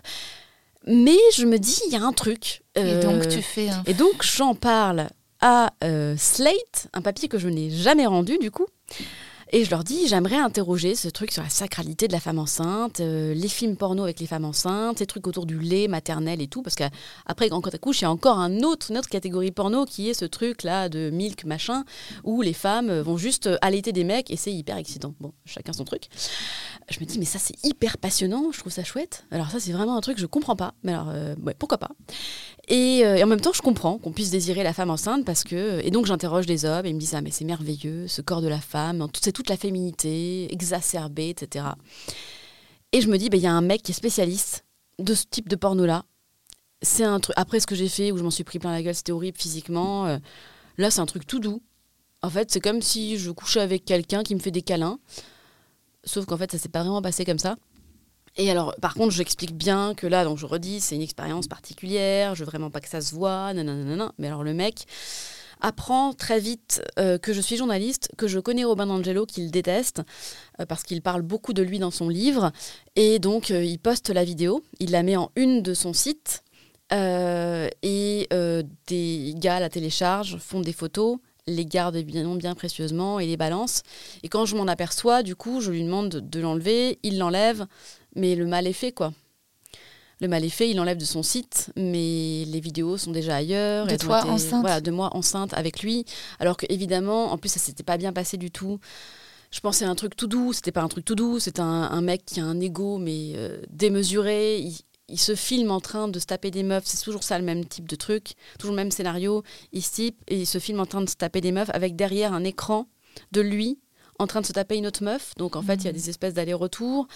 Mais je me dis, il y a un truc. Et donc euh, tu fais un... et donc, j'en parle à Slate, un papier que je n'ai jamais rendu du coup, Et je leur dis, j'aimerais interroger ce truc sur la sacralité de la femme enceinte, euh, les films porno avec les femmes enceintes, ces trucs autour du lait maternel et tout, parce qu'après, quand tu accouches, il y a encore un autre, une autre catégorie porno qui est ce truc-là de milk machin, où les femmes vont juste allaiter des mecs et c'est hyper excitant. Bon, chacun son truc. Je me dis, mais ça c'est hyper passionnant, je trouve ça chouette. Alors ça c'est vraiment un truc que je comprends pas, mais alors euh, pourquoi pas et, euh, et, en même temps, je comprends qu'on puisse désirer la femme enceinte parce que. Et donc, j'interroge des hommes et ils me disent Ah, mais c'est merveilleux, ce corps de la femme, c'est toute la féminité, exacerbée, etc. Et je me dis, bah, il y a un mec qui est spécialiste de ce type de porno-là. C'est un truc. Après ce que j'ai fait, où je m'en suis pris plein la gueule, c'était horrible physiquement. Euh, là, c'est un truc tout doux. En fait, c'est comme si je couchais avec quelqu'un qui me fait des câlins. Sauf qu'en fait, ça s'est pas vraiment passé comme ça. Et alors, par contre, j'explique bien que là, donc je redis, c'est une expérience particulière, je veux vraiment pas que ça se voit, nanana. Mais alors, le mec apprend très vite euh, que je suis journaliste, que je connais Robin D'Angelo, qu'il déteste, euh, parce qu'il parle beaucoup de lui dans son livre. Et donc, euh, il poste la vidéo, il la met en une de son site. et des gars la téléchargent, font des photos, les gardent bien, bien précieusement et les balancent. Et quand je m'en aperçois, du coup, je lui demande de l'enlever, il l'enlève, mais le mal est fait, quoi. Le mal est fait, il enlève de son site, mais les vidéos sont déjà ailleurs. De toi enceinte Voilà, de moi enceinte avec lui. Alors que évidemment, en plus, ça s'était pas bien passé du tout. Je pensais à un truc tout doux, c'était pas un truc tout doux, c'est un, mec qui a un ego, mais euh, démesuré. Il, se filme en train de se taper des meufs, c'est toujours ça le même type de truc, toujours le même scénario. Il se type et il se filme en train de se taper des meufs avec derrière un écran de lui en train de se taper une autre meuf. Donc en fait, il y a mm. des espèces d'aller-retour.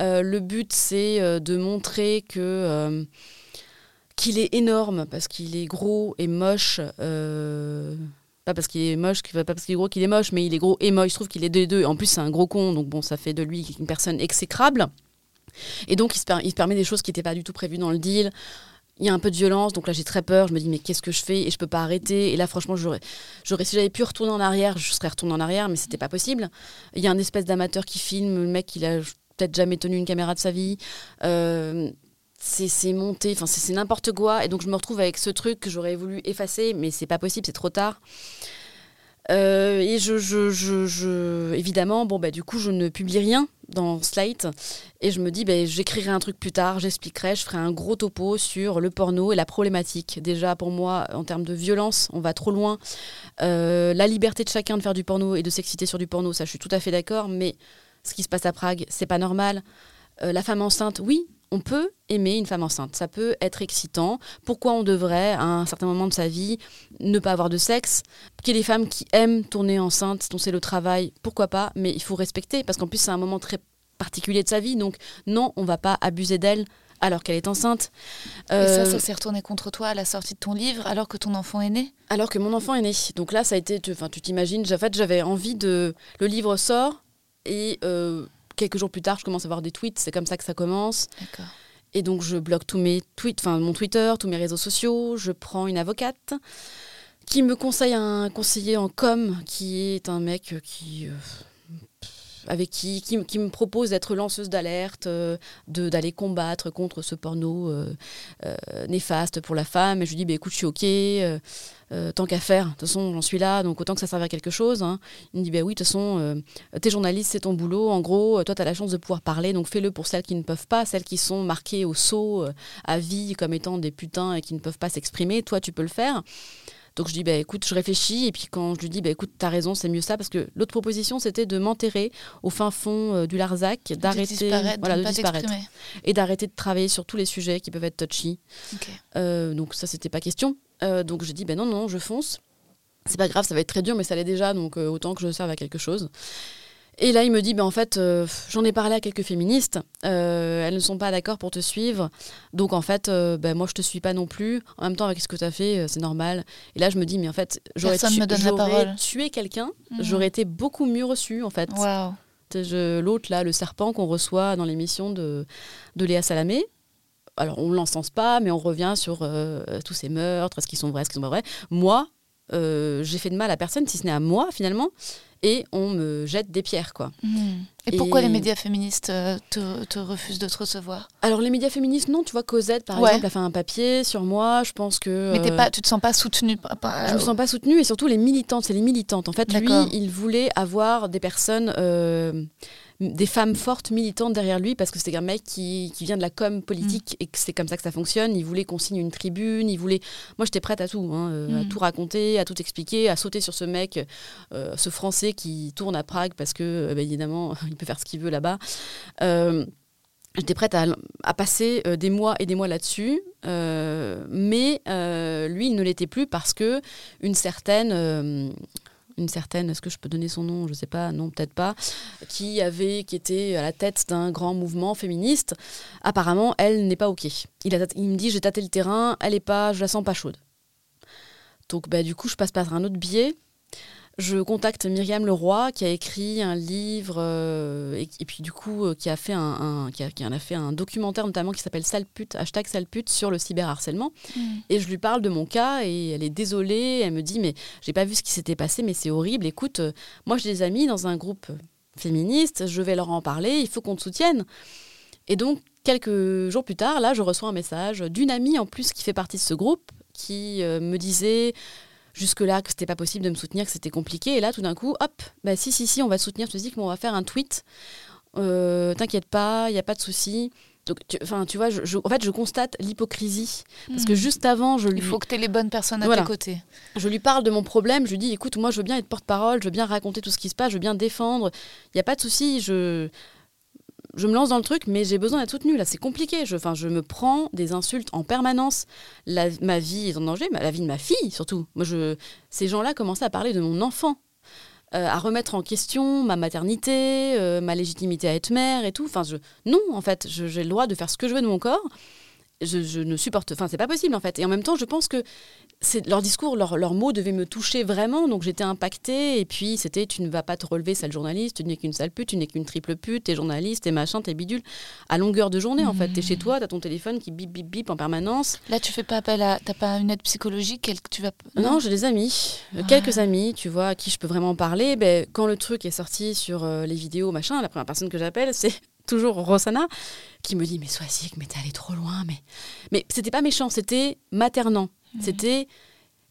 Euh, le but, c'est euh, de montrer que euh, qu'il est énorme parce qu'il est gros et moche. pas parce qu'il est moche, pas parce qu'il est gros qu'il est moche, mais il est gros et moche. Je trouve qu'il est deux et deux. En plus, c'est un gros con, donc bon, ça fait de lui une personne exécrable. Et donc, il se, il se permet des choses qui n'étaient pas du tout prévues dans le deal il y a un peu de violence, donc là j'ai très peur. Je me dis mais qu'est-ce que je fais? Et je peux pas arrêter. Et là franchement j'aurais, j'aurais si j'avais pu retourner en arrière, je serais retourné en arrière, mais c'était pas possible. Il y a un espèce d'amateur qui filme, le mec il a peut-être jamais tenu une caméra de sa vie. Euh, c'est monté, enfin c'est n'importe quoi. Et donc je me retrouve avec ce truc que j'aurais voulu effacer, mais c'est pas possible, c'est trop tard. Euh, et je, je, je, évidemment, bon, bah, du coup, je ne publie rien dans Slate. Et je me dis, bah, j'écrirai un truc plus tard, j'expliquerai, je ferai un gros topo sur le porno et la problématique. Déjà, pour moi, en termes de violence, on va trop loin. Euh, la liberté de chacun de faire du porno et de s'exciter sur du porno, ça, je suis tout à fait d'accord. Mais ce qui se passe à Prague, c'est pas normal. Euh, la femme enceinte, oui, on peut aimer une femme enceinte, ça peut être excitant. Pourquoi on devrait, à un certain moment de sa vie, ne pas avoir de sexe? Qu'il y ait des femmes qui aiment tourner enceinte, dont c'est le travail, pourquoi pas? Mais il faut respecter, parce qu'en plus c'est un moment très particulier de sa vie, donc non, on va pas abuser d'elle alors qu'elle est enceinte. Et ça, ça euh, s'est retourné contre toi à la sortie de ton livre, alors que ton enfant est né? Alors que mon enfant est né. Donc là, ça a été, enfin, tu t'imagines, en fait, j'avais envie de... Le livre sort, et euh, quelques jours plus tard, je commence à avoir des tweets. C'est comme ça que ça commence. Et donc, je bloque tous mes tweets, enfin mon Twitter, tous mes réseaux sociaux. Je prends une avocate qui me conseille un conseiller en com, qui est un mec qui. Euh, avec qui, qui, me propose d'être lanceuse d'alerte, euh, d'aller combattre contre ce porno euh, néfaste pour la femme. Et je lui dis, bah, écoute, je suis OK. Euh, tant qu'à faire, de toute façon, j'en suis là, donc autant que ça serve à quelque chose. Hein. Il me dit, bah oui, de toute façon, euh, t'es journaliste, c'est ton boulot. En gros, euh, toi, t'as la chance de pouvoir parler, donc fais-le pour celles qui ne peuvent pas, celles qui sont marquées au sceau à vie comme étant des putains et qui ne peuvent pas s'exprimer. Toi, tu peux le faire. Donc je dis, bah, écoute, je réfléchis. Et puis quand je lui dis, bah, écoute, t'as raison, c'est mieux ça. Parce que l'autre proposition, c'était de m'enterrer au fin fond du Larzac, d'arrêter voilà, de disparaître. Et d'arrêter de travailler sur tous les sujets qui peuvent être touchy. donc ça, c'était pas question. Euh, donc je dis, ben non, non, je fonce. C'est pas grave, ça va être très dur, mais ça l'est déjà, donc euh, autant que je serve à quelque chose. Et là, il me dit, ben, en fait, euh, j'en ai parlé à quelques féministes, elles ne sont pas d'accord pour te suivre, donc en fait, ben, moi, je te suis pas non plus. En même temps, avec ce que tu as fait, c'est normal. Et là, je me dis, mais en fait, j'aurais tué quelqu'un, mhm. j'aurais été beaucoup mieux reçue, en fait. L'autre, là, le serpent qu'on reçoit dans l'émission de, de Léa Salamé, alors on ne l'encense pas, mais on revient sur euh, tous ces meurtres, ce qui sont vrais, ce qui sont pas vrais. Moi, euh, j'ai fait de mal à personne, si ce n'est à moi finalement, et on me jette des pierres, quoi. Mmh. Et pourquoi les médias féministes euh, te, te refusent de te recevoir? Alors les médias féministes, non, tu vois, Cosette par Ouais. exemple a fait un papier sur moi, je pense que... Mais t'es euh, pas, tu te sens pas soutenue par- par- Je me sens pas soutenue et surtout les militantes, c'est les militantes. En fait, lui, il voulait avoir des personnes, euh, des femmes fortes, militantes derrière lui parce que c'est un mec qui, qui vient de la com politique et que c'est comme ça que ça fonctionne. Il voulait qu'on signe une tribune, il voulait. Moi, j'étais prête à tout, hein, euh, à Mm. tout raconter, à tout expliquer, à sauter sur ce mec, euh, ce Français qui tourne à Prague parce que, euh, bah, évidemment, il peut faire ce qu'il veut là-bas. Euh, J'étais prête à, passer euh, des mois et des mois là-dessus, euh, mais lui, il ne l'était plus parce que une certaine, une certaine, est-ce que je peux donner son nom Je sais pas, non, peut-être pas, qui avait, qui était à la tête d'un grand mouvement féministe. Apparemment, elle n'est pas ok. Il me dit, j'ai tâté le terrain, elle est pas, je la sens pas chaude. Donc, bah, du coup, je passe par un autre biais. Je contacte Myriam Leroy qui a écrit un livre euh, et, et puis du coup euh, qui a fait un, un- qui a, qui en a fait un documentaire notamment qui s'appelle Salpute hashtag Salpute sur le cyberharcèlement. Et je lui parle de mon cas et elle est désolée. Elle me dit mais j'ai pas vu ce qui s'était passé mais c'est horrible. Écoute euh, moi j'ai des amis dans un groupe féministe je vais leur en parler il faut qu'on te soutienne. Et donc quelques jours plus tard là je reçois un message d'une amie en plus qui fait partie de ce groupe qui me disait jusque-là que c'était pas possible de me soutenir, que c'était compliqué. Et là, tout d'un coup, hop, bah si, si, si, on va te soutenir physiquement, on va faire un tweet. Euh, T'inquiète pas, il n'y a pas de souci. Donc, tu, enfin, tu vois, je, je- en fait, je constate l'hypocrisie. Parce que Mm. juste avant, je lui, Il faut que tu aies les bonnes personnes à Voilà. tes côtés. je lui parle de mon problème. Je lui dis, écoute, moi, je veux bien être porte-parole, je veux bien raconter tout ce qui se passe, je veux bien défendre. Il n'y a pas de souci. Je, je me lance dans le truc, mais j'ai besoin d'être soutenue. Là, c'est compliqué. Je, je me prends des insultes en permanence. Ma vie est en danger, ma- la vie de ma fille surtout. Moi, je, ces gens-là commençaient à parler de mon enfant, euh, à remettre en question ma maternité, euh, ma légitimité à être mère et tout. Enfin, je, non, en fait, j'ai le droit de faire ce que je veux de mon corps. Je, je ne supporte. Enfin, c'est pas possible en fait. Et en même temps, je pense que leur discours, leurs mots devaient me toucher vraiment, donc j'étais impactée. Et puis c'était, tu ne vas pas te relever, sale journaliste, tu n'es qu'une sale pute, tu n'es qu'une triple pute, t'es journaliste, t'es machin, t'es bidule. À longueur de journée, en fait, t'es chez toi, t'as ton téléphone qui bip bip bip en permanence. Là, tu fais pas appel à. T'as pas une aide psychologique quel- tu vas... Non, j'ai des amis, euh, Ouais. quelques amis, tu vois, à qui je peux vraiment parler. Ben, quand le truc est sorti sur euh, les vidéos, machin, la première personne que j'appelle, c'est toujours Rosanna, qui me dit Mais sois sick, mais t'es allé trop loin. Mais, mais c'était pas méchant, c'était maternant. C'était.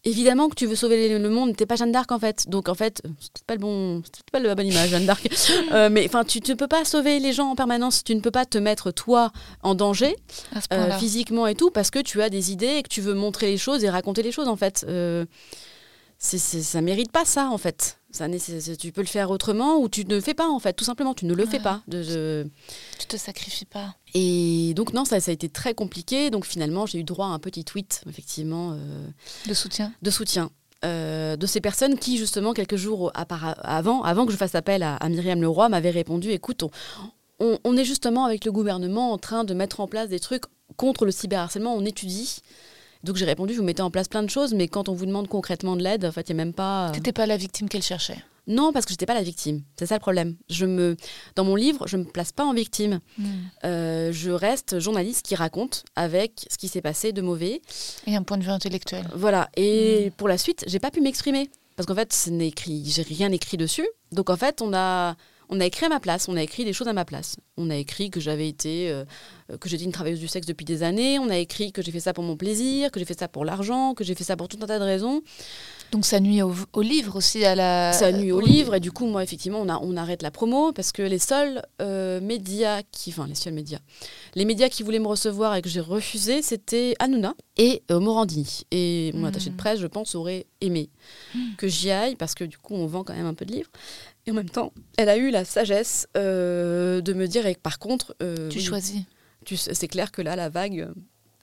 Évidemment que tu veux sauver le- monde, t'es pas Jeanne d'Arc en fait. Donc en fait, c'est pas le bon, c'est pas la bonne image Jeanne d'Arc. Euh, mais enfin, tu ne peux pas sauver les gens en permanence. Tu ne peux pas te mettre toi en danger euh, physiquement et tout parce que tu as des idées et que tu veux montrer les choses et raconter les choses en fait. Euh, c'est, c'est- ça mérite pas ça en fait. Ça, tu peux le faire autrement ou tu ne le fais pas en fait. Tout simplement, tu ne le fais pas. De, de- Tu te sacrifies pas. Et donc non, ça, ça a été très compliqué. Donc finalement, j'ai eu droit à un petit tweet effectivement euh, De soutien. de soutien. euh, de ces personnes qui, justement, quelques jours avant, avant que je fasse appel à, à Myriam Leroy, m'avaient répondu écoute, on, on- on est justement avec le gouvernement en train de mettre en place des trucs contre le cyberharcèlement, on étudie. Donc j'ai répondu vous mettez en place plein de choses, mais quand on vous demande concrètement de l'aide, en fait, il n'y a même pas. T'étais pas la victime qu'elle cherchait. Non, parce que j'étais pas la victime. C'est ça le problème. Je me, dans mon livre, je me place pas en victime. Hmm. Euh, je reste journaliste qui raconte avec ce qui s'est passé de mauvais. Et un point de vue intellectuel. Voilà. Et pour la suite, j'ai pas pu m'exprimer parce qu'en fait, ce n'est écrit, j'ai rien écrit dessus. Donc en fait, on a, on a écrit à ma place. On a écrit des choses à ma place. On a écrit que j'avais été, euh, euh, que j'étais une travailleuse du sexe depuis des années. On a écrit que j'ai fait ça pour mon plaisir, que j'ai fait ça pour l'argent, que j'ai fait ça pour tout un tas de raisons. Donc ça nuit au, au livre aussi, à la. ça nuit au au- livre et du coup moi effectivement on, a- on arrête la promo parce que les seuls euh, médias qui enfin les seuls médias les médias qui voulaient me recevoir et que j'ai refusé c'était Hanouna et euh, Morandini et mon Mhm. attaché de presse je pense aurait aimé que j'y aille parce que du coup on vend quand même un peu de livres et en même temps elle a eu la sagesse euh, de me dire et que, par contre euh, Tu oui, choisis. tu c'est clair que là la vague euh,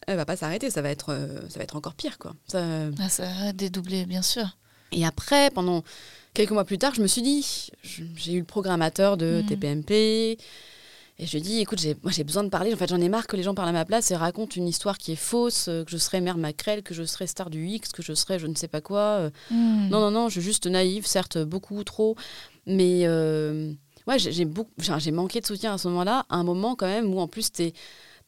elle va pas s'arrêter ça va être ça va être encore pire quoi Ça- Ah, ça va dédoubler, bien sûr. et après, pendant quelques mois plus tard, je me suis dit, j'ai eu le programmateur de Mhm. TPMP, et je lui ai dit, écoute, j'ai- moi j'ai besoin de parler, en fait j'en ai marre que les gens parlent à ma place et racontent une histoire qui est fausse, euh, que je serais mère Macrel, que je serais star du X, que je serais je ne sais pas quoi. euh. Hmm. Non, non, non, je suis juste naïve, certes, beaucoup trop, mais euh, ouais, j'ai beaucoup- j'ai manqué de soutien à ce moment-là, à un moment quand même où en plus t'es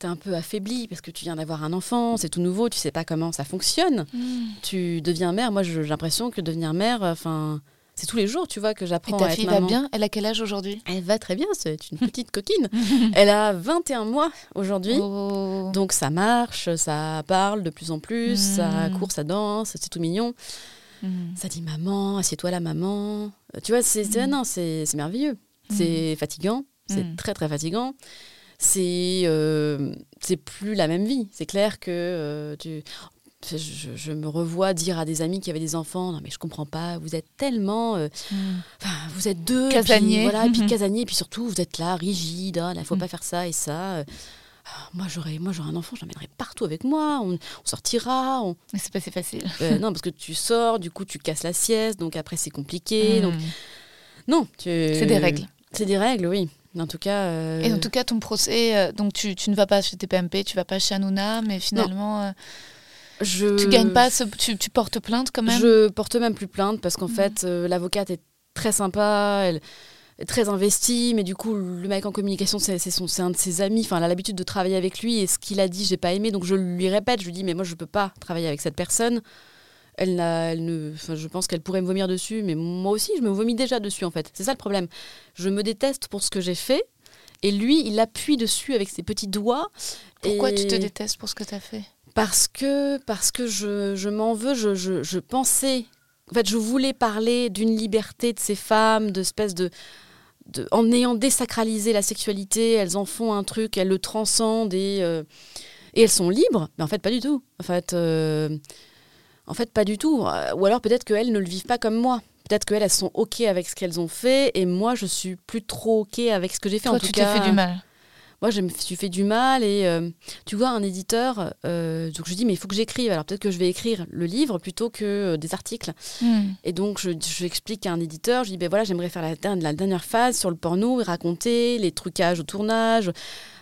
es un peu affaibli parce que tu viens d'avoir un enfant, c'est tout nouveau, tu sais pas comment ça fonctionne Hmm. tu deviens mère. Moi, j'ai l'impression que devenir mère, enfin, c'est tous les jours, tu vois, que j'apprends à ta être fille maman. va bien? Elle a quel âge aujourd'hui? Elle va très bien, c'est une petite coquine. Elle a 21 mois aujourd'hui. Oh. Donc ça marche, ça parle de plus en plus, ça Mm. court, ça danse, c'est tout mignon. Mm. Ça dit maman, assieds-toi là maman. Tu vois, c'est c'est- non, c'est merveilleux. C'est fatigant, c'est très très fatigant. C'est euh, c'est plus la même vie. C'est clair que euh, tu je, me revois dire à des amis qui avaient des enfants non mais je comprends pas vous êtes tellement euh, Mm. enfin, vous êtes deux Casanier. puis, voilà et puis Mhm. casanier et puis surtout vous êtes là rigide il ne faut Mhm. pas faire ça et ça Euh, ah, moi j'aurais moi j'aurais un enfant je l'emmènerais partout avec moi on, on sortira on- Mais c'est pas si facile. euh, non parce que tu sors du coup tu casses la sieste donc après c'est compliqué donc Mm. non tu... C'est des règles. c'est des règles oui en tout cas euh, Et en tout cas, ton procès, euh, donc tu, tu ne vas pas chez TPMP, tu vas pas chez Hanouna, mais finalement, euh, je tu gagnes pas, ce- tu, tu portes plainte quand même Je porte même plus plainte parce qu'en Mhm. fait, euh, l'avocate est très sympa, elle est très investie, mais du coup, le mec en communication, c'est un de ses amis. Enfin, elle a l'habitude de travailler avec lui et ce qu'il a dit, j'ai pas aimé, donc je lui répète, je lui dis, mais moi, je peux pas travailler avec cette personne. Elle elle ne, enfin, je pense qu'elle pourrait me vomir dessus, mais moi aussi, je me vomis déjà dessus en fait. C'est ça le problème. Je me déteste pour ce que j'ai fait. Et lui, il appuie dessus avec ses petits doigts. Pourquoi Et- tu te détestes pour ce que tu as fait? Parce que, parce que je, je m'en veux, je, je, je pensais, en fait, je voulais parler d'une liberté de ces femmes, d'espèce de, de, en ayant désacralisé la sexualité, elles en font un truc, elles le transcendent et, euh, et elles sont libres, mais en fait pas du tout. En fait, euh, en fait pas du tout. Ou alors peut-être qu'elles ne le vivent pas comme moi. Peut-être qu'elles elles sont ok avec ce qu'elles ont fait et moi je suis plus trop ok avec ce que j'ai fait. Toi, en tout tu t'es fait du mal. Moi, je me suis fait du mal et euh, tu vois, un éditeur, euh, donc je dis, mais il faut que j'écrive. Alors peut-être que je vais écrire le livre plutôt que euh, des articles. Mm. Et donc, je, je explique à un éditeur, je dis, ben voilà, j'aimerais faire la, der- la dernière phase sur le porno et raconter les trucages au tournage.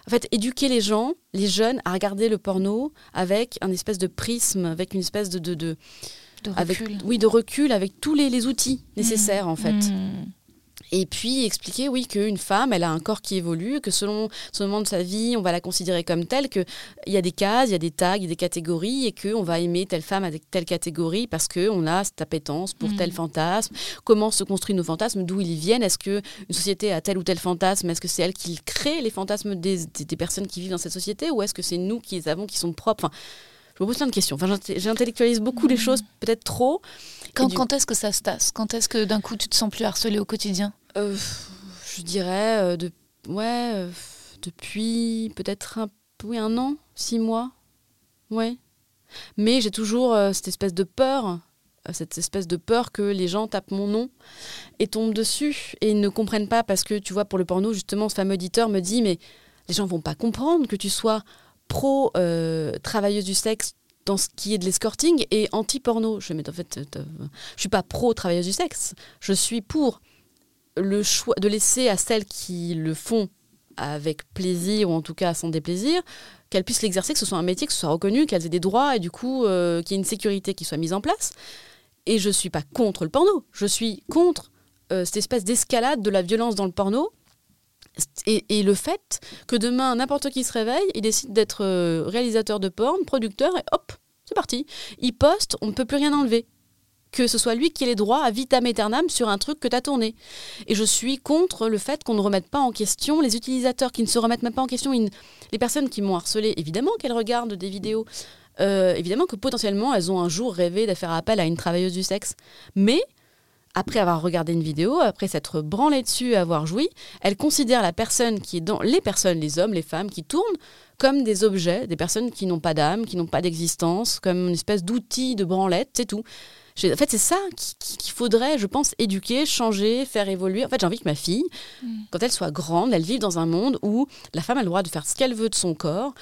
En fait, éduquer les gens, les jeunes, à regarder le porno avec un espèce de prisme, avec une espèce de. de, de- De avec, recul. oui, de recul, avec tous les, les outils nécessaires, en fait. Mm. Et puis expliquer, oui, qu'une femme, elle a un corps qui évolue, que selon ce moment de sa vie, on va la considérer comme telle, qu'il y a des cases, il y a des tags, il y a des catégories, et qu'on va aimer telle femme avec telle catégorie parce qu'on a cette appétence pour tel fantasme. Comment se construisent nos fantasmes, d'où ils viennent? Est-ce qu'une société a tel ou tel fantasme? Est-ce que c'est elle qui crée les fantasmes des, des- des personnes qui vivent dans cette société? Ou est-ce que c'est nous qui les avons, qui sont propres? Enfin, je me pose plein de questions. Enfin, j'intellectualise beaucoup les choses, peut-être trop. Quand, du- quand est-ce que ça se tasse? Quand est-ce que d'un coup tu te sens plus harcelé au quotidien? Euh, je dirais, euh, de, ouais, euh, depuis peut-être un, oui, un an, six mois. Ouais. Mais j'ai toujours cette espèce de peur, cette espèce de peur que les gens tapent mon nom et tombent dessus et ne comprennent pas parce que, tu vois, pour le porno, justement, ce fameux éditeur me dit, mais les gens vont pas comprendre que tu sois pro travailleuse du sexe dans ce qui est de l'escorting et anti-porno. Je fais, mais en fait, je suis pas pro travailleuse du sexe. Je suis pour le choix de laisser à celles qui le font avec plaisir ou en tout cas sans déplaisir, qu'elles puissent l'exercer, que ce soit un métier, que ce soit reconnu, qu'elles aient des droits et du coup euh, qu'il y ait une sécurité qui soit mise en place. Et je suis pas contre le porno, je suis contre euh, cette espèce d'escalade de la violence dans le porno. Et, et le fait que demain, n'importe qui se réveille, il décide d'être euh, réalisateur de porn, producteur, et hop, c'est parti. Il poste, on ne peut plus rien enlever. Que ce soit lui qui ait les droits à vitam aeternam sur un truc que tu as tourné. Et je suis contre le fait qu'on ne remette pas en question les utilisateurs qui ne se remettent même pas en question. Les personnes qui m'ont harcelé, évidemment qu'elles regardent des vidéos. Euh, évidemment que potentiellement, elles ont un jour rêvé de faire appel à une travailleuse du sexe. Mais après avoir regardé une vidéo, après s'être branlé dessus avoir joui, elles considèrent la personne qui est dans les personnes, les hommes, les femmes qui tournent comme des objets, des personnes qui n'ont pas d'âme, qui n'ont pas d'existence, comme une espèce d'outil de branlette, c'est tout. En fait, c'est ça qui- qui- qu'il faudrait, je pense, éduquer, changer, faire évoluer. En fait, j'ai envie que ma fille, quand elle soit grande, elle vive dans un monde où la femme a le droit de faire ce qu'elle veut de son corps,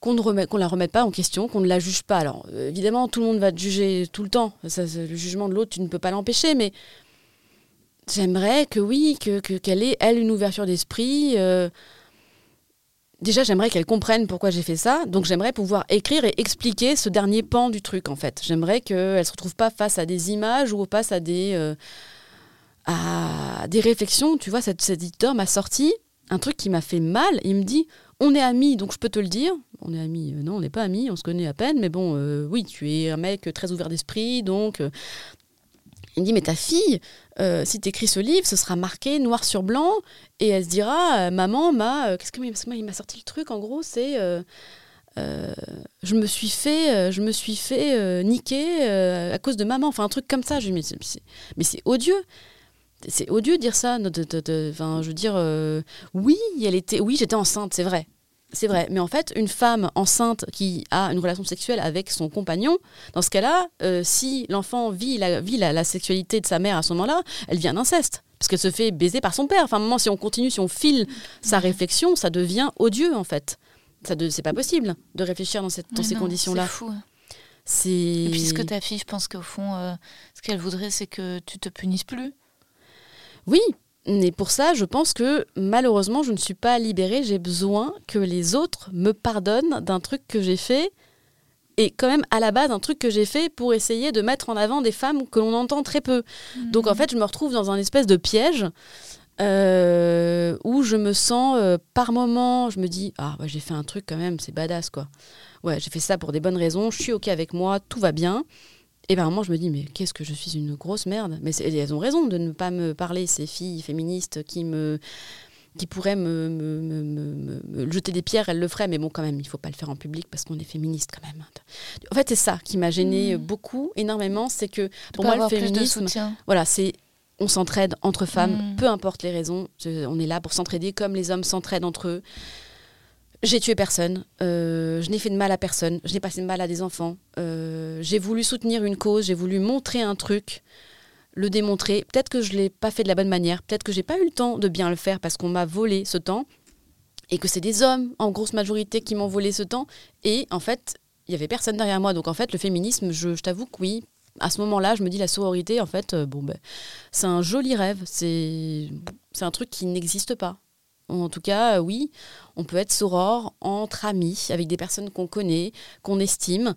qu'on ne remet, qu'on la remette pas en question, qu'on ne la juge pas. Alors, euh, évidemment, tout le monde va te juger tout le temps. Ça, le jugement de l'autre, tu ne peux pas l'empêcher, mais j'aimerais que oui, que que- qu'elle ait, elle, une ouverture d'esprit. euh, Déjà, j'aimerais qu'elle comprenne pourquoi j'ai fait ça. Donc, j'aimerais pouvoir écrire et expliquer ce dernier pan du truc, en fait. J'aimerais qu'elle ne se retrouve pas face à des images ou face à des, euh, à des réflexions. Tu vois, cet, éditeur m'a sorti un truc qui m'a fait mal. Il me dit On est amis, donc je peux te le dire. On est amis. Euh, non, on n'est pas amis, on se connaît à peine. Mais bon, euh, oui, tu es un mec très ouvert d'esprit, donc. Il me dit, mais ta fille, euh, si tu écris ce livre, ce sera marqué noir sur blanc, et elle se dira, euh, maman m'a... euh, Qu'est-ce que moi, il m'a sorti le truc, en gros, c'est... je me suis fait, je me suis fait niquer à cause de maman. Enfin, un truc comme ça. Je mais c'est- odieux. C'est odieux de dire ça. je veux dire, oui, elle était, oui, j'étais enceinte, c'est vrai. C'est vrai, mais en fait, une femme enceinte qui a une relation sexuelle avec son compagnon, dans ce cas-là, euh, si l'enfant vit, la, vit la, la sexualité de sa mère à ce moment-là, elle vient d'inceste. Parce qu'elle se fait baiser par son père. Enfin, à un moment, si on continue, si on file sa réflexion, ça devient odieux, en fait. Ça de, c'est pas possible de réfléchir dans, cette, dans Ouais, ces non, conditions-là. C'est fou. C'est. Et puis ce que ta fille, je pense qu'au fond, euh, ce qu'elle voudrait, c'est que tu te punisses plus. Oui, mais pour ça, je pense que malheureusement, je ne suis pas libérée. J'ai besoin que les autres me pardonnent d'un truc que j'ai fait. Et quand même, à la base, un truc que j'ai fait pour essayer de mettre en avant des femmes que l'on entend très peu. Donc en fait, je me retrouve dans un espèce de piège euh, où je me sens, euh, par moment, je me dis, ah, ouais, j'ai fait un truc quand même, c'est badass, quoi. Ouais, j'ai fait ça pour des bonnes raisons, je suis OK avec moi, tout va bien. Et par moment, je me dis, mais qu'est-ce que je suis une grosse merde? Mais elles ont raison de ne pas me parler, ces filles féministes qui me qui pourraient me, me- me- me- jeter des pierres, elles le feraient, mais bon, quand même, il faut pas le faire en public parce qu'on est féministe quand même. En fait, c'est ça qui m'a gênée beaucoup, énormément, c'est que pour moi, le féminisme, voilà, c'est on s'entraide entre femmes, Mm. peu importe les raisons. On est là pour s'entraider comme les hommes s'entraident entre eux. J'ai tué personne, euh, je n'ai fait de mal à personne, je n'ai pas fait de mal à des enfants. euh, j'ai voulu soutenir une cause, j'ai voulu montrer un truc, le démontrer. Peut-être que je l'ai pas fait de la bonne manière, peut-être que j'ai pas eu le temps de bien le faire parce qu'on m'a volé ce temps et que c'est des hommes en grosse majorité qui m'ont volé ce temps. Et en fait, il y avait personne derrière moi. Donc en fait, le féminisme, je, t'avoue que oui. À ce moment-là, je me dis la sororité, en fait, euh, bon ben, c'est un joli rêve. C'est un truc qui n'existe pas. En tout cas, euh, oui, on peut être soror entre amis, avec des personnes qu'on connaît, qu'on estime.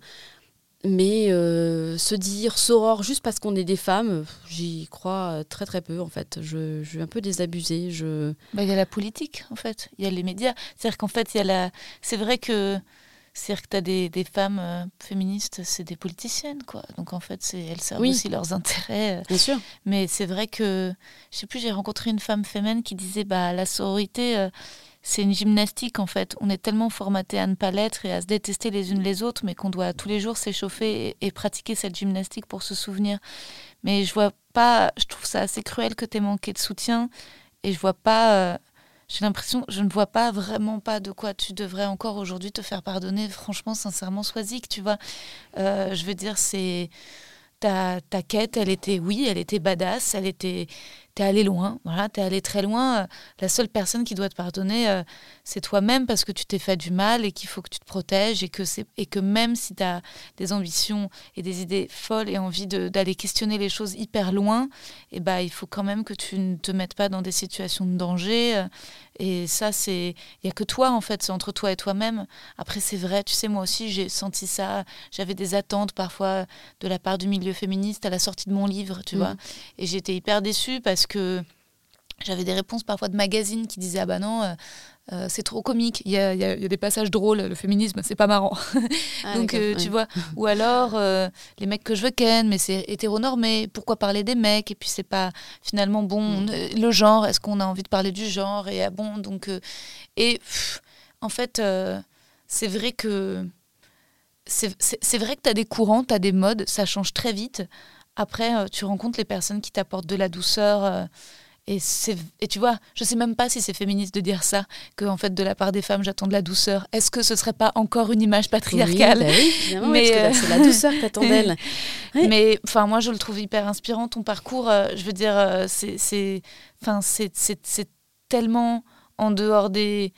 Mais euh, se dire soror juste parce qu'on est des femmes, j'y crois euh, très très peu en fait. Je, suis un peu désabusée. Je... Bah, Il y a la politique, en fait. Il y a les médias. C'est-à-dire qu'en fait, la. C'est vrai que. C'est-à-dire que tu as des, des femmes euh, féministes, c'est des politiciennes, quoi. Donc en fait, elles servent Oui. aussi leurs intérêts. euh, Bien sûr. Mais c'est vrai que, je sais plus, j'ai rencontré une femme féminine qui disait, bah, la sororité, euh, c'est une gymnastique en fait. On est tellement formaté à ne pas l'être et à se détester les unes les autres, mais qu'on doit tous les jours s'échauffer et, et pratiquer cette gymnastique pour se souvenir. Mais je vois pas, je trouve ça assez cruel que tu aies manqué de soutien et je vois pas. euh, j'ai l'impression, je ne vois pas vraiment pas de quoi tu devrais encore aujourd'hui te faire pardonner. Franchement, sincèrement, sois-y, que tu vois. Euh, je veux dire, c'est ta, ta quête, elle était, oui, elle était badass, elle était, t'es allé loin, voilà, t'es allé très loin. Euh, La seule personne qui doit te pardonner, euh, c'est toi-même parce que tu t'es fait du mal et qu'il faut que tu te protèges et que c'est et que même si tu as des ambitions et des idées folles et envie d'aller questionner les choses hyper loin, et ben il faut quand même que tu ne te mettes pas dans des situations de danger. euh, Et ça, c'est, il y a que toi en fait, c'est entre toi et toi-même. Après, c'est vrai, tu sais, moi aussi, j'ai senti ça. J'avais des attentes parfois de la part du milieu féministe à la sortie de mon livre, tu Mhm. vois. Et j'étais hyper déçue parce que j'avais des réponses parfois de magazines qui disaient ah bah non euh, euh, c'est trop comique il y y y a des passages drôles le féminisme c'est pas marrant Ah, donc euh, ouais. tu vois ou alors euh, les mecs que je veux ken mais c'est hétéronormé pourquoi parler des mecs? Et puis c'est pas finalement bon Mm. le genre est-ce qu'on a envie de parler du genre et ah bon? Donc et pff, en fait c'est vrai que c'est vrai que tu as des courants, tu as des modes, ça change très vite. Après, euh, tu rencontres les personnes qui t'apportent de la douceur. euh, et, c'est- et tu vois, je sais même pas si c'est féministe de dire ça, que en fait, de la part des femmes, j'attends de la douceur. Est-ce que ce serait pas encore une image patriarcale? Oui, bah oui, Mais, euh, c'est la douceur que t'attends d'elle. Oui. Mais enfin, moi, je le trouve hyper inspirant ton parcours. euh, je veux dire, euh, enfin, c'est, c'est tellement en dehors des,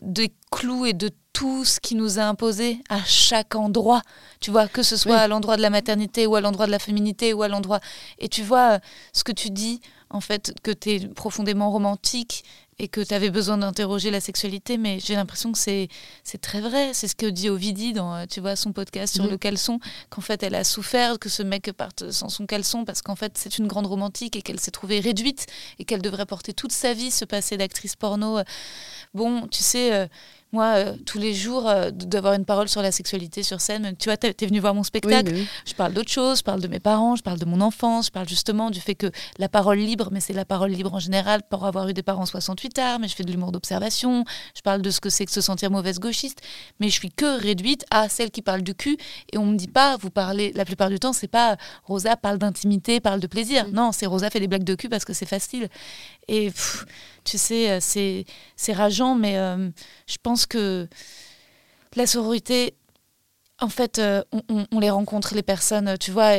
des clous et de tout ce qui nous est imposé à chaque endroit. Tu vois, que ce soit Oui. à l'endroit de la maternité ou à l'endroit de la féminité ou à l'endroit. Et tu vois, ce que tu dis, en fait, que tu es profondément romantique, et que tu avais besoin d'interroger la sexualité, mais j'ai l'impression que c'est c'est très vrai. C'est ce que dit Ovidie dans euh, tu vois son podcast sur le caleçon, qu'en fait elle a souffert que ce mec parte sans son caleçon parce qu'en fait c'est une grande romantique et qu'elle s'est trouvée réduite et qu'elle devrait porter toute sa vie ce passé d'actrice porno. Bon, tu sais. euh, moi, euh, tous les jours, euh, d'avoir une parole sur la sexualité sur scène, tu vois, t'es t'es venu voir mon spectacle, oui. je parle d'autre chose, je parle de mes parents, je parle de mon enfance, je parle justement du fait que la parole libre, mais c'est la parole libre en général pour avoir eu des parents 68 arts, mais je fais de l'humour d'observation, je parle de ce que c'est que se sentir mauvaise gauchiste, mais je suis que réduite à celle qui parle du cul et on me dit pas, vous parlez, la plupart du temps, c'est pas Rosa parle d'intimité, parle de plaisir. Non, c'est Rosa fait des blagues de cul parce que c'est facile. Et pff, tu sais, euh, c'est c'est rageant, mais euh, je pense que la sororité, en fait, euh, on, on- les rencontre, les personnes, tu vois,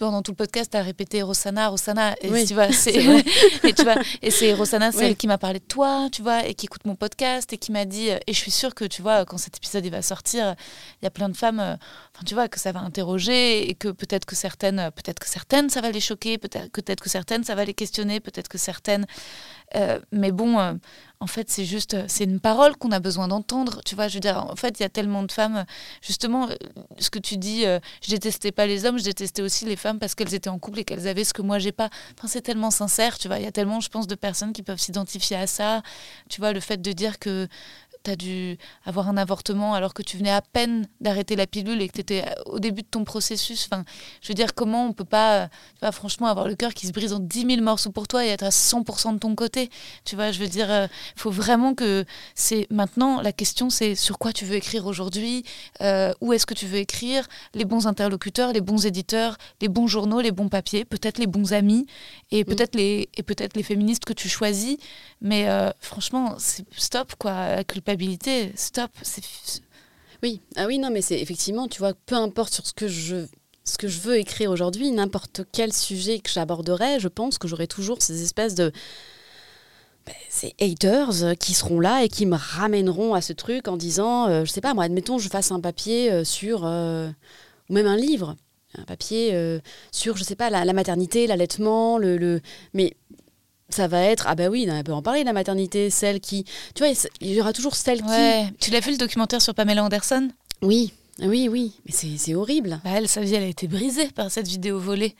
pendant tout le podcast, tu as répété Rosanna, Rosanna, et Oui, tu vois, c'est et tu vois, et c'est Rosanna, c'est Oui. elle qui m'a parlé de toi, tu vois, et qui écoute mon podcast et qui m'a dit, et je suis sûre que, tu vois, quand cet épisode il va sortir, il y a plein de femmes, tu vois, que ça va interroger et que peut-être que certaines, euh, peut-être que certaines, ça va les choquer, peut-être que certaines, ça va les questionner, peut-être que certaines, euh, mais bon, euh, en fait, c'est juste, c'est une parole qu'on a besoin d'entendre, tu vois, je veux dire, en fait, il y a tellement de femmes, justement, ce que tu dis, je détestais pas les hommes, je détestais aussi les femmes parce qu'elles étaient en couple et qu'elles avaient ce que moi j'ai pas. Enfin, c'est tellement sincère, tu vois, il y a tellement, je pense, de personnes qui peuvent s'identifier à ça, tu vois, le fait de dire que as dû avoir un avortement alors que tu venais à peine d'arrêter la pilule et que tu étais au début de ton processus. Enfin, je veux dire, comment on peut pas, euh, tu vois, franchement, avoir le cœur qui se brise en 10 000 morceaux pour toi et être à 100% de ton côté Tu vois, je veux dire, il faut vraiment que c'est maintenant, la question c'est sur quoi tu veux écrire aujourd'hui, euh, où est-ce que tu veux écrire, les bons interlocuteurs, les bons éditeurs, les bons journaux, les bons papiers, peut-être les bons amis et peut-être les, et peut-être les féministes que tu choisis. Mais euh, franchement, c'est stop, quoi. La culpabilité, stop. Oui, ah oui, non, mais c'est effectivement, tu vois, peu importe sur ce que je, veux écrire aujourd'hui, n'importe quel sujet que j'aborderai, je pense que j'aurai toujours ces espèces de ben, ces haters euh, qui seront là et qui me ramèneront à ce truc en disant, euh, je sais pas, moi, admettons, je fasse un papier euh, sur, ou même un livre, un papier sur, je sais pas, la, la maternité, l'allaitement, le, le, mais ça va être, ah bah oui, on peut en parler, la maternité, celle qui, tu vois, il y aura toujours celle qui. Tu l'as vu le documentaire sur Pamela Anderson? Oui, oui, oui, mais c'est c'est horrible. bah, Elle, sa vie, elle a été brisée par cette vidéo volée.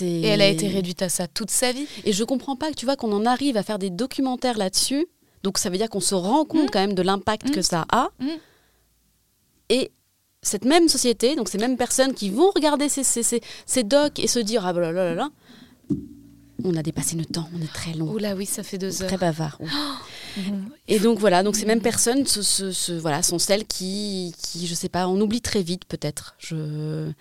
Et elle a été réduite à ça toute sa vie. Et je comprends pas que tu vois qu'on en arrive à faire des documentaires là-dessus. Donc ça veut dire qu'on se rend compte quand même de l'impact que ça a. Mm. Et cette même société, donc ces mêmes personnes qui vont regarder ces, ces, ces, ces docs et se dire ah bah là là là là, on a dépassé notre temps, on est très long, Oula, oui, ça fait deux heures. très bavard. oui. Mhm. Et donc voilà, donc ces mêmes personnes se- se- voilà, sont celles qui, qui, je sais pas, on oublie très vite peut-être. Je,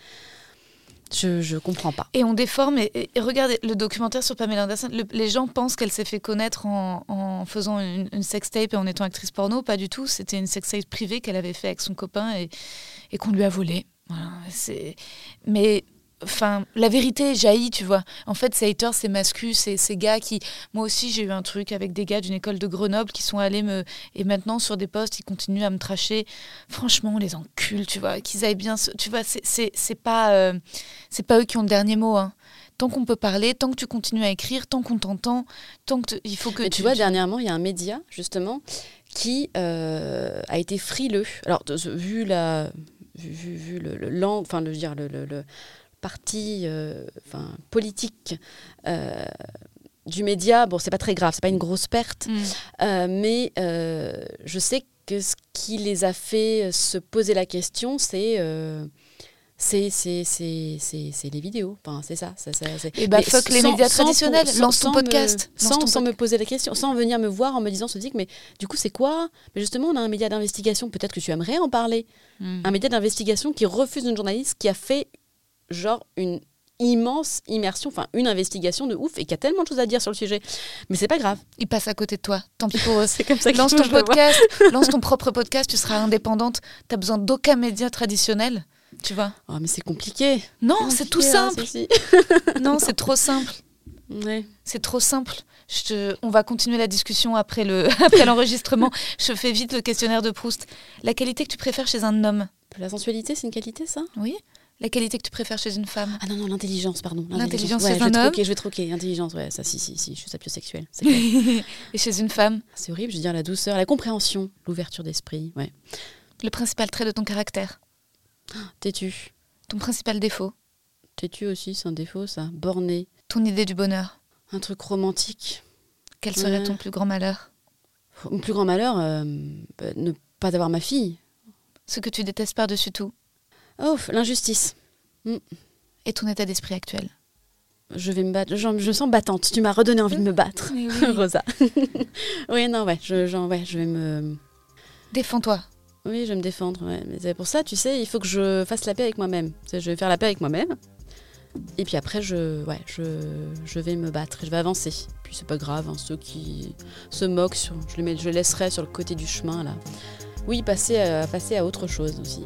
je, je comprends pas. Et on déforme. Et, et- regardez le documentaire sur Pamela Anderson. le- les gens pensent qu'elle s'est fait connaître en, en faisant une, une sextape et en étant actrice porno. Pas du tout. C'était une sextape privée qu'elle avait fait avec son copain et, et qu'on lui a volé. Voilà, c'est- Mais. Enfin, la vérité jaillit, tu vois. En fait, ces haters, ces mascus, ces, ces gars qui. Moi aussi, j'ai eu un truc avec des gars d'une école de Grenoble qui sont allés me. Et maintenant, sur des postes, ils continuent à me tracher. Franchement, on les encule, tu vois. Qu'ils aillent bien. Tu vois, c'est- pas. euh, c'est pas eux qui ont le dernier mot. Hein. Tant qu'on peut parler, tant que tu continues à écrire, tant qu'on t'entend, tant que il faut que Mais tu vois, dernièrement, il y a un média, justement, qui euh, a été frileux. Alors, vu la. Vu, vu- le, le, l'an- enfin, le, dire, le, le- le parti euh, enfin, politique euh, du média, bon, c'est pas très grave, c'est pas une grosse perte, Mm. euh, mais je sais que ce qui les a fait se poser la question, c'est. c'est c'est- c'est- c'est- c'est les vidéos, enfin, c'est ça. ça, ça c'est- Eh bah, mais fuck les sans- médias sans traditionnels, pour- lance ton me- podcast, lance sans, ton sans pod- me poser la question, sans venir me voir en me disant, se dit, mais du coup, c'est quoi? Mais justement, on a un média d'investigation, peut-être que tu aimerais en parler. Mm. Un média d'investigation qui refuse une journaliste qui a fait, genre, une immense immersion, enfin, une investigation de ouf et qui a tellement de choses à dire sur le sujet. Mais c'est pas grave. Ils passent à côté de toi. Tant pis pour eux. C'est comme ça Lance ton podcast, lance ton propre podcast, tu seras indépendante. T'as besoin d'aucun média traditionnel, tu vois. Oh, mais c'est compliqué. Non, c'est tout hein, simple. Non, c'est trop simple. Ouais. C'est trop simple. Je te- On va continuer la discussion après le après l'enregistrement. Je fais vite le questionnaire de Proust. La qualité que tu préfères chez un homme? La sensualité, c'est une qualité, ça? Oui. La qualité que tu préfères chez une femme Ah non, non, l'intelligence, pardon. L'intelligence Ouais, chez un homme troquer, Je vais troquer, intelligence, ouais, ça, si, si, si, je suis sapiosexuelle. Et chez une femme c'est horrible, je veux dire la douceur, la compréhension, l'ouverture d'esprit, ouais. Le principal trait de ton caractère Têtu. Ton principal défaut Têtu aussi, c'est un défaut, ça. Borné. Ton idée du bonheur Un truc romantique. Quel serait Ouais. ton plus grand malheur? Mon plus grand malheur, euh, bah, ne pas avoir ma fille. Ce que tu détestes par-dessus tout Oh, l'injustice. Et ton état d'esprit actuel? Je vais me battre. Je, je sens battante. Tu m'as redonné envie de me battre, oui. Rosa. oui, non, ouais, je, genre, ouais, je vais me. Défends-toi. Oui, je vais me défendre. ouais. Mais c'est pour ça, tu sais, il faut que je fasse la paix avec moi-même. Je vais faire la paix avec moi-même. Et puis après, je, ouais, je, je vais me battre et je vais avancer. Puis c'est pas grave, hein, ceux qui se moquent, sur, je, les je les laisserai sur le côté du chemin là. Oui, passer à, passer à autre chose aussi.